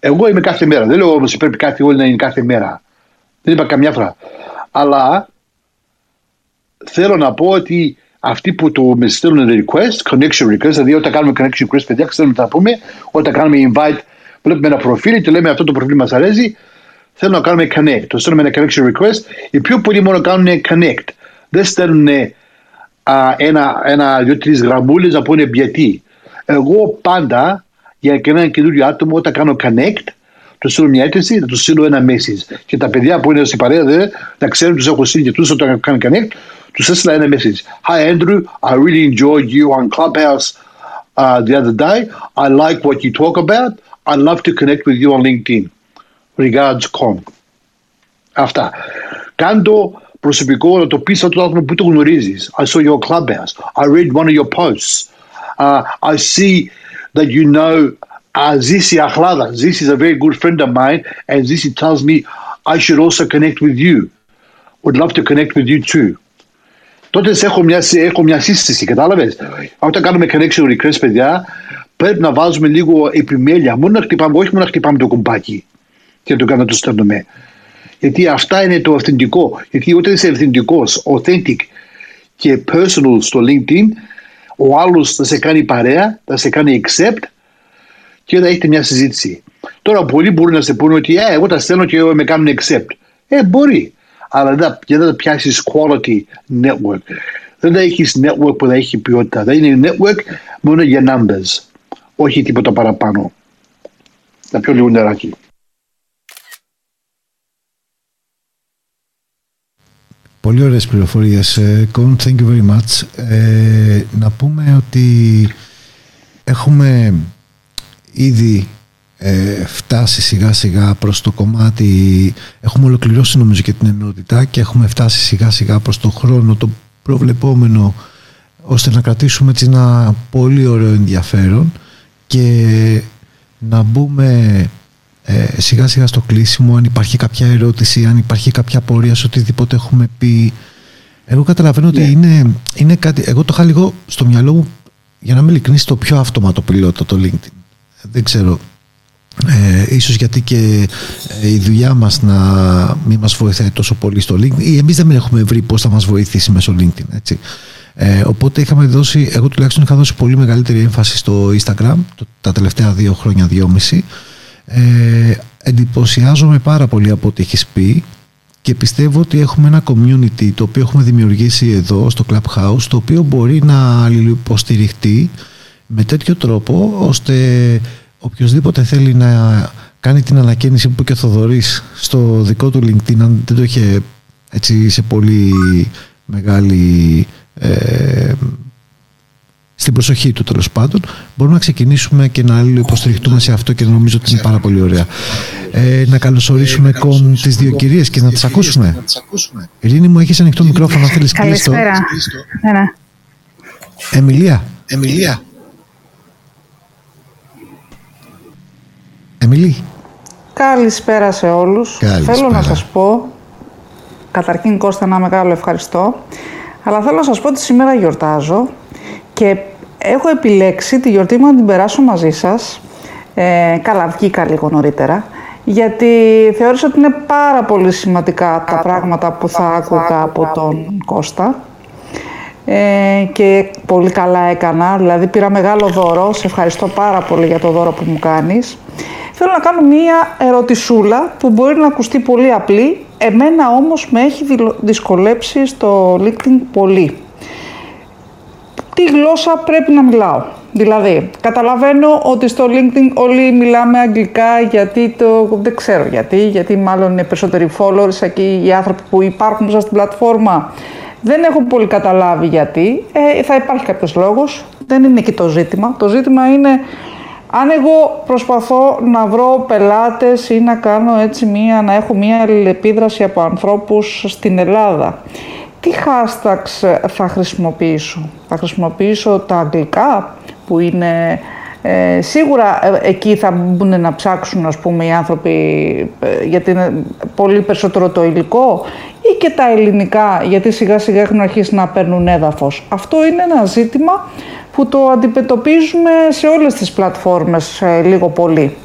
[SPEAKER 3] Εγώ είμαι κάθε μέρα. Δεν λέω όμως πρέπει κάθε όλοι να είναι κάθε μέρα. Δεν είπα καμιά φορά. Αλλά θέλω να πω ότι αυτοί που το με στέλνουν request, connection request, δηλαδή όταν κάνουμε connection request, παιδιά, ξέρουμε τι θα πούμε, όταν κάνουμε invite, βλέπουμε ένα προφίλ και λέμε αυτό το προφίλ μας αρέσει, θέλω να κάνουμε connect. Το στέλνουμε ένα connection request. Οι πιο πολλοί μόνο κάνουν connect. Δεν στέλνουν α, ένα, ένα, δύο-τρεις γραμμούλες να πούνε γιατί. Εγώ πάντα για ένα καινούριο άτομο όταν κάνω connect, του στείλω μια αίτηση, θα του στείλω ένα message. Και τα παιδιά που είναι στην παρέα δεν να ξέρουν του έχω στείλει και του όταν κάνω connect, του έστειλα ένα message. Hi Andrew, I really enjoyed you on Clubhouse uh, the other day. I like what you talk about. I'd love to connect with you on LinkedIn. Regards, Com. Αυτά. Κάντο προσωπικό να το πεις αυτό το άτομο που το γνωρίζεις. I saw your clubhouse. I read one of your posts. Uh, I see that you know uh, Zisi Akhlada. Zisi is a very good friend of mine and Zisi tells me I should also connect with you. Would love to connect with you too. Τότε έχω μια, έχω μια σύστηση, κατάλαβε. Όταν κάνουμε connection request, παιδιά, πρέπει να βάζουμε λίγο επιμέλεια. Μόνο να χτυπάμε, όχι μόνο να χτυπάμε το κουμπάκι και να το κάνουμε το στέλνουμε. Γιατί αυτά είναι το αυθεντικό. Γιατί όταν είσαι αυθεντικό, authentic και personal στο LinkedIn, ο άλλο θα σε κάνει παρέα, θα σε κάνει accept και θα έχετε μια συζήτηση. Τώρα πολλοί μπορούν να σε πούνε ότι ε, εγώ τα στέλνω και με κάνουν accept. Ε, μπορεί. Αλλά δεν θα, θα πιάσεις quality network. Δεν θα έχεις network που θα έχει ποιότητα. Δεν είναι network μόνο για numbers. Όχι τίποτα παραπάνω. Να πιω λίγο νεράκι.
[SPEAKER 4] Πολύ ωραίες πληροφορίες, Κον. Thank you very much. Ε, να πούμε ότι έχουμε ήδη ε, φτάσει σιγά σιγά προς το κομμάτι, έχουμε ολοκληρώσει νομίζω και την ενότητα και έχουμε φτάσει σιγά σιγά προς το χρόνο το προβλεπόμενο ώστε να κρατήσουμε έτσι ένα πολύ ωραίο ενδιαφέρον και να μπούμε ε, σιγά σιγά στο κλείσιμο αν υπάρχει κάποια ερώτηση, αν υπάρχει κάποια πορεία σε οτιδήποτε έχουμε πει. Εγώ καταλαβαίνω ότι ναι. είναι, είναι κάτι, εγώ το είχα λίγο στο μυαλό μου για να μην ειλικρινής το πιο αυτόματο πιλότο το LinkedIn. Δεν ξέρω, ε, ίσως γιατί και ε, η δουλειά μας να μην μας βοηθάει τόσο πολύ στο LinkedIn. Ή εμείς δεν έχουμε βρει πώς θα μας βοηθήσει μέσω LinkedIn έτσι. Ε, οπότε είχαμε δώσει, εγώ τουλάχιστον είχα δώσει πολύ μεγαλύτερη έμφαση στο Instagram τα τελευταία δύο χρόνια, δυόμιση. Ε, εντυπωσιάζομαι πάρα πολύ από ό,τι έχεις πει και πιστεύω ότι έχουμε ένα community το οποίο έχουμε δημιουργήσει εδώ στο Clubhouse το οποίο μπορεί να αλληλοϊποστηριχτεί με τέτοιο τρόπο ώστε οποιοδήποτε θέλει να κάνει την ανακαίνιση που και ο Θοδωρής στο δικό του LinkedIn αν δεν το είχε έτσι σε πολύ μεγάλη ε, στην προσοχή του τέλος πάντων, μπορούμε να ξεκινήσουμε και να υποστηριχτούμε σε αυτό και νομίζω ότι είναι πάρα πολύ ωραία. Ε, να καλωσορίσουμε ε, κον τις δύο κυρίες και να τις ακούσουμε. Ειρήνη μου, έχεις ανοιχτό μικρόφωνο, θέλεις κλείστο.
[SPEAKER 9] Καλησπέρα.
[SPEAKER 4] Εμιλία.
[SPEAKER 9] Εμιλία.
[SPEAKER 4] Εμιλή.
[SPEAKER 9] Καλησπέρα σε όλους. Θέλω να σας πω, καταρχήν Κώστα ένα μεγάλο ευχαριστώ, αλλά θέλω να σας πω ότι σήμερα γιορτάζω και έχω επιλέξει τη γιορτή μου να την περάσω μαζί σας. Ε, καλά, βγήκα λίγο νωρίτερα. Γιατί θεώρησα ότι είναι πάρα πολύ σημαντικά τα πράγματα που θα άκουγα από τον Κώστα. Ε, και πολύ καλά έκανα, δηλαδή πήρα μεγάλο δώρο, σε ευχαριστώ πάρα πολύ για το δώρο που μου κάνεις. Θέλω να κάνω μία ερωτησούλα που μπορεί να ακουστεί πολύ απλή, εμένα όμως με έχει δυσκολέψει στο LinkedIn πολύ τι γλώσσα πρέπει να μιλάω; Δηλαδή, καταλαβαίνω ότι στο LinkedIn όλοι μιλάμε αγγλικά γιατί το. Δεν ξέρω γιατί, γιατί μάλλον είναι περισσότεροι followers εκεί οι άνθρωποι που υπάρχουν μέσα στην πλατφόρμα. Δεν έχω πολύ καταλάβει γιατί. Ε, θα υπάρχει κάποιος λόγος. Δεν είναι εκεί το ζήτημα. Το ζήτημα είναι αν εγώ προσπαθώ να βρω πελάτες ή να κάνω έτσι μία, να έχω μία αλληλεπίδραση από ανθρώπους στην Ελλάδα τι hashtags θα χρησιμοποιήσω; Θα χρησιμοποιήσω τα αγγλικά που είναι ε, σίγουρα ε, εκεί θα μπουν να ψάξουν ας πούμε οι άνθρωποι ε, γιατί είναι πολύ περισσότερο το υλικό ή και τα ελληνικά γιατί σιγά σιγά έχουν αρχίσει να παίρνουν έδαφος. Αυτό είναι ένα ζήτημα που το αντιμετωπίζουμε σε όλες τις πλατφόρμες λίγο πολύ.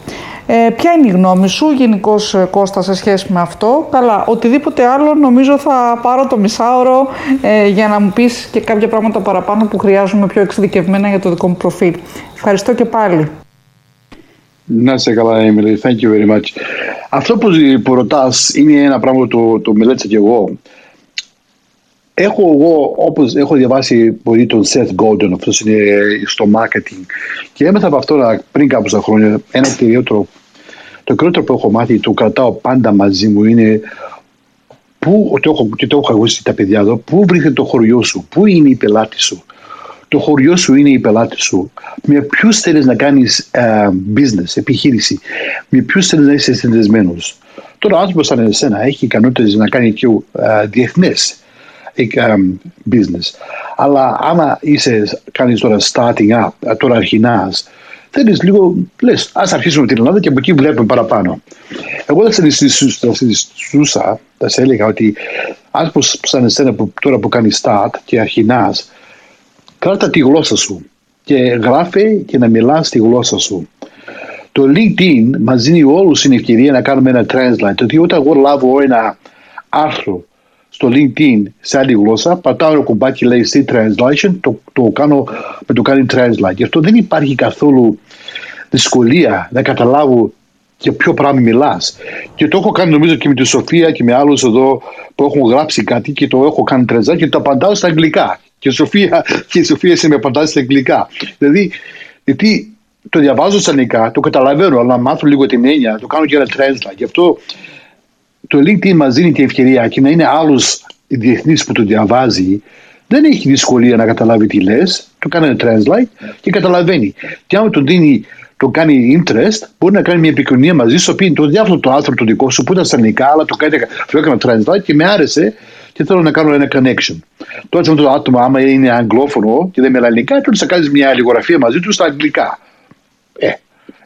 [SPEAKER 9] Ε, ποια είναι η γνώμη σου γενικώ ε, Κώστα σε σχέση με αυτό; Καλά, οτιδήποτε άλλο νομίζω θα πάρω το μισάωρο ε, για να μου πεις και κάποια πράγματα παραπάνω που χρειάζομαι πιο εξειδικευμένα για το δικό μου προφίλ. Ευχαριστώ και πάλι.
[SPEAKER 3] Να είσαι καλά, Emily. Thank you very much. Αυτό που, που ρωτάς είναι ένα πράγμα που το, το μελέτησα κι εγώ. Έχω εγώ, όπως έχω διαβάσει πολύ τον Seth Godin, αυτός είναι στο marketing και έμαθα από αυτό πριν κάποια χρόνια ένα κυριότερο, το κυριότερο που έχω μάθει, το κρατάω πάντα μαζί μου είναι Πού, το έχω, και το έχω ακούσει τα παιδιά εδώ, πού βρίσκεται το χωριό σου, πού είναι η πελάτη σου. Το χωριό σου είναι η πελάτη σου. Με ποιους θέλεις να κάνεις uh, business, επιχείρηση, με ποιους θέλεις να είσαι συνδεσμένος; Τώρα, ο άνθρωπος σαν εσένα έχει ικανότητες να κάνει και uh, διεθνές business. Αλλά άμα είσαι, κάνεις τώρα starting up, τώρα αρχινάς, θέλεις λίγο, λες, ας αρχίσουμε την Ελλάδα και από εκεί βλέπουμε παραπάνω. Εγώ θα συνιστούσα, θα σε έλεγα ότι αν πως σαν εσένα που, τώρα που κάνεις start και αρχινάς, κράτα τη γλώσσα σου και γράφε και να μιλάς τη γλώσσα σου. Το LinkedIn μας δίνει όλους την ευκαιρία να κάνουμε ένα translate. ότι όταν εγώ λάβω ένα άρθρο στο LinkedIn σε άλλη γλώσσα, πατάω ένα κουμπάκι λέει see translation, το, το κάνω με το κάνει translate. Γι' αυτό δεν υπάρχει καθόλου δυσκολία να καταλάβω για ποιο πράγμα μιλάς. Και το έχω κάνει νομίζω και με τη Σοφία και με άλλους εδώ που έχουν γράψει κάτι και το έχω κάνει translate και το απαντάω στα αγγλικά. Και η Σοφία, και η Σοφία σε με απαντάει στα αγγλικά. Δηλαδή, γιατί το διαβάζω στα αγγλικά, το καταλαβαίνω, αλλά μάθω λίγο την έννοια, το κάνω και ένα translate. Γι' αυτό το LinkedIn μας δίνει την ευκαιρία και να είναι άλλος διεθνής που το διαβάζει δεν έχει δυσκολία να καταλάβει τι λες, το κάνει ένα translate και καταλαβαίνει. Και αν το δίνει, το κάνει interest, μπορεί να κάνει μια επικοινωνία μαζί σου, πει το διάφορο το άνθρωπο το δικό σου που ήταν στα ελληνικά, αλλά το, κάνει, το έκανα translate και με άρεσε και θέλω να κάνω ένα connection. Τώρα αυτό το άτομο, άμα είναι αγγλόφωνο και δεν μιλάει ελληνικά, τότε θα κάνεις μια αλληγογραφία μαζί του στα αγγλικά. Ε,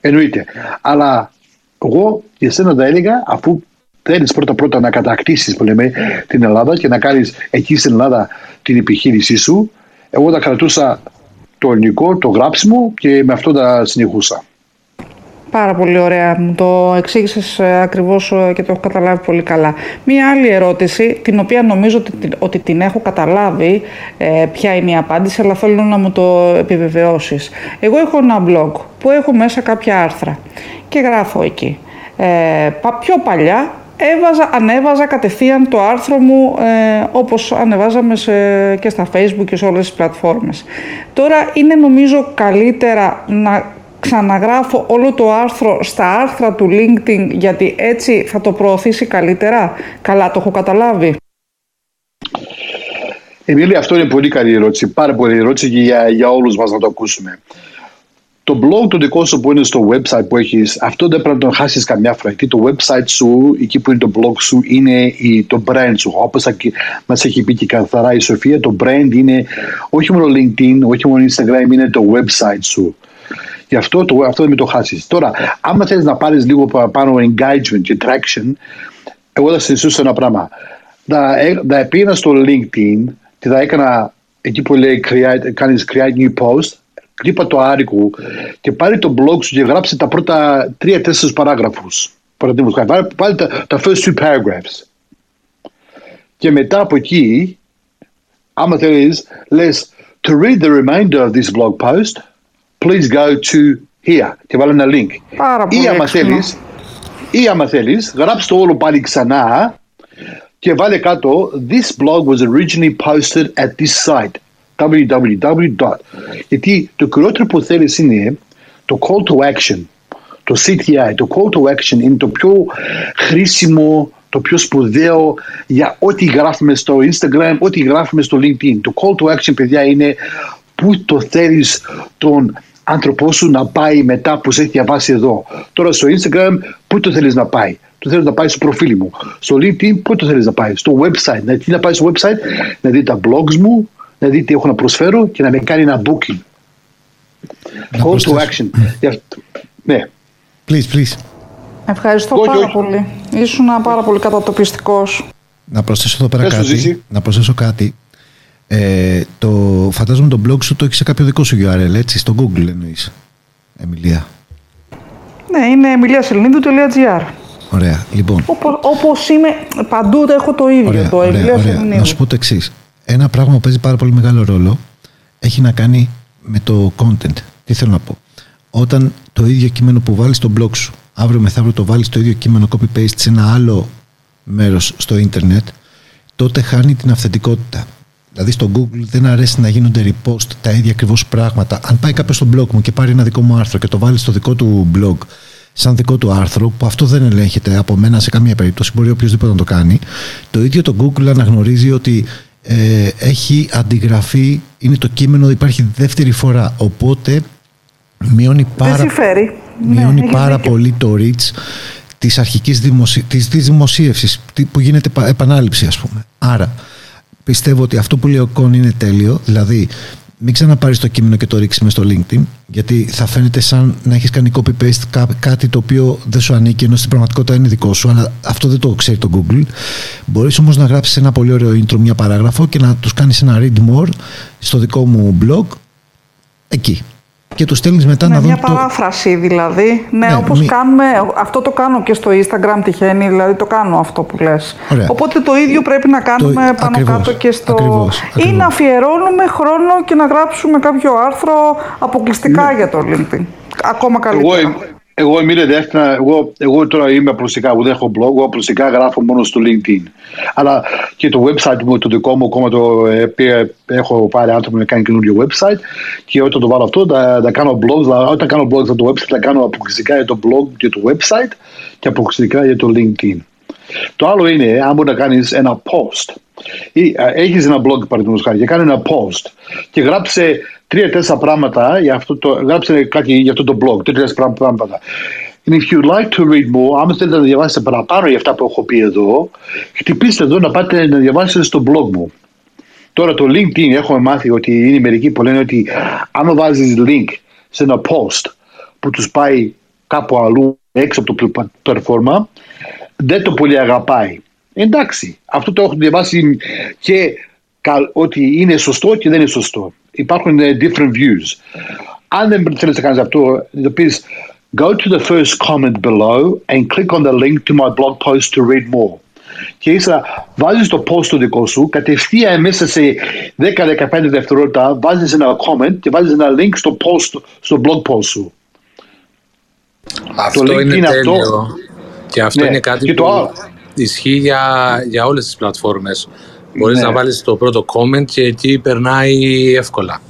[SPEAKER 3] εννοείται. Αλλά εγώ για σένα θα έλεγα, αφού θέλεις πρώτα πρώτα να κατακτήσεις που λέμε την Ελλάδα και να κάνεις εκεί στην Ελλάδα την επιχείρησή σου. Εγώ θα κρατούσα το ελληνικό, το γράψιμο και με αυτό θα συνεχούσα.
[SPEAKER 9] Πάρα πολύ ωραία. Μου το εξήγησες ε, ακριβώς ε, και το έχω καταλάβει πολύ καλά. Μία άλλη ερώτηση, την οποία νομίζω ότι, ότι την έχω καταλάβει ε, ποια είναι η απάντηση, αλλά θέλω να μου το επιβεβαιώσεις. Εγώ έχω ένα blog που έχω μέσα κάποια άρθρα και γράφω εκεί. Ε, πιο παλιά έβαζα, ανέβαζα κατευθείαν το άρθρο μου ε, όπως ανεβάζαμε σε, και στα facebook και σε όλες τις πλατφόρμες. Τώρα είναι νομίζω καλύτερα να ξαναγράφω όλο το άρθρο στα άρθρα του LinkedIn γιατί έτσι θα το προωθήσει καλύτερα. Καλά το έχω καταλάβει.
[SPEAKER 3] Εμίλη, αυτό είναι πολύ καλή ερώτηση. Πάρα πολύ ερώτηση και για, για όλους μας να το ακούσουμε το blog το δικό σου που είναι στο website που έχεις, αυτό δεν πρέπει να το χάσεις καμιά φορά. Γιατί το website σου, εκεί που είναι το blog σου, είναι το brand σου. Όπως μας έχει πει και καθαρά η Σοφία, το brand είναι όχι μόνο LinkedIn, όχι μόνο Instagram, είναι το website σου. Γι' αυτό, το, αυτό δεν με το χάσεις. Τώρα, άμα θέλεις να πάρεις λίγο παραπάνω engagement και traction, εγώ θα συζητήσω ένα πράγμα. Θα, θα πήγαινα στο LinkedIn και θα έκανα εκεί που λέει create, κάνεις create new post χτύπα το άρικο και πάρει το blog σου και γράψει τα πρώτα τρία-τέσσερι παράγραφους. Παραδείγματος χάρη, πάλι τα, τα first two paragraphs. Και μετά από εκεί, άμα θέλεις, λες, to read the remainder of this blog post, please go to here. Και βάλω ένα link.
[SPEAKER 9] Πάρα πολύ
[SPEAKER 3] ή άμα θέλεις, ή άμα θέλεις, γράψει το όλο πάλι ξανά και βάλε κάτω This blog was originally posted at this site www. Γιατί το κυριότερο που θέλεις είναι το call to action. Το CTI, το call to action είναι το πιο χρήσιμο, το πιο σπουδαίο για ό,τι γράφουμε στο Instagram, ό,τι γράφουμε στο LinkedIn. Το call to action, παιδιά, είναι πού το θέλεις τον άνθρωπό σου να πάει μετά που σε έχει διαβάσει εδώ. Τώρα στο Instagram, πού το θέλεις να πάει; Το θέλεις να πάει στο προφίλ μου. Στο LinkedIn, πού το θέλεις να πάει; Στο website. Να, τι να πάει στο website, να δει τα blogs μου, να δει τι έχω να προσφέρω και να με κάνει ένα booking. Call to action. ναι.
[SPEAKER 4] Please, please.
[SPEAKER 9] Ευχαριστώ πάρα πολύ. Ήσουν πάρα πολύ κατατοπιστικός.
[SPEAKER 4] Να προσθέσω εδώ πέρα κάτι. Να προσθέσω κάτι. Ε, το, φαντάζομαι το blog σου το έχεις σε κάποιο δικό σου URL, έτσι, στο Google εννοείς, Εμιλία.
[SPEAKER 9] Ναι, είναι emiliaselinidou.gr
[SPEAKER 4] Ωραία, λοιπόν.
[SPEAKER 9] Όπως, όπως είμαι, παντού το έχω το ίδιο, ωραία, το ωραία, ωραία.
[SPEAKER 4] Να σου πω το εξής. Ένα πράγμα που παίζει πάρα πολύ μεγάλο ρόλο έχει να κάνει με το content. Τι θέλω να πω; Όταν το ίδιο κείμενο που βάλεις στο blog σου, αύριο μεθαύριο το βάλεις το ίδιο κείμενο copy-paste σε ένα άλλο μέρος στο ίντερνετ, τότε χάνει την αυθεντικότητα. Δηλαδή στο Google δεν αρέσει να γίνονται repost τα ίδια ακριβώς πράγματα. Αν πάει κάποιος στο blog μου και πάρει ένα δικό μου άρθρο και το βάλει στο δικό του blog σαν δικό του άρθρο, που αυτό δεν ελέγχεται από μένα σε καμία περίπτωση, μπορεί οποιοδήποτε να το κάνει, το ίδιο το Google αναγνωρίζει ότι ε, έχει αντιγραφεί, είναι το κείμενο, υπάρχει δεύτερη φορά. Οπότε μειώνει πάρα, μειώνει ναι, πάρα πολύ το reach της αρχικής δημοσι... της, της δημοσίευσης που γίνεται επανάληψη ας πούμε. Άρα πιστεύω ότι αυτό που λέει ο Κον είναι τέλειο. Δηλαδή, μην ξαναπάρεις το κείμενο και το ρίξεις μες στο LinkedIn, γιατί θα φαίνεται σαν να έχεις κάνει copy-paste κάτι το οποίο δεν σου ανήκει, ενώ στην πραγματικότητα είναι δικό σου, αλλά αυτό δεν το ξέρει το Google. Μπορείς όμως να γράψεις ένα πολύ ωραίο intro, μια παράγραφο και να τους κάνεις ένα read more στο δικό μου blog εκεί και του στέλνεις μετά
[SPEAKER 9] ναι,
[SPEAKER 4] να δουν.
[SPEAKER 9] Μια παράφραση δηλαδή. Ναι, ναι όπως κάνουμε. Αυτό το κάνω και στο Instagram τυχαίνει, δηλαδή το κάνω αυτό που λες. Οπότε το ίδιο πρέπει να κάνουμε το... πάνω ακριβώς, κάτω και στο. Ακριβώς, ακριβώς. ή να αφιερώνουμε χρόνο και να γράψουμε κάποιο άρθρο αποκλειστικά ναι. για το LinkedIn. Ακόμα καλύτερα.
[SPEAKER 3] Εγώ, εγώ είμαι δεύτερα, εγώ, εγώ τώρα είμαι απλουστικά, εγώ δεν έχω blog, εγώ απλουστικά γράφω μόνο στο LinkedIn. Αλλά και το website μου, το δικό μου, ακόμα το ε, έχω πάρει άνθρωπο να κάνει καινούριο website και όταν το βάλω αυτό, θα, θα κάνω blogs, όταν κάνω blogs για το website, θα κάνω αποκλειστικά για το blog και το website και αποκλειστικά για το LinkedIn. Το άλλο είναι, αν μπορεί να κάνεις ένα post. Έχεις ένα blog, παραδείγματος χάρη, και κάνει ένα post και γράψε τρία-τέσσερα πράγματα για αυτό το, γράψε κάτι για αυτό το blog, τρία-τέσσερα πράγματα. And if you'd like to read more, άμα θέλετε να διαβάσετε παραπάνω για αυτά που έχω πει εδώ, χτυπήστε εδώ να πάτε να διαβάσετε στο blog μου. Τώρα το LinkedIn έχουμε μάθει ότι είναι μερικοί που λένε ότι άμα βάζεις link σε ένα post που τους πάει κάπου αλλού έξω από το πλατφόρμα, δεν το πολύ αγαπάει. Εντάξει, αυτό το έχω διαβάσει και ότι είναι σωστό και δεν είναι σωστό. Υπάρχουν ε, different views. Αν δεν θέλεις να κάνεις αυτό, θα πεις go to the first comment below and click on the link to my blog post to read more. Και ύστερα βάζεις το post το δικό σου, κατευθείαν μέσα σε 10-15 δευτερόλεπτα βάζεις ένα comment και βάζεις ένα link στο post, στο blog post σου.
[SPEAKER 5] Αυτό είναι, είναι τέλειο. Αυτό. Και αυτό ναι. είναι κάτι και που το... ισχύει για, για όλες τις πλατφόρμες. Μπορείς ναι. να βάλεις το πρώτο comment και εκεί περνάει εύκολα.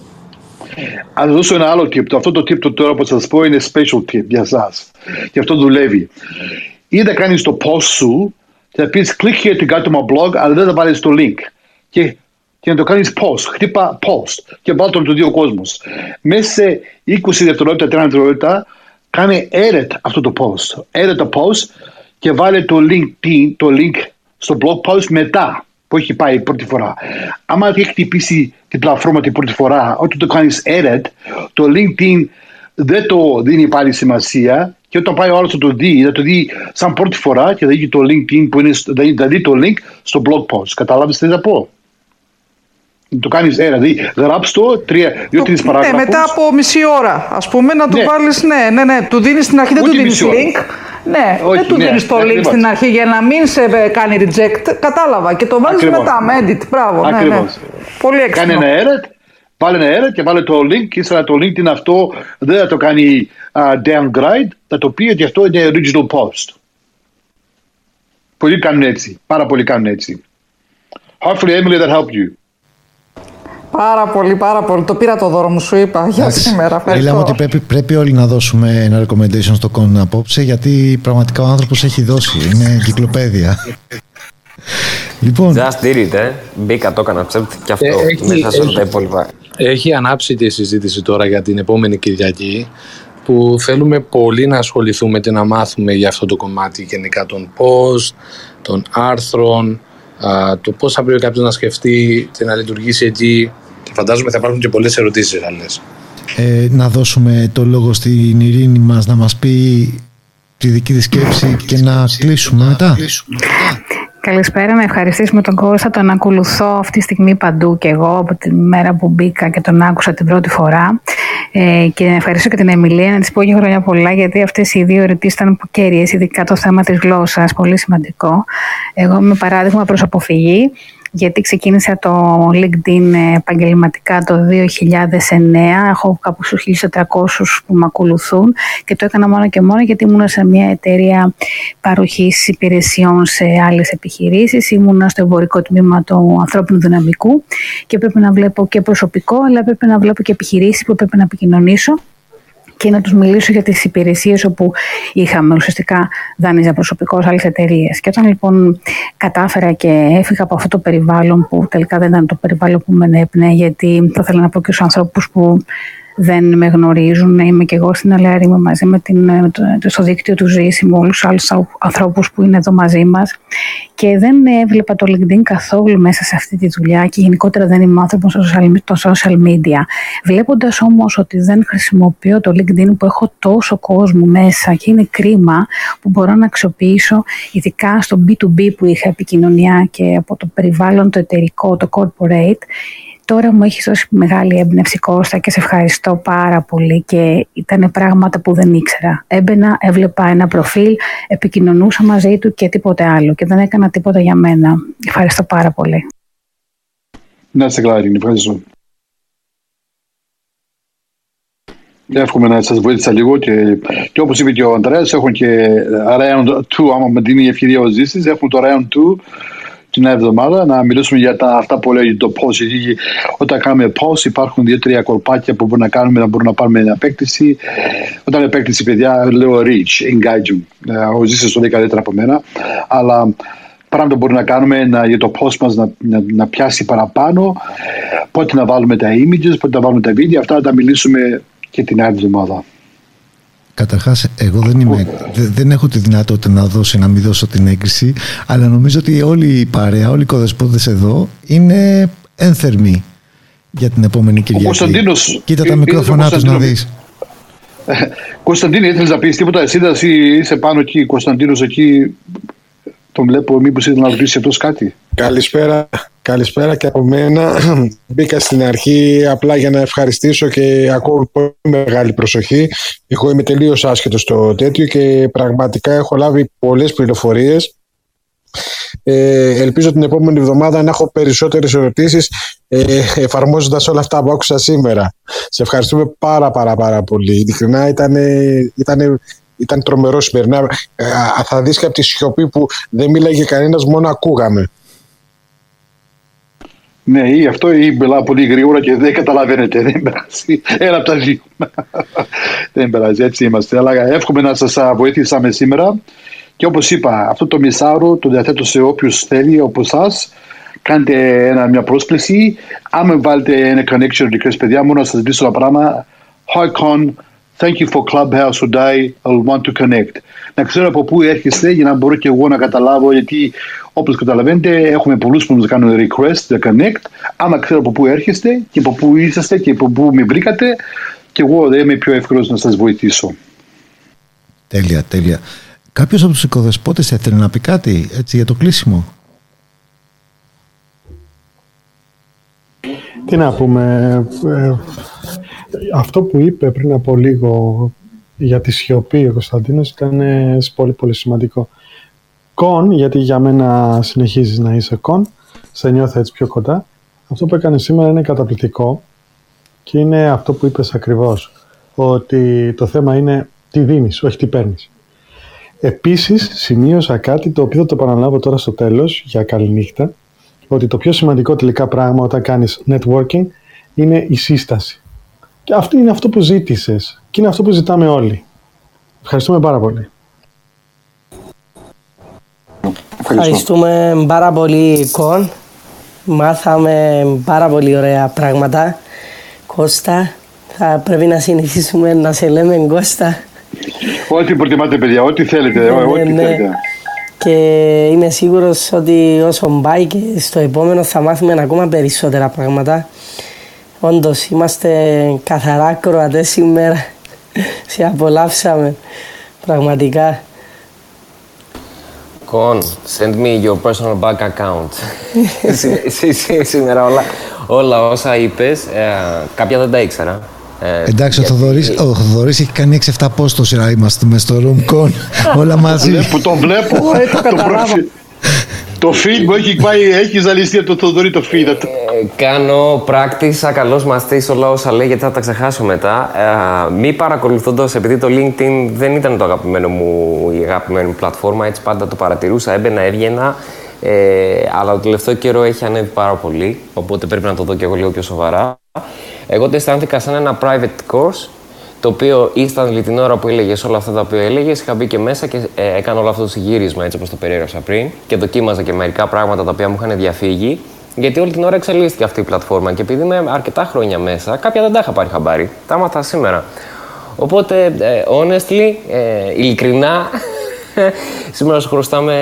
[SPEAKER 3] Α δώσω ένα άλλο tip. Αυτό το tip το τώρα που σας πω είναι special tip για εσά. Και αυτό δουλεύει. Είτε κάνεις το post σου και θα πεις click here to go to my blog, αλλά δεν θα βάλεις το link. Και, και να το κάνεις post. Χτύπα post και βάλει τον του δύο κόσμου. Μέσα σε 20 δευτερόλεπτα, 30 δευτερόλεπτα, κάνε edit αυτό το post. Edit το post και βάλε το link, το link στο blog post μετά που έχει πάει πρώτη φορά. Άμα έχει χτυπήσει την πλατφόρμα την πρώτη φορά, όταν το κάνεις edit, το LinkedIn δεν το δίνει πάλι σημασία και όταν πάει ο άλλος θα το δει, θα το δει σαν πρώτη φορά και θα δει το LinkedIn που είναι, θα δει το link στο blog post. Κατάλαβες τι θα πω; Το κάνεις ένα, δηλαδή γράψεις το τρία, δύο-τρεις ναι, παράγραφους.
[SPEAKER 9] Ναι, μετά από μισή ώρα, ας πούμε, να του ναι. βάλει. Ναι, ναι, ναι. Του δίνεις στην αρχή, δεν του δίνεις link. Ναι, Όχι, δεν του ναι, δίνεις το link ακριβώς. στην αρχή για να μην σε κάνει reject. Κατάλαβα. Και το βάζεις μετά με edit. Μπράβο. Ναι, ναι.
[SPEAKER 3] Πολύ έξυπνο. Κάνει ένα edit, βάλε ένα edit και βάλε το link. Και ύστερα το link είναι αυτό, δεν θα το κάνει uh, downgrade, θα το πει ότι αυτό είναι original post. Πολλοί κάνουν έτσι. Πάρα πολλοί κάνουν έτσι. Hopefully, Emily, that helped you.
[SPEAKER 9] Πάρα πολύ, πάρα πολύ. Το πήρα το δώρο μου, σου είπα για σήμερα. Ευχαριστώ.
[SPEAKER 4] Λέμε ότι πρέπει, πρέπει όλοι να δώσουμε ένα recommendation στο κόν απόψε, γιατί πραγματικά ο άνθρωπος έχει δώσει. Είναι εγκυκλοπαίδεια.
[SPEAKER 6] λοιπόν. Just did it, ε. Μπήκα, το έκανα ψεύτη και αυτό. Ε, έχει, μέσα σε τα υπόλοιπα.
[SPEAKER 5] Έχει ανάψει τη συζήτηση τώρα για την επόμενη Κυριακή που θέλουμε πολύ να ασχοληθούμε και να μάθουμε για αυτό το κομμάτι γενικά των post, των άρθρων, το πώς θα πρέπει κάποιος να σκεφτεί και να λειτουργήσει εκεί και φαντάζομαι θα υπάρχουν και πολλές ερωτήσεις άλλες.
[SPEAKER 4] Ε, να δώσουμε το λόγο στην Ειρήνη μας να μας πει τη δική της σκέψη και να κλείσουμε μετά.
[SPEAKER 10] Καλησπέρα, να ευχαριστήσουμε τον Κώστα. Τον ακολουθώ αυτή τη στιγμή παντού και εγώ από τη μέρα που μπήκα και τον άκουσα την πρώτη φορά. Ε, και να ευχαριστήσω και την Εμιλία, να της πω και χρόνια πολλά, γιατί αυτές οι δύο ερωτήσει ήταν κέρυες, ειδικά το θέμα της γλώσσας, πολύ σημαντικό. Εγώ είμαι παράδειγμα προς αποφυγή γιατί ξεκίνησα το LinkedIn επαγγελματικά το 2009. Έχω κάπου στους 1.400 που με ακολουθούν και το έκανα μόνο και μόνο γιατί ήμουν σε μια εταιρεία παροχής υπηρεσιών σε άλλες επιχειρήσεις. Ήμουν στο εμπορικό τμήμα του ανθρώπινου δυναμικού και πρέπει να βλέπω και προσωπικό αλλά πρέπει να βλέπω και επιχειρήσεις που πρέπει να επικοινωνήσω και να τους μιλήσω για τις υπηρεσίες όπου είχαμε ουσιαστικά δάνειζα προσωπικό σε άλλες εταιρείες. Και όταν λοιπόν κατάφερα και έφυγα από αυτό το περιβάλλον που τελικά δεν ήταν το περιβάλλον που με έπνεε γιατί θα ήθελα να πω και στους ανθρώπους που δεν με γνωρίζουν. Είμαι και εγώ στην Ελλάδα, είμαι μαζί με την, το, στο δίκτυο του Ζήση με όλους τους άλλους ανθρώπους που είναι εδώ μαζί μας. Και δεν έβλεπα το LinkedIn καθόλου μέσα σε αυτή τη δουλειά και γενικότερα δεν είμαι άνθρωπος στο social media. Βλέποντας όμως ότι δεν χρησιμοποιώ το LinkedIn που έχω τόσο κόσμο μέσα και είναι κρίμα που μπορώ να αξιοποιήσω ειδικά στο B2B που είχα επικοινωνία και από το περιβάλλον το εταιρικό, το corporate τώρα μου έχεις δώσει μεγάλη έμπνευση Κώστα και σε ευχαριστώ πάρα πολύ και ήταν πράγματα που δεν ήξερα. Έμπαινα, έβλεπα ένα προφίλ, επικοινωνούσα μαζί του και τίποτε άλλο και δεν έκανα τίποτα για μένα. Ευχαριστώ πάρα πολύ.
[SPEAKER 3] Να είστε καλά, Ευχαριστώ. Εύχομαι να σας βοήθησα λίγο και, και όπως είπε και ο Αντρέα, έχουν και round 2. Άμα με δίνει η ευκαιρία ο Ζήσης, έχουμε το round 2 την εβδομάδα να μιλήσουμε για τα, αυτά που λέει το πώ. Όταν κάνουμε πώ, υπάρχουν δύο-τρία κορπάκια που μπορούμε να κάνουμε να μπορούμε να πάρουμε μια επέκτηση. Όταν επέκτηση, παιδιά, λέω reach, engagement. Ε, ο Ζήσης το λέει καλύτερα από μένα. Αλλά πράγματα μπορούμε να κάνουμε να, για το πώ μας να, να, να, πιάσει παραπάνω. Πότε να βάλουμε τα images, πότε να βάλουμε τα βίντεο. Αυτά να τα μιλήσουμε και την άλλη εβδομάδα.
[SPEAKER 4] Καταρχά, εγώ δεν, είμαι, δεν έχω τη δυνατότητα να δώσω να μην δώσω την έγκριση, αλλά νομίζω ότι όλοι οι παρέα, όλοι οι κοδεσπότε εδώ είναι ένθερμοι για την επόμενη Κυριακή.
[SPEAKER 3] Κωνσταντίνος,
[SPEAKER 4] Κοίτα τα μικρόφωνά του να δει.
[SPEAKER 3] Κωνσταντίνη, ήθελε να πει τίποτα. Εσύ είσαι πάνω εκεί, Κωνσταντίνο εκεί. Τον βλέπω, μήπω ήθελε να ρωτήσει αυτό κάτι.
[SPEAKER 1] Καλησπέρα. Καλησπέρα και από μένα. Μπήκα στην αρχή απλά για να ευχαριστήσω και ακούω πολύ μεγάλη προσοχή. Εγώ είμαι τελείως άσχετος στο τέτοιο και πραγματικά έχω λάβει πολλές πληροφορίες. Ε, ελπίζω την επόμενη εβδομάδα να έχω περισσότερες ερωτήσεις ε, εφαρμόζοντας όλα αυτά που άκουσα σήμερα. Σε ευχαριστούμε πάρα πάρα πάρα πολύ. Ειλικρινά ήταν, ήταν, ήταν τρομερό σημερινά. Ε, θα δεις και από τη σιωπή που δεν μίλαγε κανένας, μόνο ακούγαμε.
[SPEAKER 3] Ναι, ή αυτό ή μιλάω πολύ γρήγορα και δεν καταλαβαίνετε. Δεν πειράζει. Ένα από τα δύο. δεν πειράζει, έτσι είμαστε. Αλλά εύχομαι να σας βοήθησαμε σήμερα. Και όπως είπα, αυτό το μισάωρο το διαθέτω σε όποιους θέλει από εσά. Κάντε ένα, μια πρόσκληση. Άμα βάλετε ένα connection request, παιδιά μου, να σας δείξω ένα πράγμα. Hi con, thank you for Clubhouse today. I'll want to connect. Να ξέρω από πού έρχεστε για να μπορώ και εγώ να καταλάβω γιατί όπως καταλαβαίνετε έχουμε πολλούς που μας κάνουν request, the connect. Άμα ξέρω από πού έρχεστε και από πού είσαστε και από πού με βρήκατε και εγώ δεν είμαι πιο εύκολος να σας βοηθήσω.
[SPEAKER 4] Τέλεια, τέλεια. Κάποιος από τους οικοδεσπότες θέλει να πει κάτι έτσι για το κλείσιμο;
[SPEAKER 1] Τι να πούμε, ε, αυτό που είπε πριν από λίγο για τη σιωπή ο Κωνσταντίνος ήταν πολύ πολύ σημαντικό. Κον, γιατί για μένα συνεχίζεις να είσαι κον, σε νιώθω έτσι πιο κοντά. Αυτό που έκανε σήμερα είναι καταπληκτικό και είναι αυτό που είπες ακριβώς, ότι το θέμα είναι τι δίνεις, όχι τι παίρνεις. Επίσης, σημείωσα κάτι το οποίο θα το επαναλάβω τώρα στο τέλος, για καληνύχτα, ότι το πιο σημαντικό τελικά πράγμα όταν κάνεις networking είναι η σύσταση. Και αυτό είναι αυτό που ζήτησες και είναι αυτό που ζητάμε όλοι. Ευχαριστούμε πάρα πολύ.
[SPEAKER 11] Ευχαριστούμε πάρα πολύ, Κον. Μάθαμε πάρα πολύ ωραία πράγματα. Κώστα, θα πρέπει να συνεχίσουμε να σε λέμε Κώστα.
[SPEAKER 3] Ό,τι προτιμάτε, παιδιά, ό,τι θέλετε. Ναι, ό,τι ναι. θέλετε.
[SPEAKER 11] Και είμαι σίγουρος ότι όσο πάει και στο επόμενο θα μάθουμε ακόμα περισσότερα πράγματα. Όντως, είμαστε καθαρά κροατέ σήμερα. Σε απολαύσαμε. Πραγματικά.
[SPEAKER 6] Con, send me your personal bank account. Σήμερα όλα, όλα όσα είπες, ε, κάποια δεν τα ήξερα.
[SPEAKER 4] Ε, Εντάξει, ο Θοδωρής, ο Θοδωρής έχει κάνει 6-7 post τόση ώρα είμαστε μες στο room con, όλα μαζί.
[SPEAKER 3] Που το βλέπω, το, το feed μου έχει πάει, έχει ζαλιστεί από το Θοδωρή το feed.
[SPEAKER 6] Ε, κάνω practice, ακαλώς μαστής όλα όσα λέει γιατί θα τα ξεχάσω μετά. Ε, μη παρακολουθώντας, επειδή το LinkedIn δεν ήταν το αγαπημένο μου, η αγαπημένη μου πλατφόρμα, έτσι πάντα το παρατηρούσα, έμπαινα, έβγαινα. Ε, αλλά το τελευταίο καιρό έχει ανέβει πάρα πολύ, οπότε πρέπει να το δω και εγώ λίγο πιο σοβαρά. Εγώ το αισθάνθηκα σαν ένα private course, το οποίο ήρθαν την ώρα που έλεγες όλα αυτά τα οποία έλεγες. Είχα μπει και μέσα και ε, έκανα όλο αυτό το συγγύρισμα έτσι όπως το περιέγραψα πριν και δοκίμαζα και μερικά πράγματα τα οποία μου είχαν διαφύγει. Γιατί όλη την ώρα εξελίσσθηκε αυτή η πλατφόρμα και επειδή είμαι αρκετά χρόνια μέσα, κάποια δεν τα είχα πάρει χαμπάρι. Τα έμαθα σήμερα. Οπότε, ε, honestly, ε, ειλικρινά, σήμερα σου χρωστάμε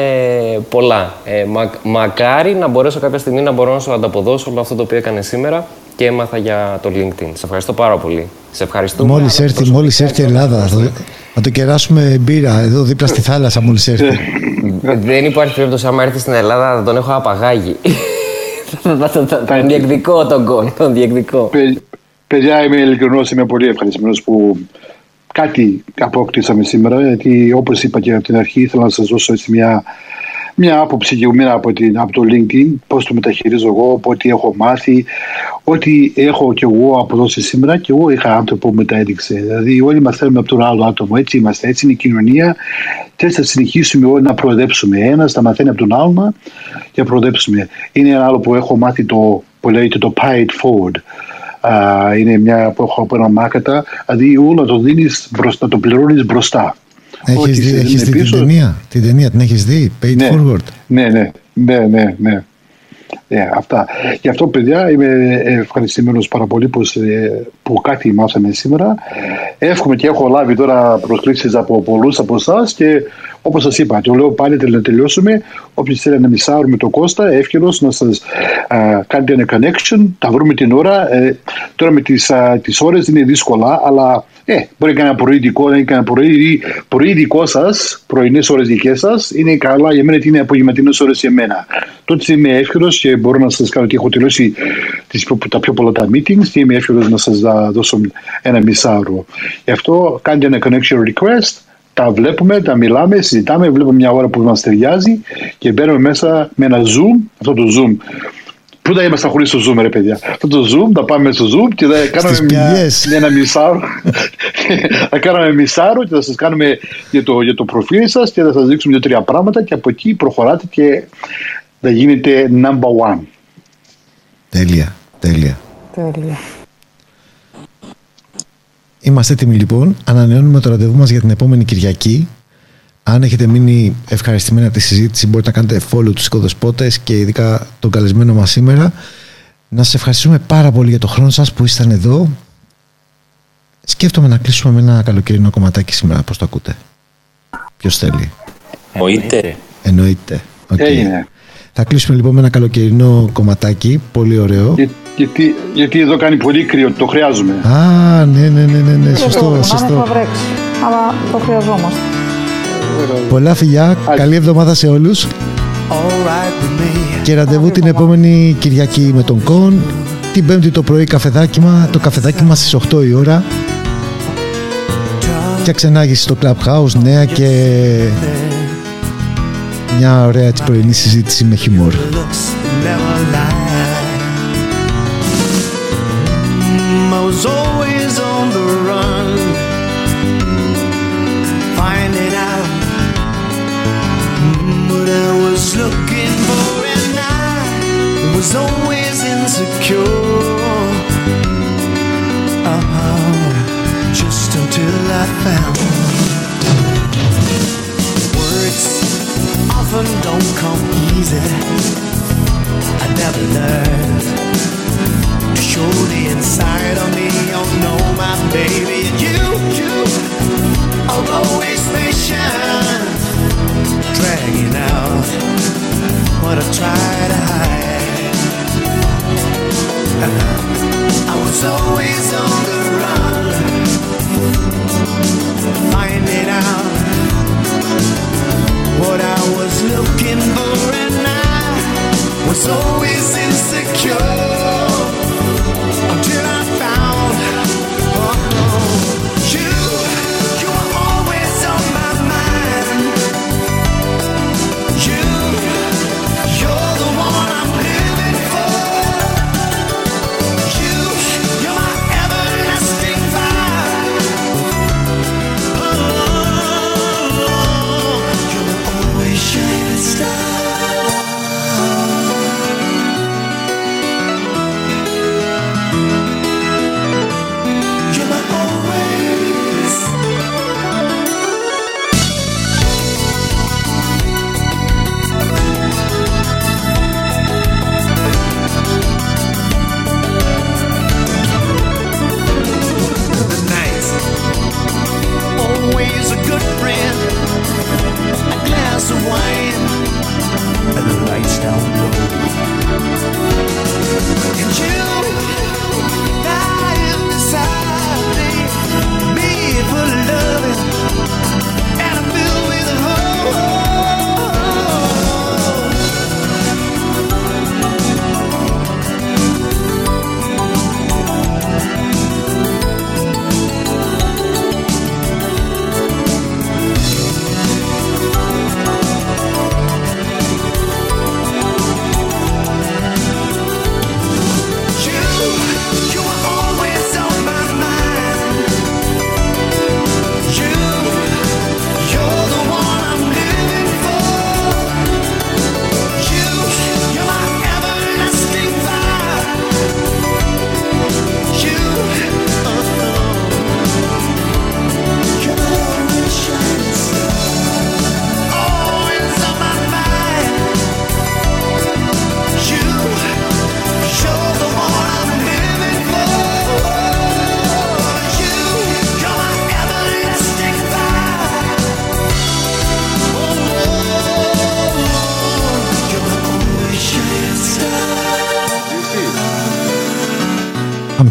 [SPEAKER 6] πολλά. Ε, μα, μακάρι να μπορέσω κάποια στιγμή να μπορώ να σου ανταποδώσω όλο αυτό το οποίο έκανε σήμερα και έμαθα για το LinkedIn. Σε ευχαριστώ πάρα πολύ. Σε ευχαριστούμε.
[SPEAKER 4] Μόλις έρθει, μόλις έρθει η Ελλάδα, θα, θα το κεράσουμε μπύρα εδώ δίπλα στη θάλασσα μόλις έρθει.
[SPEAKER 6] Δεν υπάρχει περίπτωση άμα έρθει στην Ελλάδα θα τον έχω απαγάγει. τον διεκδικώ τον κον, τον διεκδικώ.
[SPEAKER 3] Παιδιά, είμαι ειλικρινός, είμαι πολύ ευχαριστημένος που κάτι απόκτησαμε σήμερα, γιατί όπως είπα και από την αρχή ήθελα να σας δώσω έτσι μια μια άποψη γεωμένα από, την, από το LinkedIn, πώς το μεταχειρίζω εγώ, ό,τι έχω μάθει, ό,τι έχω κι εγώ αποδώσει σήμερα και εγώ είχα άνθρωπο που μεταέδειξε. Δηλαδή, όλοι μαθαίνουμε από τον άλλο άτομο. Έτσι είμαστε, έτσι είναι η κοινωνία. Και έτσι θα συνεχίσουμε όλοι να προοδέψουμε. Ένας θα μαθαίνει από τον άλλο και να προοδέψουμε. Είναι ένα άλλο που έχω μάθει το που λέγεται το Pay It Forward. Uh, είναι μια που έχω από ένα μάκατα, δηλαδή όλο το δίνεις μπροστά, το πληρώνεις μπροστά.
[SPEAKER 4] Έχεις δει, έχεις δει την ταινία, την ταινία την έχεις δει, Paid
[SPEAKER 3] ναι,
[SPEAKER 4] Forward;
[SPEAKER 3] Ναι, ναι, ναι, ναι, ναι. Yeah, αυτά. Γι' αυτό, παιδιά, είμαι ευχαριστημένος πάρα πολύ που, που κάτι μάθαμε σήμερα. Εύχομαι και έχω λάβει τώρα προσκλήσεις από πολλούς από εσάς και όπως σας είπα, το λέω πάλι να τελειώσουμε. Όποιο θέλει να μισάρουμε το Κώστα, εύκολο να σας κάνετε ένα connection, τα βρούμε την ώρα. Ε, τώρα με τις ώρες είναι δύσκολα, αλλά ε, μπορεί να κάνει ένα πρωί δικό, να κάνει ένα πρωί, πρωί δικό σας, πρωινές ώρες δικές σας, είναι καλά για μένα γιατί είναι απογευματινές ώρες για μένα. Τότε είμαι εύκολος και μπορώ να σας κάνω ότι έχω τελειώσει τις, τα πιο πολλά τα meetings και είμαι εύκολος να σας δώσω ένα μισάωρο. Γι' αυτό κάντε ένα connection request, τα βλέπουμε, τα μιλάμε, συζητάμε, βλέπουμε μια ώρα που μας ταιριάζει και μπαίνουμε μέσα με ένα zoom, αυτό το zoom Πού θα είμαστε χωρί το Zoom, ρε παιδιά. Αυτό το Zoom, θα πάμε στο Zoom και θα κάνουμε μια, ένα μισάρο. θα κάνουμε μισάρο και θα σας κάνουμε για το, για το προφίλ σας και θα σας δείξουμε δύο-τρία πράγματα και από εκεί προχωράτε και θα γίνετε number one.
[SPEAKER 4] Τέλεια, τέλεια.
[SPEAKER 9] Τέλεια.
[SPEAKER 4] Είμαστε έτοιμοι λοιπόν. Ανανεώνουμε το ραντεβού μας για την επόμενη Κυριακή αν έχετε μείνει ευχαριστημένοι από τη συζήτηση, μπορείτε να κάνετε follow τους οικοδεσπότες και ειδικά τον καλεσμένο μας σήμερα. Να σας ευχαριστούμε πάρα πολύ για το χρόνο σας που ήσταν εδώ. Σκέφτομαι να κλείσουμε με ένα καλοκαιρινό κομματάκι σήμερα, πώς το ακούτε. Ποιος θέλει.
[SPEAKER 6] Εννοείται.
[SPEAKER 4] Εννοείται. Okay. Θα κλείσουμε λοιπόν με ένα καλοκαιρινό κομματάκι, πολύ ωραίο.
[SPEAKER 3] Για, γιατί, γιατί εδώ κάνει πολύ κρύο, το χρειάζομαι.
[SPEAKER 4] Α, ναι, ναι, ναι, ναι, ναι. σωστό,
[SPEAKER 9] σωστό. αλλά το χρειαζόμαστε.
[SPEAKER 4] Πολλά φιλιά, καλή εβδομάδα σε όλους. Και ραντεβού την επόμενη Κυριακή με τον Κον. Την πέμπτη το πρωί καφεδάκι μα, το καφεδάκι μας στις 8 η ώρα. Και ξενάγηση στο Clubhouse νέα και μια ωραία έτσι πρωινή συζήτηση με χιούμορ. Was always insecure uh-huh.
[SPEAKER 12] just until I found words often don't come easy. I never learned to show the inside of me. Oh no, my baby,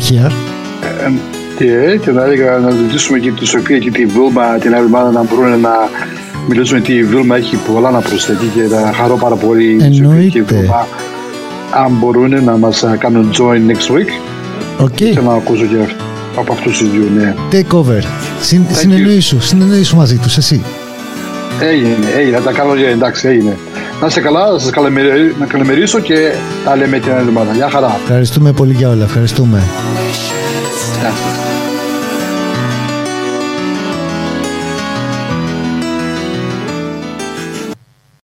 [SPEAKER 12] star.
[SPEAKER 4] I'm here.
[SPEAKER 3] Ε, Και, και θα έλεγα να ζητήσουμε και τη Σοφία και τη Βούλμα την άλλη εβδομάδα να μπορούν να μιλήσουμε ότι η Βούλμα έχει πολλά να προσθέτει και θα χαρώ πάρα πολύ η Σοφία και η
[SPEAKER 4] Εννοείται.
[SPEAKER 3] Βούλμα αν μπορούν να μας α, κάνουν join next week
[SPEAKER 4] Οκ.
[SPEAKER 3] και να ακούσω και αυ- από αυτούς τους δύο, ναι.
[SPEAKER 4] Take over. Συν,
[SPEAKER 3] you.
[SPEAKER 4] συνεννοήσου, συνεννοήσου μαζί τους, εσύ.
[SPEAKER 3] Έγινε, έγινε, θα τα κάνω για εντάξει, έγινε. Να είστε καλά, θα σας καλημερι- να καλημερίσω και τα λέμε την άλλη εβδομάδα. Γεια χαρά.
[SPEAKER 4] Ευχαριστούμε πολύ για όλα. Ευχαριστούμε.
[SPEAKER 3] Γεια σας.